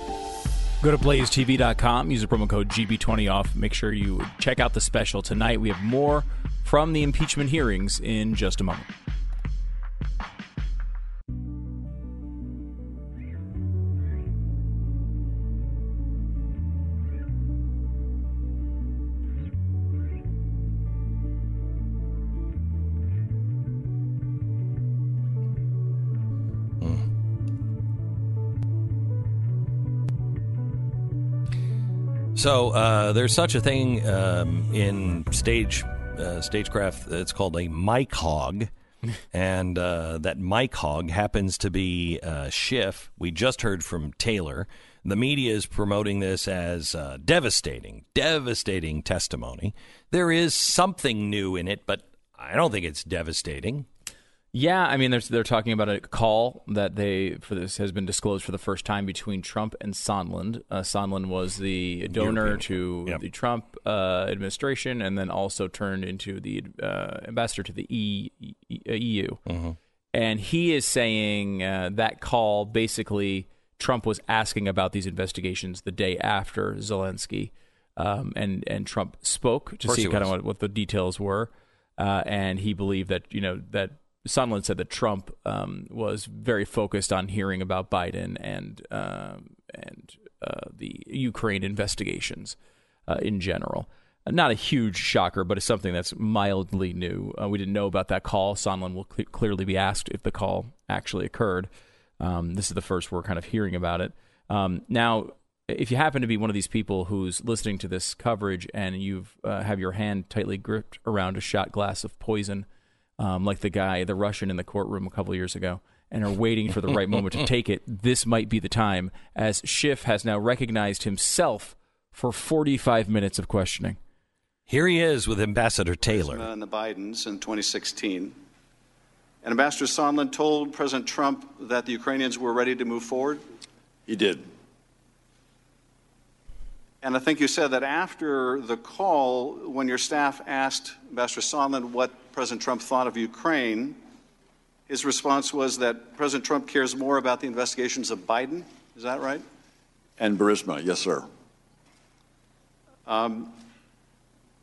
Go to blazetv.com, use the promo code GB20 off. Make sure you check out the special tonight. We have more from the impeachment hearings in just a moment. So uh, there's such a thing um, in stage uh, stagecraft. It's called a mic hog, and uh, that mic hog happens to be uh, Schiff. We just heard from Taylor. The media is promoting this as uh, devastating, devastating testimony. There is something new in it, but I don't think it's devastating. Yeah, I mean, they're, they're talking about a call that they for this has been disclosed for the first time between Trump and Sondland. Uh, Sondland was the donor European. to Yep. the Trump uh, administration, and then also turned into the uh, ambassador to the e, E- EU. And he is saying uh, that call basically Trump was asking about these investigations the day after Zelensky, um, and and Trump spoke to see kind of what, what the details were, uh, and he believed that you know that Sondland said that Trump um, was very focused on hearing about Biden and um, and uh, the Ukraine investigations uh, in general. Uh, Not a huge shocker, but it's something that's mildly new. Uh, we didn't know about that call. Sondland will cle clearly be asked if the call actually occurred. Um, this is the first we're kind of hearing about it. Um, now, if you happen to be one of these people who's listening to this coverage and you've uh, have your hand tightly gripped around a shot glass of poison, um, like the guy, the Russian in the courtroom a couple years ago, and are waiting for the right moment to take it, this might be the time, as Schiff has now recognized himself for 45 minutes of questioning. Here he is with Ambassador Taylor. and the Bidens in 2016. And Ambassador Sondland told President Trump that the Ukrainians were ready to move forward. He did. And I think you said that after the call, when your staff asked Ambassador Sondland what President Trump thought of Ukraine, his response was that President Trump cares more about the investigations of Biden. Is that right? And Burisma, yes, sir. Um,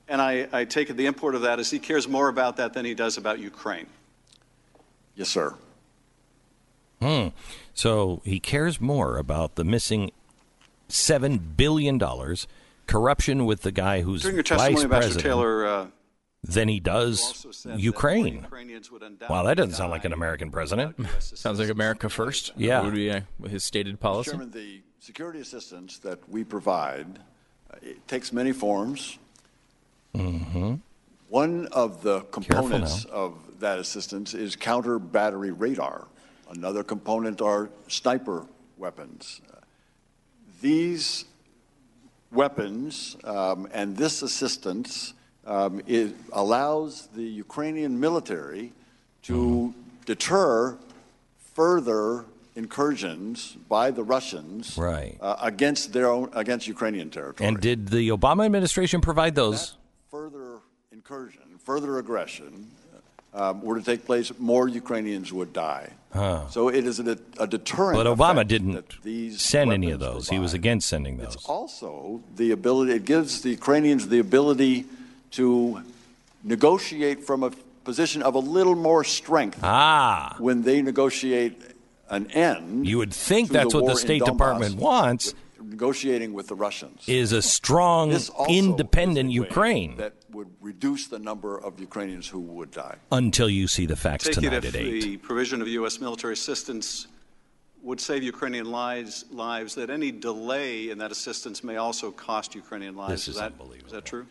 and I, I take it the import of that is he cares more about that than he does about Ukraine. Yes, sir. Hmm. So he cares more about the missing seven billion dollars, corruption with the guy who's During your vice testimony, Ambassador president, Taylor, uh, than he does Ukraine. Wow, that doesn't sound like an American president. Sounds like America first. Yeah. Would be uh, his stated policy. Chairman, the security assistance that we provide uh, it takes many forms. Mm-hmm. One of the components of that assistance is counter battery radar. Another component are sniper weapons. These weapons um, and this assistance um, it allows the Ukrainian military to deter further incursions by the Russians Right. uh, against their own against Ukrainian territory. And did the Obama administration provide those? further incursion, further aggression um, were to take place, more Ukrainians would die. Huh. So it is a, a deterrent. But Obama didn't these send any of those. He was against sending those. also the ability it gives the Ukrainians the ability to negotiate from a position of a little more strength Ah. when they negotiate an end. You would think to that's what the in State Donbass, Department wants negotiating with the Russians. is a strong, This independent Ukraine that would reduce the number of Ukrainians who would die. until you see the facts Take it tonight if at 8. the provision of U.S. military assistance would save Ukrainian lives, lives, that any delay in that assistance may also cost Ukrainian lives. This is that, Is that true?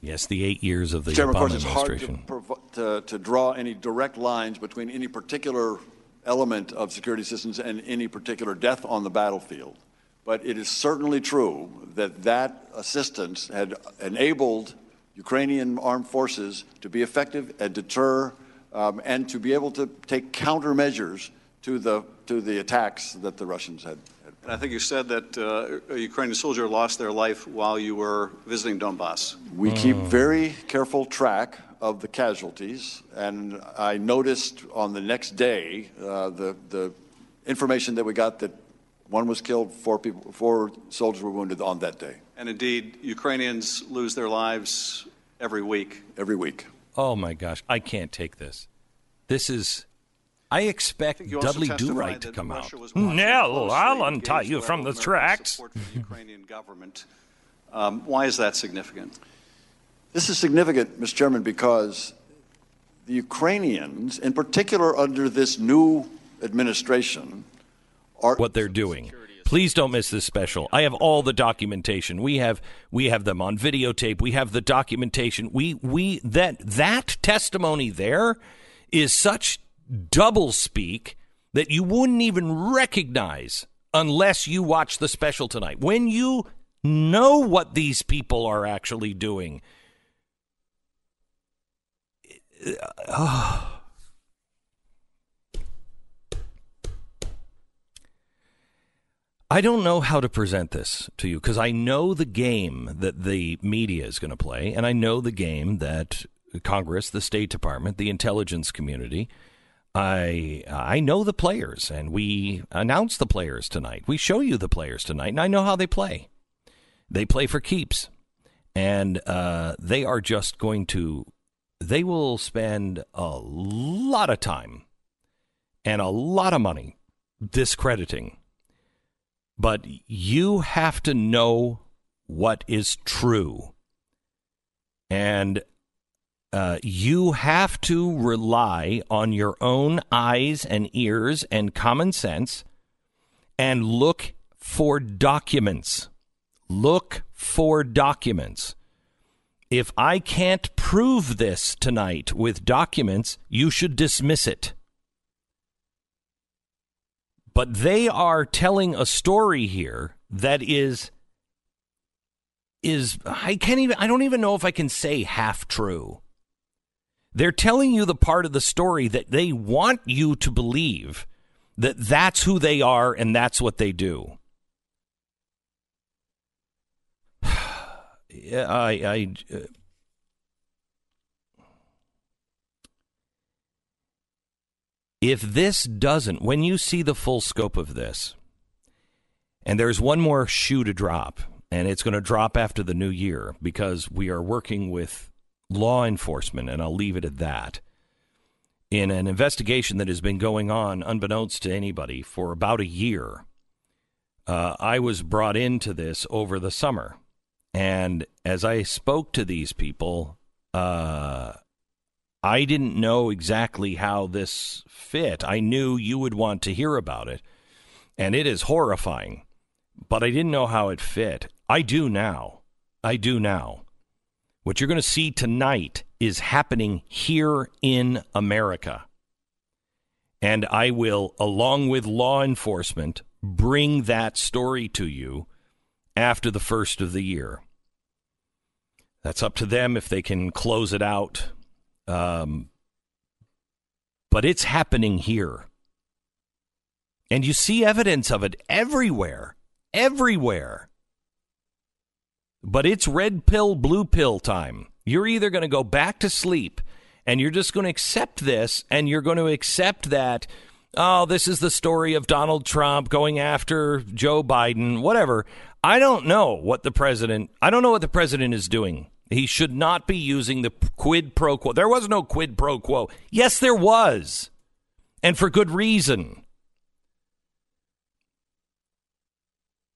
Yes, the eight years of the Chairman, of course, it's hard to, administration. to, to draw any direct lines between any particular element of security assistance and any particular death on the battlefield. But it is certainly true that that assistance had enabled Ukrainian armed forces to be effective and deter um, and to be able to take countermeasures to the, to the attacks that the Russians had. And I think you said that uh, a Ukrainian soldier lost their life while you were visiting Donbass. We keep very careful track of the casualties, and I noticed on the next day uh, the, the information that we got that one was killed, four, people, four soldiers were wounded on that day. And indeed, Ukrainians lose their lives every week. Every week. Oh my gosh, I can't take this. This is. I expect you also Dudley Do Right to come out. Russia was watching I'll untie you from the tracks. the Ukrainian government. Um, why is that significant? This is significant, Mr. Chairman, because the Ukrainians, in particular under this new administration, are what they're doing. Please don't miss this special. I have all the documentation. We have we have them on videotape. We have the documentation. We we that that testimony there is such double speak that you wouldn't even recognize unless you watch the special tonight. When you know what these people are actually doing. Oh. I don't know how to present this to you because I know the game that the media is going to play, and I know the game that Congress, the State Department, the intelligence community. I I know the players, and we announce the players tonight. We show you the players tonight, and I know how they play. They play for keeps, and uh, they are just going to. They will spend a lot of time and a lot of money discrediting but you have to know what is true. And uh, you have to rely on your own eyes and ears and common sense and look for documents. Look for documents. If I can't prove this tonight with documents, you should dismiss it but they are telling a story here that is is I can't even I don't even know if I can say half true. They're telling you the part of the story that they want you to believe that that's who they are and that's what they do. I I uh, if this doesn't, when you see the full scope of this, and there's one more shoe to drop, and it's going to drop after the new year because we are working with law enforcement, and I'll leave it at that. In an investigation that has been going on, unbeknownst to anybody, for about a year, uh, I was brought into this over the summer. And as I spoke to these people, uh, I didn't know exactly how this fit. I knew you would want to hear about it, and it is horrifying, but I didn't know how it fit. I do now. I do now. What you're going to see tonight is happening here in America. And I will, along with law enforcement, bring that story to you after the first of the year. That's up to them if they can close it out um, but it's happening here. And you see evidence of it everywhere, everywhere. But it's red pill, blue pill time. You're either going to go back to sleep and you're just going to accept this and you're going to accept that, oh, this is the story of Donald Trump going after Joe Biden, whatever. I don't know what the president, I don't know what the president is doing. He should not be using the quid pro quo. There was no quid pro quo. Yes, there was. And for good reason.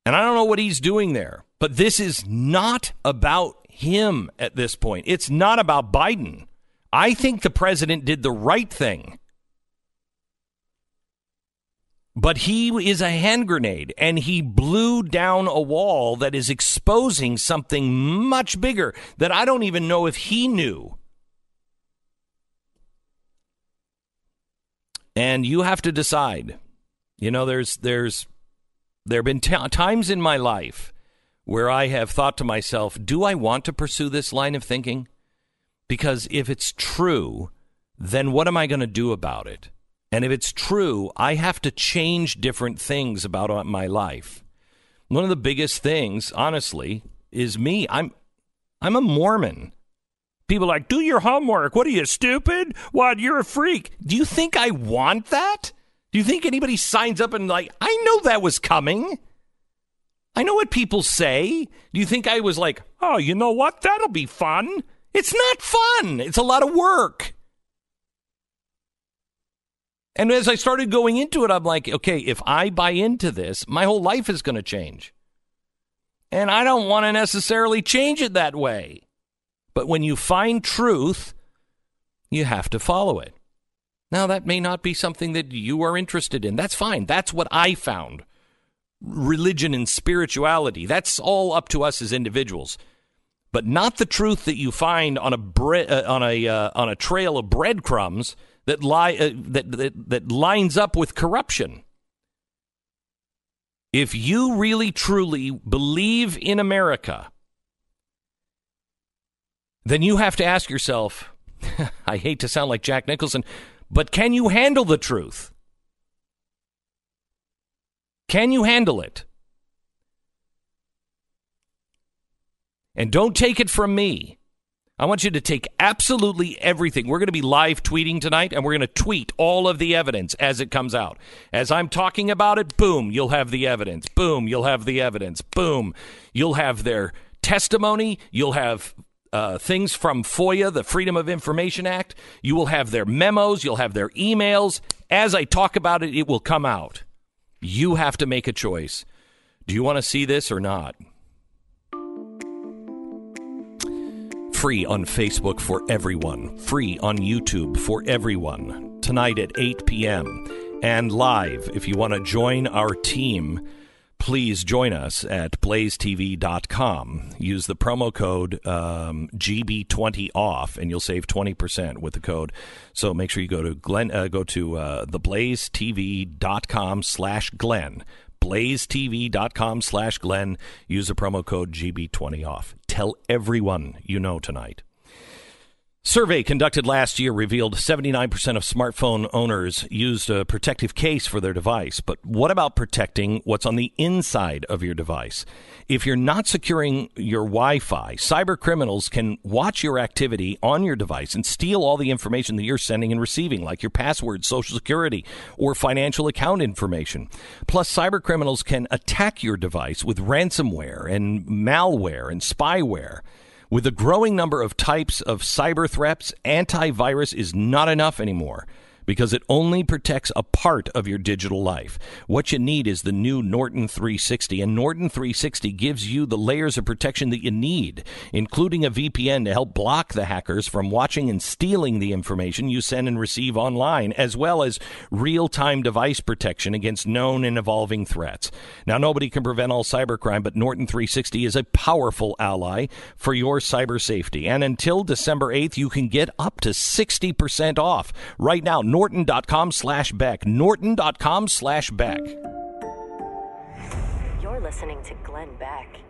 And I don't know what he's doing there, but this is not about him at this point. It's not about Biden. I think the president did the right thing. But he is a hand grenade and he blew down a wall that is exposing something much bigger that I don't even know if he knew. And you have to decide. You know, there's there's there have been t- times in my life where I have thought to myself, do I want to pursue this line of thinking? Because if it's true, then what am I going to do about it? And if it's true, I have to change different things about uh, my life. One of the biggest things, honestly, is me. I'm I'm a Mormon. People like, do your homework. What are you, stupid? What, you're a freak. Do you think I want that? Do you think anybody signs up and like, I know that was coming? I know what people say. Do you think I was like, oh, you know what? That'll be fun. It's not fun. It's a lot of work. And as I started going into it, I'm like, okay, if I buy into this, my whole life is going to change. And I don't want to necessarily change it that way. But when you find truth, you have to follow it. Now, that may not be something that you are interested in. That's fine. That's what I found. Religion and spirituality, that's all up to us as individuals. But not the truth that you find on a bre- uh, on a uh, on a trail of breadcrumbs that lie uh, that, that that lines up with corruption. If you really truly believe in America, then you have to ask yourself I hate to sound like Jack Nicholson, but can you handle the truth? Can you handle it? And don't take it from me. I want you to take absolutely everything. We're going to be live tweeting tonight, and we're going to tweet all of the evidence as it comes out. As I'm talking about it, boom, you'll have the evidence. Boom, you'll have the evidence. Boom, you'll have their testimony. You'll have uh, things from FOIA, the Freedom of Information Act. You will have their memos. You'll have their emails. As I talk about it, it will come out. You have to make a choice. Do you want to see this or not? Free on Facebook for everyone. Free on YouTube for everyone. Tonight at 8 p.m. And live, if you want to join our team, please join us at blazetv.com. Use the promo code um, GB20OFF, and you'll save 20% with the code. So make sure you go to Glenn, uh, go to uh, theblazetv.com slash Glenn blazetv.com slash Glenn. Use the promo code GB20OFF. Tell everyone you know tonight. Survey conducted last year revealed 79% of smartphone owners used a protective case for their device. But what about protecting what's on the inside of your device? If you're not securing your Wi Fi, cyber criminals can watch your activity on your device and steal all the information that you're sending and receiving, like your password, social security, or financial account information. Plus, cyber criminals can attack your device with ransomware and malware and spyware. With a growing number of types of cyber threats, antivirus is not enough anymore because it only protects a part of your digital life. What you need is the new Norton 360, and Norton 360 gives you the layers of protection that you need, including a VPN to help block the hackers from watching and stealing the information you send and receive online, as well as real time device protection against known and evolving threats. Now, nobody can prevent all cybercrime, but Norton 360 is a powerful ally for your cyber safety. And until December 8th, you can get up to 60% off. Right now, norton.com slash Beck. Norton.com slash Beck. You're listening to Glenn Beck.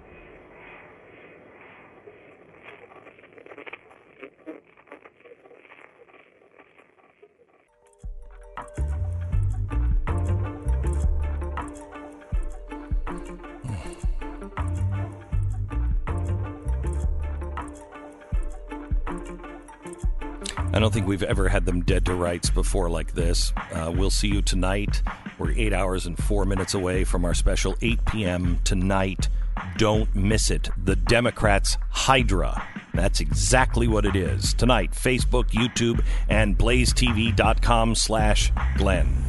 I don't think we've ever had them dead to rights before like this. Uh, we'll see you tonight. We're eight hours and four minutes away from our special 8 p.m. tonight. Don't miss it. The Democrats' Hydra. That's exactly what it is. Tonight, Facebook, YouTube, and blazetv.com slash Glenn.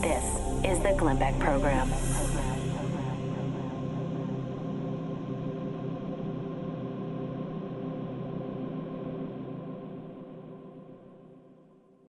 This is the Glenn Beck Program.